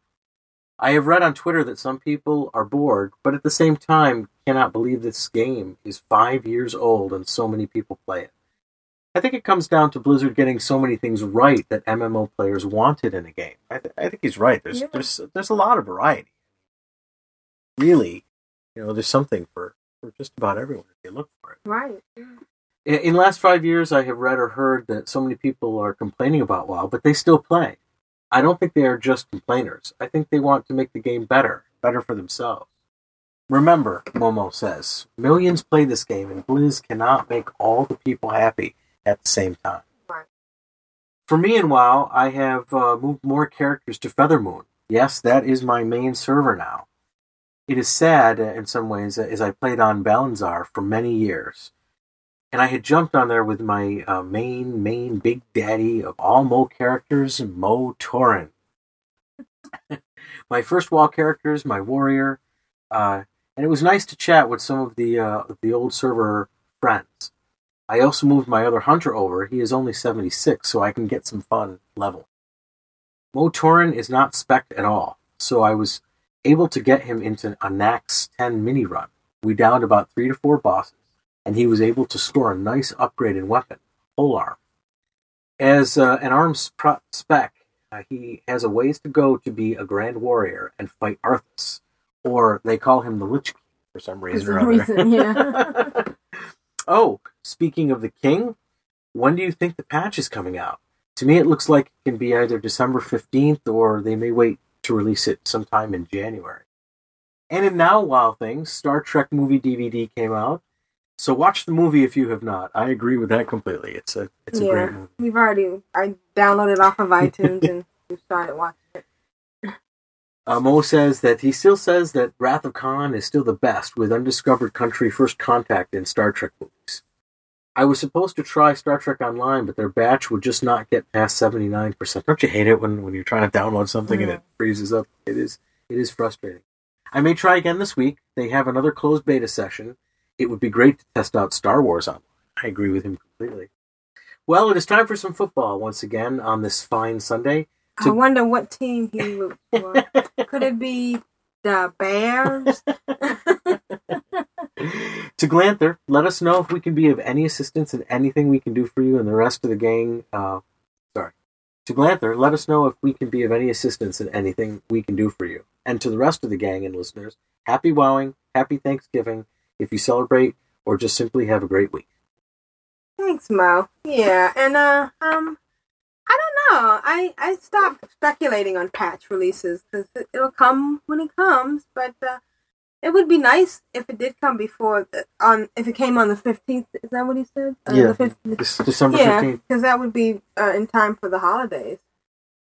I have read on Twitter that some people are bored, but at the same time cannot believe this game is five years old and so many people play it. I think it comes down to Blizzard getting so many things right that MMO players wanted in a game. I, th- I think he's right. There's Yeah. there's there's a lot of variety. Really, you know, there's something for for just about everyone if you look for it. right. In, in the last five years, I have read or heard that so many people are complaining about WoW, but they still play. I don't think they are just complainers. I think they want to make the game better, better for themselves. Remember, Momo says, millions play this game, and Blizz cannot make all the people happy at the same time. Right. For me in WoW, I have uh, moved more characters to Feathermoon. Yes, that is my main server now. It is sad uh, in some ways, uh, as I played on Balnazzar for many years. And I had jumped on there with my uh, main, main big daddy of all Mo characters, Mo Torin. my first wall characters, my warrior, uh, and it was nice to chat with some of the uh, the old server friends. I also moved my other hunter over. He is only 76, so I can get some fun level. Mo Torin is not spec at all, so I was able to get him into a Naxx 10 mini run. We downed about three to four bosses, and he was able to score a nice upgraded weapon, pole arm. As uh, an arms pro- spec, uh, he has a ways to go to be a grand warrior and fight Arthas, or they call him the Lich King for some For reason some or other. reason, yeah. oh, speaking of the king, when do you think the patch is coming out? To me, it looks like it can be either December 15th or they may wait to release it sometime in January. And in now WoW things, Star Trek movie DVD came out. So watch the movie if you have not. I agree with that completely. It's a it's a great movie. We've already I downloaded off of iTunes and we started watching it. Uh, Mo says that he still says that Wrath of Khan is still the best with Undiscovered Country First Contact in Star Trek movies. I was supposed to try Star Trek Online, but their batch would just not get past 79%. Don't you hate it when, when you're trying to download something and it freezes up? It is it is frustrating. I may try again this week. They have another closed beta session. It would be great to test out Star Wars online. I agree with him completely. Well, it is time for some football once again on this fine Sunday. I To- wonder what team he for. Could it be the Bears? to Glanthur, let us know if we can be of any assistance in anything we can do for you and the rest of the gang. Uh, sorry. To Glanthur, let us know if we can be of any assistance in anything we can do for you. And to the rest of the gang and listeners, happy wowing, happy Thanksgiving, if you celebrate, or just simply have a great week. Thanks, Mo. Yeah, and uh, um, I don't know. I I stopped speculating on patch releases because it, it'll come when it comes. But uh, it would be nice if it did come before the, on if it came on the fifteenth. Is that what he said? Uh, Yeah, the 15th. This December Yeah, 15th. because that would be uh, in time for the holidays.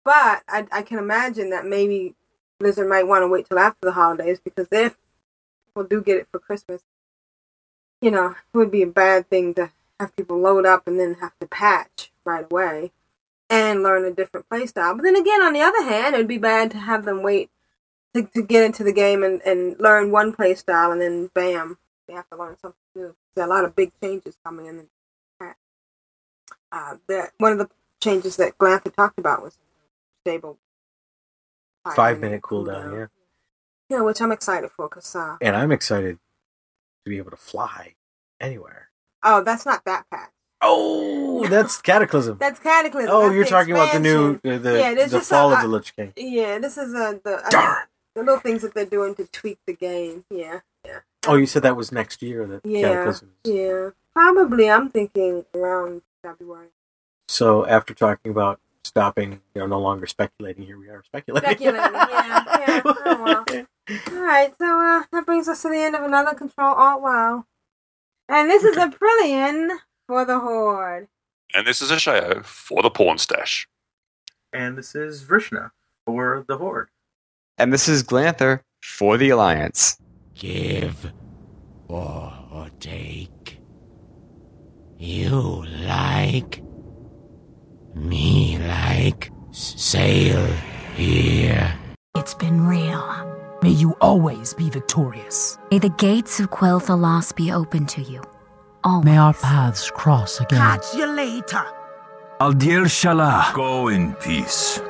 But I, I can imagine that maybe Blizzard might want to wait till after the holidays because if people do get it for Christmas, you know, it would be a bad thing to have people load up and then have to patch right away and learn a different playstyle. But then again, on the other hand, it would be bad to have them wait to, to get into the game and, and learn one playstyle and then bam, they have to learn something new. There are a lot of big changes coming in. Uh, that one of the changes that Glanthur talked about was stable Five minute cooldown, yeah. Yeah, which I'm excited for because uh, And I'm excited to be able to fly anywhere. oh, that's not that patch. Oh, that's Cataclysm. That's Cataclysm. oh, That's you're talking about the new, uh, the, Yeah, the just fall a- of the Lich King. Yeah, this is uh, the Darn. the little things that they're doing to tweak the game. Yeah, yeah, Oh, you said that was next year, that yeah, Cataclysm. yeah. Probably, I'm thinking around February. So after talking about stopping. You know, no longer speculating. Here we are speculating. Speculating, yeah, yeah. Oh, well. All right, so uh, that brings us to the end of another Control Alt Wow. And this is Aprillian for the Horde. And this is a show for the porn stash. And this is Vrishna for the Horde. And this is Glanthur for the Alliance. Give or take. You like. Me like. Sail here. It's been real. May you always be victorious. May the gates of Quel'Thalas be open to you. Always. May our paths cross again. Catch you later. Aldir Shalah. Go in peace.